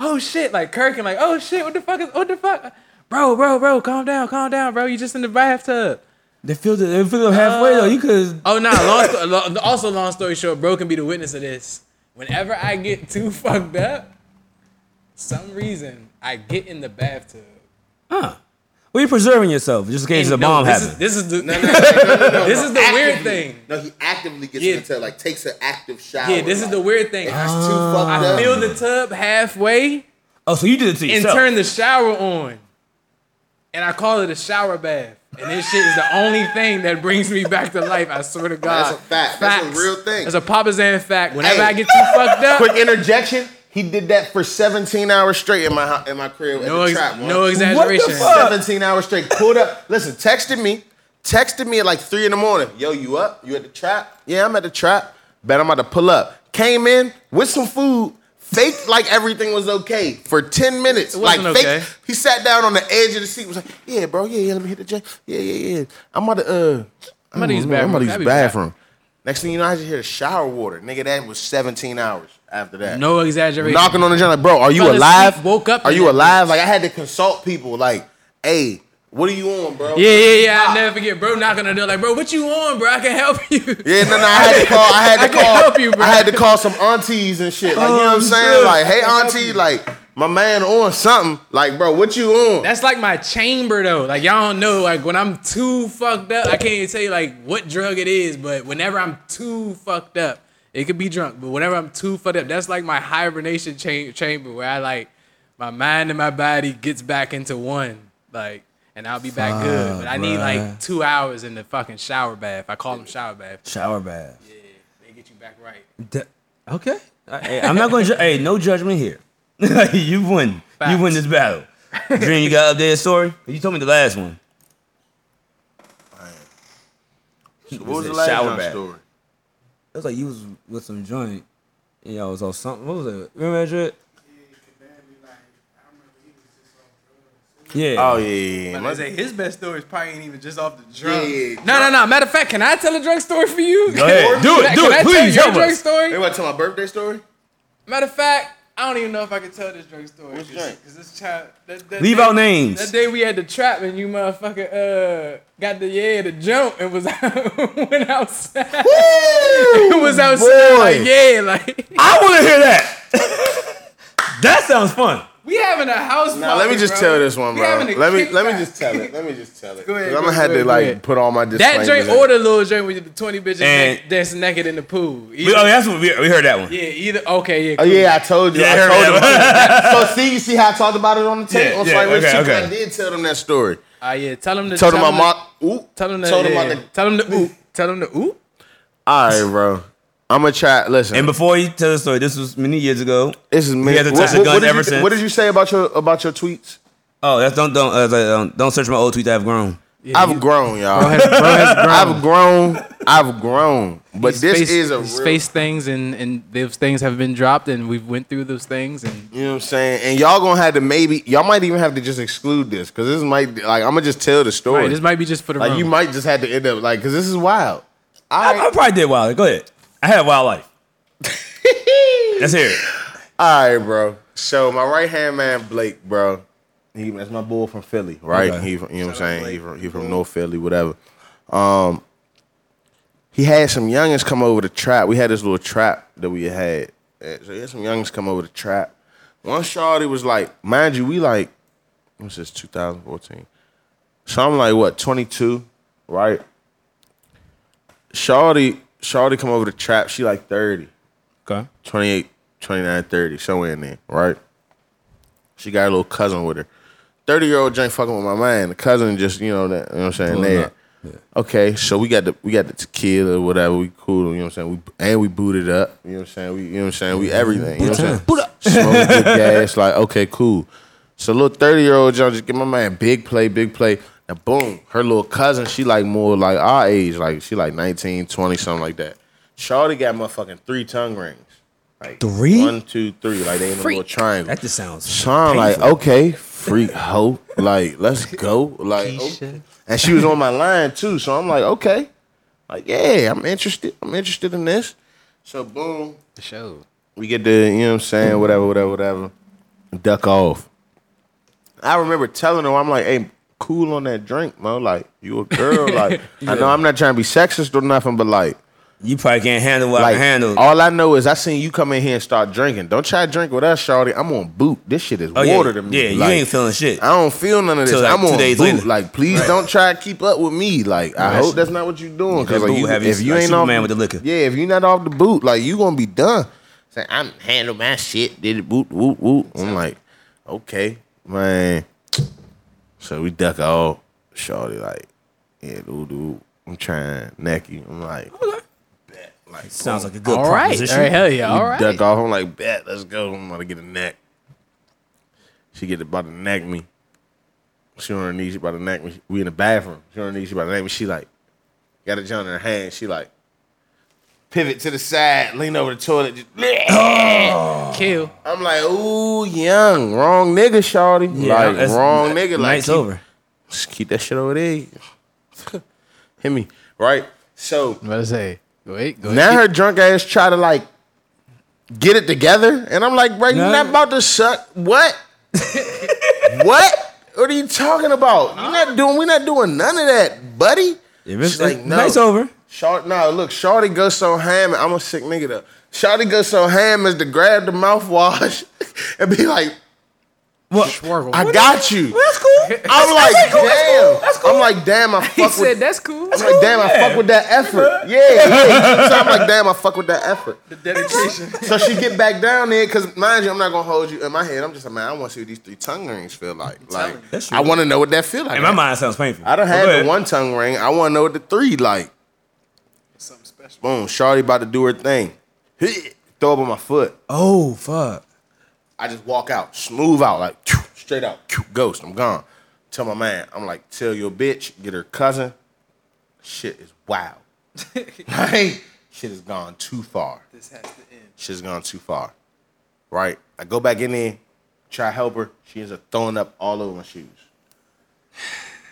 oh shit, like Kirk and like, oh shit, what the fuck is, what the fuck, bro, bro, bro, calm down, calm down, bro. You just in the bathtub. They filled it. They filled it halfway though. You could. Oh no, long sto- lo- also long story short, bro can be the witness of this. Whenever I get too fucked up, some reason I get in the bathtub. Huh? Well, you're preserving yourself just in case And a no, bomb happens. this is the No, no, This is the weird thing. No, he actively gets Yeah. into like takes an active shower. yeah. This is the weird thing. It's I, too ah. fucked I fill the tub halfway. oh, so you did it to yourself. and yourself. turn the shower on. And I call it a shower bath. And this shit is the only thing that brings me back to life. I swear to God. That's a fact. That's a real thing. That's a Papa Zan fact. Whenever Hey. I get too fucked up, Quick interjection. He did that for 17 hours straight in my in my crib no, at the ex- trap. no exaggeration. fuck? 17 hours straight. Pulled up. Listen, texted me. Texted me at like 3 in the morning. Yo, you up? You at the trap? Yeah, I'm at the trap. Bet I'm about to pull up. Came in with some food. Faked like everything was okay for 10 minutes. Like fake. okay. He sat down on the edge of the seat. Was like, yeah, bro. Yeah, yeah. Let me hit the jet. Yeah, yeah, yeah. I'm about to. Uh, I'm about to use I'm bathroom. about to use bathroom. Next thing you know, I just hear the shower water. Nigga, that was 17 hours after that No exaggeration. knocking on the joint like, bro, are you Fell asleep, alive? woke up Are you alive? Like I had to consult people. Like, hey, what are you on, bro? Yeah, yeah, yeah. I never forget, bro. Knocking on the door, like, bro, what you on, bro? I can help you. Yeah, no, no. I had to call. I had to I call. help you, bro. I had to call some aunties and shit. Like, you know what I'm oh, saying? shit. Like, hey, auntie, like my man on something. Like, bro, what you on? That's like my chamber though. Like y'all don't know. Like when I'm too fucked up, I can't even tell you like what drug it is. But whenever I'm too fucked up, it could be drunk. But whenever I'm too fucked up, that's like my hibernation cha- chamber where I like my mind and my body gets back into one. Like and I'll be back good. But I need like two hours in the fucking shower bath. I call them shower bath. Shower bath. Yeah, they get you back right. D- okay. I- Hey, I'm not going to. Ju- hey, no judgment here. you win. You win this battle. Dream, you got updated story? You told me the last one. What was It the last shower bath. story? It was like you was with some joint. And y'all was on something. What was it? Remember that shit? Yeah. Oh yeah, yeah, yeah. I say his best story is probably ain't even just off the drug. Yeah, no, no, no. Matter of fact, can I tell a drug story for you? Go ahead. Do Can it. I- Do can it. I tell Please your help drunk us. story? Hey, want to tell my birthday story? Matter of fact, I don't even know if I can tell this drunk story. Which Cause, drink? 'cause this child. That, that Leave day- out names. That day we had the trap and you motherfucker uh got the yeah the jump and was went outside. it was outside boy. like yeah like I want to hear that. that sounds fun. We having a house. Now let me just bro. tell this one, bro. having a Let me let me just tell it. Let me just tell it. Go ahead, 'Cause I'm gonna have to like ahead. put all my display. That drink in. or the little drink with the twenty bitches And- naked, dancing naked in the pool. We, Either- oh, that's what we, we heard that one. yeah, either okay, yeah. Oh yeah, I told you. Yeah, I I heard told that them. so see, you see how I talked about it on the tape Yeah, on yeah, okay, okay. I did tell them that story. Ah yeah, tell them to Told them my them mom. Ooh. to- Tell them that. Told them yeah. Tell them to ooh. Tell them to ooh. All right, bro. I'm gonna try. Listen, And before you tell the story, this was many years ago. this is me. hasn't What, touched a gun what did ever you, since. What did you say about your about your tweets? Oh, that's don't don't uh, don't, don't search my old tweets. I've grown. I've grown, y'all. Bro has, bro has grown. I've grown. I've grown. But He's this faced- is a he's real, faced things and and those things have been dropped and we've went through those things and You know what I'm saying? And y'all gonna have to maybe y'all might even have to just exclude this because this might like I'm gonna just tell the story. right, this might be just for the like room. you might just have to end up like because this is wild. I, I probably did wild. Go ahead. I had wildlife. wild life. Let's hear it. All right, bro. So my right hand man Blake, bro. He that's my boy from Philly, right? Okay. He you know what I'm saying? He from he from North Philly, whatever. Um, he had some youngins come over the trap. We had this little trap that we had. And So he had some youngins come over the trap. One shorty was like, mind you, we like, what's this, 2014? So I'm like, what, 22, right? Shorty, Shorty come over the trap. She like 30. Okay. 28, 29, 30, somewhere in there, right? She got a little cousin with her. 30 year old Jane fucking with my man. The cousin just, you know, that, you know what I'm saying? There. up. Okay, so we got the we got the tequila or whatever, we cool, you know what I'm saying? We and we booted up, you know what I'm saying? We you know what I'm saying? We everything. You know what I'm saying? Boot up. Smoking good gas, like, okay, cool. So little 30 year old John just give my man big play, big play. And boom, her little cousin, she like more like our age, like she like 19, 20, something like that. Shawty got motherfucking three tongue rings. Like Three? One, two, three. Like they in a little triangle. That just sounds. So I'm like, painful. okay, freak hoe. Like, let's go. Like, okay. and she was on my line too. So I'm like, okay. Like, yeah, I'm interested. I'm interested in this. So boom, the show. we get the, you know what I'm saying, whatever, whatever, whatever. Duck off. I remember telling her, I'm like, hey, cool on that drink, man. Like, you a girl. Like, I know I'm not trying to be sexist or nothing, but like, You probably can't handle what I like, can handle. all I know is I seen you come in here and start drinking. Don't try to drink with us, Shawty. I'm on boot. This shit is oh yeah, water to me. yeah. You ain't feeling shit. I don't feel none of this. Like, I'm on boot. later. Like, please don't try to keep up with me. Like, I Right. hope that's not what you're doing. Because like, you, have you if you ain't Superman off with the liquor. yeah, if you're not off the boot, like you gonna be done. Say, I'm handle my shit. Did it boot, whoop, whoop. I'm like, okay, man. So we duck off. Shorty like, yeah, dude, dude. I'm trying to neck you. I'm like, bet. Like, Sounds like a good All right, proposition. all right, hell yeah, all we right. duck off. I'm like, bet, let's go. I'm about to get a neck. She get about to neck me. She on her knees, she about to neck me. We in the bathroom. She on her knees, she about to neck me. She like, got a joint in her hand. She like, pivot to the side, lean over the toilet. Just, oh. Kill. I'm like, ooh, young, wrong nigga, shorty. Yeah, like that's- wrong nigga. Like Night's keep, over. Just keep that shit over there. Hit me right. So What I say? Go ahead. Go now ahead. her drunk ass try to like get it together, and I'm like, bro, you're not about to suck what? what? What are you talking about? You're not doing. We're not doing none of that, buddy. If it's She's like, no. night's over. Short, no, look, Shorty goes so ham. I'm a sick nigga though. Shorty goes so ham as to grab the mouthwash and be like, What? I got you. That's cool. I'm like, damn. I'm like, damn, I fuck He fuck said that's cool. I'm like, damn, I fuck with that effort. Yeah, yeah. So I'm like, damn, I fuck with that effort. The dedication. So she get back down there, cause mind you, I'm not gonna hold you in my head. I'm just like, man, I want to see what these three tongue rings feel like. Like, I want to know what that feel like. In my mind, sounds painful. I don't have go the one tongue ring. I want to know what the three like. Boom, Shorty about to do her thing. Throw up on my foot. Oh fuck. I just walk out, smooth out, like straight out, ghost. I'm gone. Tell my man, I'm like, tell your bitch, get her cousin. Shit is wild. right? Shit has gone too far. This has to end. Shit's gone too far. Right? I go back in there, try to help her. She ends up throwing up all over my shoes.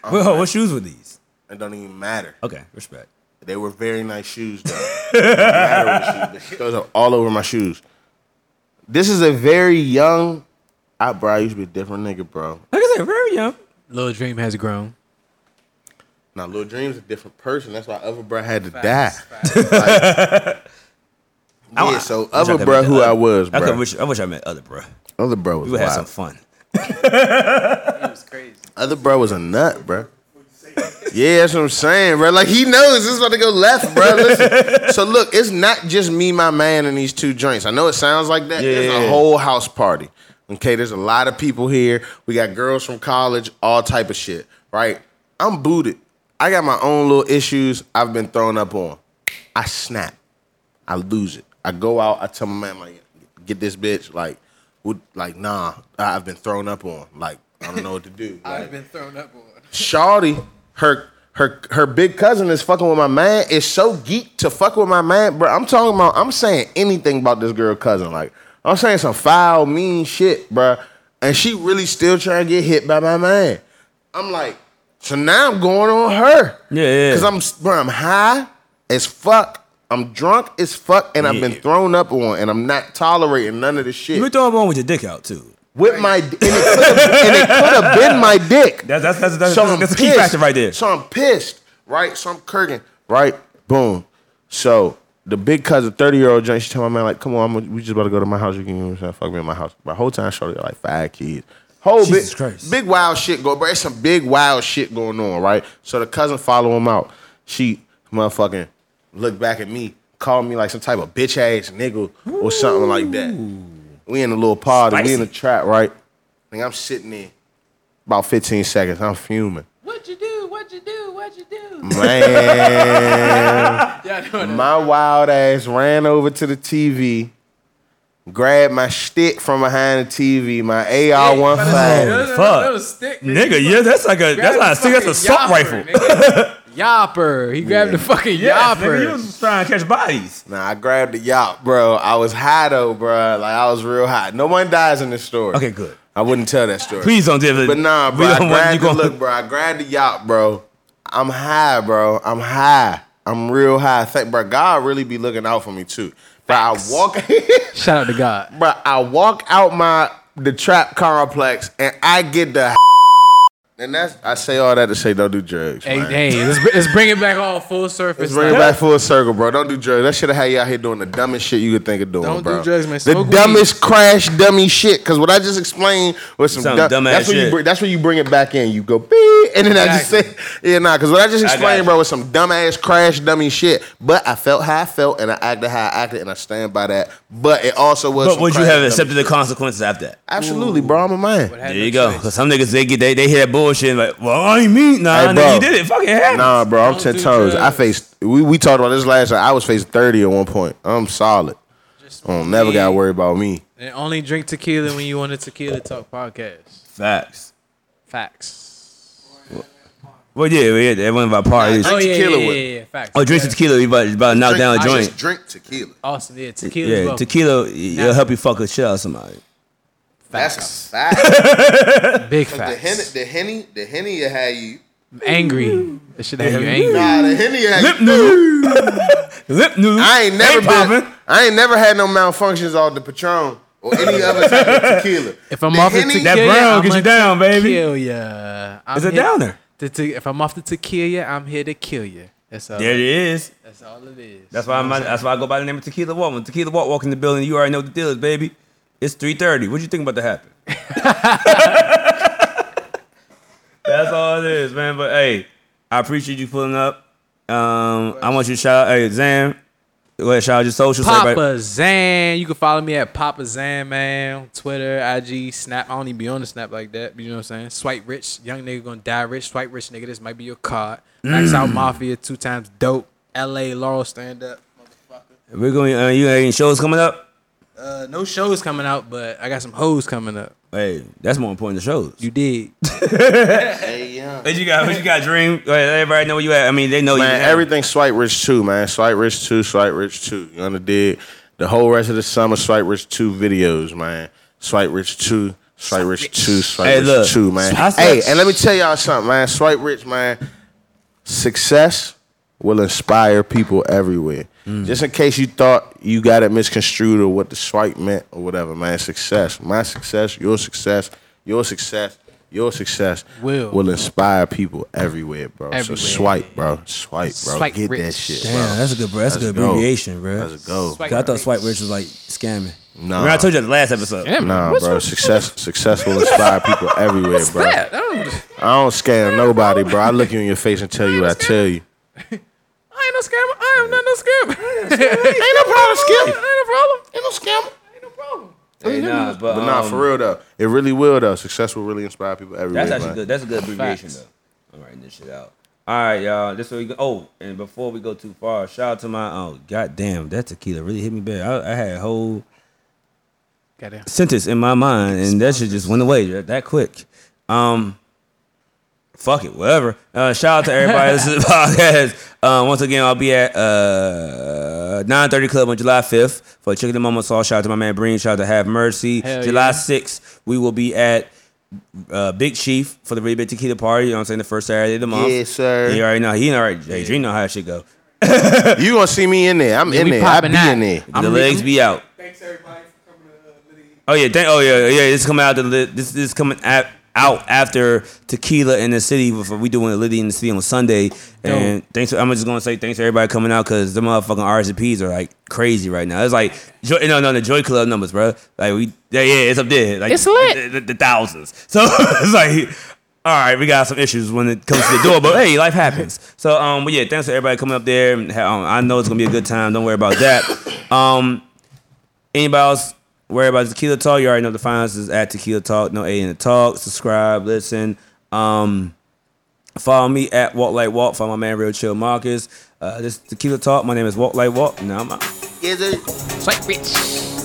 Well, what shoes were these? It don't even matter. Okay, respect. They were very nice shoes, though. Don't matter what shoes, but she all over my shoes. This is a very young. I, bro, I used to be a different nigga, bro. Like I said, very young. Little Dream has grown. Now, Lil Dream's a different person. That's why other bro had to Facts, die. Like, yeah, so I other bro who other- I was, I, wish, I wish I met other bro. Other bro was We would have some fun. It was crazy. Other bro was a nut, bro. Yeah, that's what I'm saying, bro. Like he knows this is about to go left, bro. Listen. so look, it's not just me, my man, and these two joints. I know it sounds like that. There's Yeah. a whole house party. Okay, there's a lot of people here. We got girls from college, all type of shit. Right? I'm booted. I got my own little issues I've been thrown up on. I snap. I lose it. I go out. I tell my man like, get this bitch. Like, would like nah. I've been thrown up on. Like, I don't know what to do. Like, I've been thrown up on. Shawty, her her her big cousin is fucking with my man. Is so geek to fuck with my man, bro. I'm talking about. I'm saying anything about this girl cousin. Like I'm saying some foul, mean shit, bro. And she really still trying to get hit by my man. I'm like, so now I'm going on her. Yeah, yeah. Cause I'm bro, I'm high as fuck. I'm drunk as fuck, and I've been Yeah. thrown up on, and I'm not tolerating none of this shit You were throwing one with your dick out too. With my, and it could have- and it could have been my dick. That's that's that's that's, So that's, that's a key factor right there. So I'm pissed, right? So I'm kirking, right? Boom. So the big cousin, 30 year old joint, she tell my man, like, come on, I'm, we just about to go to my house. You can, you know what I'm saying? Fuck me in my house. But whole time, shorty got like five kids. Whole Jesus big, Christ. big wild shit go, bro. It's some big wild shit going on, right? So the cousin follow him out. She motherfucking look back at me, call me like some type of bitch ass nigga or something like that. We in a little party, we in the trap, right? And I'm sitting there about 15 seconds. I'm fuming. What'd you do? What'd you do? What'd you do? Man, Yeah, I know that. my wild ass ran over to the TV, grabbed my stick from behind the TV, my AR one That five. was- Fuck. That was stick. Nigga, yeah, that's like a that's not a stick, that's a assault rifle. Yopper. He grabbed the fucking Yeah, yopper. nigga, you was trying to catch bodies. Nah, I grabbed the yacht, bro. I was high though, bro. Like I was real high. No one dies in this story. Okay, good. I wouldn't tell that story. Please don't do it. But nah, bro. I don't want you grabbed the, going. look, bro. I grabbed the yacht, bro. I'm high, bro. I'm high. I'm real high. Thank, bro. God really be looking out for me too. But I walk. Shout out to God. But I walk out my the trap complex and I get the and that's I say all that to say don't do drugs. Hey, man. hey, let's, let's bring it back all full surface. Let's bring it back full circle, bro. Don't do drugs. That should have had you out here doing the dumbest shit you could think of doing, Don't do bro. drugs, man. The Smoke weed. dumbest crash dummy shit. Cause what I just explained was some, Some dumb, dumbass that's when you shit. bring, that's when you bring it back in. You go beep, and then I just say, yeah, nah. Cause what I just explained, you. bro, was some dumbass crash dummy shit. But I felt how I felt, and I acted how I acted, and I stand by that. But it also was. But some would you have dummy accepted the consequences after that? Absolutely, bro. I'm a man. Had There no you go. Cause some niggas they get they, they hear that bullshit like, well, I ain't mean nah, Hey, nigga, bro. you did it. Fucking happens. Nah, bro, I'm Don't ten do toes. I faced. We, we talked about this last time. I was facing thirty at one point. I'm solid. Just I don't never got to worry about me. And only drink tequila when you want a tequila talk podcast. Facts. Facts. Well, yeah, yeah, everyone about parties. Drink oh yeah, tequila yeah, with- yeah, yeah, facts. Oh, drink some tequila. You about, about to knock Drink- down a joint. just drink tequila. Awesome, yeah, tequila. Yeah, well. tequila. It'll help you fuck a shit out of somebody. That's Facts. a fact. Big the henny, the henny, the henny will have you. angry. That should have you angry. Nah, the henny will have Lip you. Lip noodle. I ain't never Ain't been. popping. I ain't never had no malfunctions off the Patron or any other type of tequila. If I'm The off the tequila, That brown gets I'ma you down, baby. Kill ya. I'm It's a downer. to- to- if I'm off the tequila, I'm here to kill you. That's all. There it is. That's all it is. That's why I'm. That's why I go by the name of Tequila Walk. When Tequila Walk walk in the building, you already know what the deal is, baby. It's three thirty. What you think about to happen? That's all it is, man. But hey, I appreciate you pulling up. Um, I want you to shout out, hey Zan. Go ahead, shout out your socials. Papa everybody. Zan. You can follow me at Papa Zan, man. Twitter, IG, Snap. I don't even be on the Snap like that. But you know what I'm saying? Swipe rich. Young nigga gonna die rich. Swipe rich, nigga. This might be your card. Max Mm. out Mafia two times dope. L.A. Laurel stand up. Motherfucker. We're going. Uh, you got any shows coming up? Uh, no shows coming out, but I got some hoes coming up. Hey, that's more important than shows. You did. Hey, yeah. What you got? What you got? Dream. Everybody know where you at. I mean, they know Man, you. everything Swipe Rich 2, man. Swipe Rich 2, Swipe Rich 2. You understand? Did the whole rest of the summer, Swipe Rich 2 videos, man. Swipe Rich 2, Swipe Rich 2, Swipe Hey, Rich look. 2, man. I said- Hey, and let me tell y'all something, man. Swipe Rich, man. Success will inspire people everywhere. Mm. Just in case you thought you got it misconstrued or what the swipe meant or whatever, man. Success. My success, your success, your success, your success Will. will inspire people everywhere, bro. Everywhere. So swipe, bro. Swipe, bro. Swipe Get that rich. shit, Damn, bro. that's a good, bro. That's a Let's good go. abbreviation, bro. Let's go. Swipe 'Cause I thought rich. Swipe Rich was like scamming. Nah. I told you the last episode. Damn, Nah, what's bro. up? Success, success will inspire people everywhere, bro. That? I don't- I don't scam nobody, bro. I look you in your face and tell you what I tell you. I ain't no scammer. I am not no scammer. Ain't no problem, Skip. Ain't no problem. Ain't no scam. Ain't no problem. Hey, nah, but, But nah, um, for real though, it really will though. Success will really inspire people everywhere. That's actually man. good. That's a good abbreviation Facts. though. I'm writing this shit out. All right, y'all. This way we go. Oh, and before we go too far, shout out to my oh goddamn, that tequila really hit me bad. I, I had a whole Goddamn. sentence in my mind, and that shit just went away that, that quick. Um, fuck it, whatever. Uh, shout out to everybody this is the podcast. Uh, once again, I'll be at uh 930 Club on July 5th for Chicken and Mumbo Sauce. Shout out to my man Breen. Shout out to Have Mercy. Hell July yeah. 6th, we will be at uh, Big Chief for the Really Big Tequila Party. You know what I'm saying? The first Saturday of the month. Yes, sir. He already know. He already. Hey, Dream know how that shit go. You gonna see me in there? I'm in there. I popping be that. in there. the legs be out. Thanks everybody for coming to uh, Liddy. Oh yeah, thank, oh yeah, yeah. This is coming out. The, this, this is coming at, out after Tequila in the city. For we doing Liddy in the city on Sunday. And thanks. For, I'm just gonna say thanks to everybody coming out because the motherfucking RSVPs are like crazy right now. It's like Joy, no, no, the Joy Club numbers, bro. Like we, yeah, yeah, it's up there. Like It's lit. The, the- the thousands. So it's like. All right, we got some issues when it comes to the door, but hey, life happens. So, um, but yeah, thanks to everybody coming up there. Um, I know it's gonna be a good time. Don't worry about that. Um, Anybody else worry about Tequila Talk? You already know the finances at Tequila Talk. No A in the talk. Subscribe, listen. Um, follow me at Walk Like Walk. Follow my man Real Chill Marcus. Uh, this is Tequila Talk. My name is Walk Like Walk. Now I'm out. Is it? Swipe rich.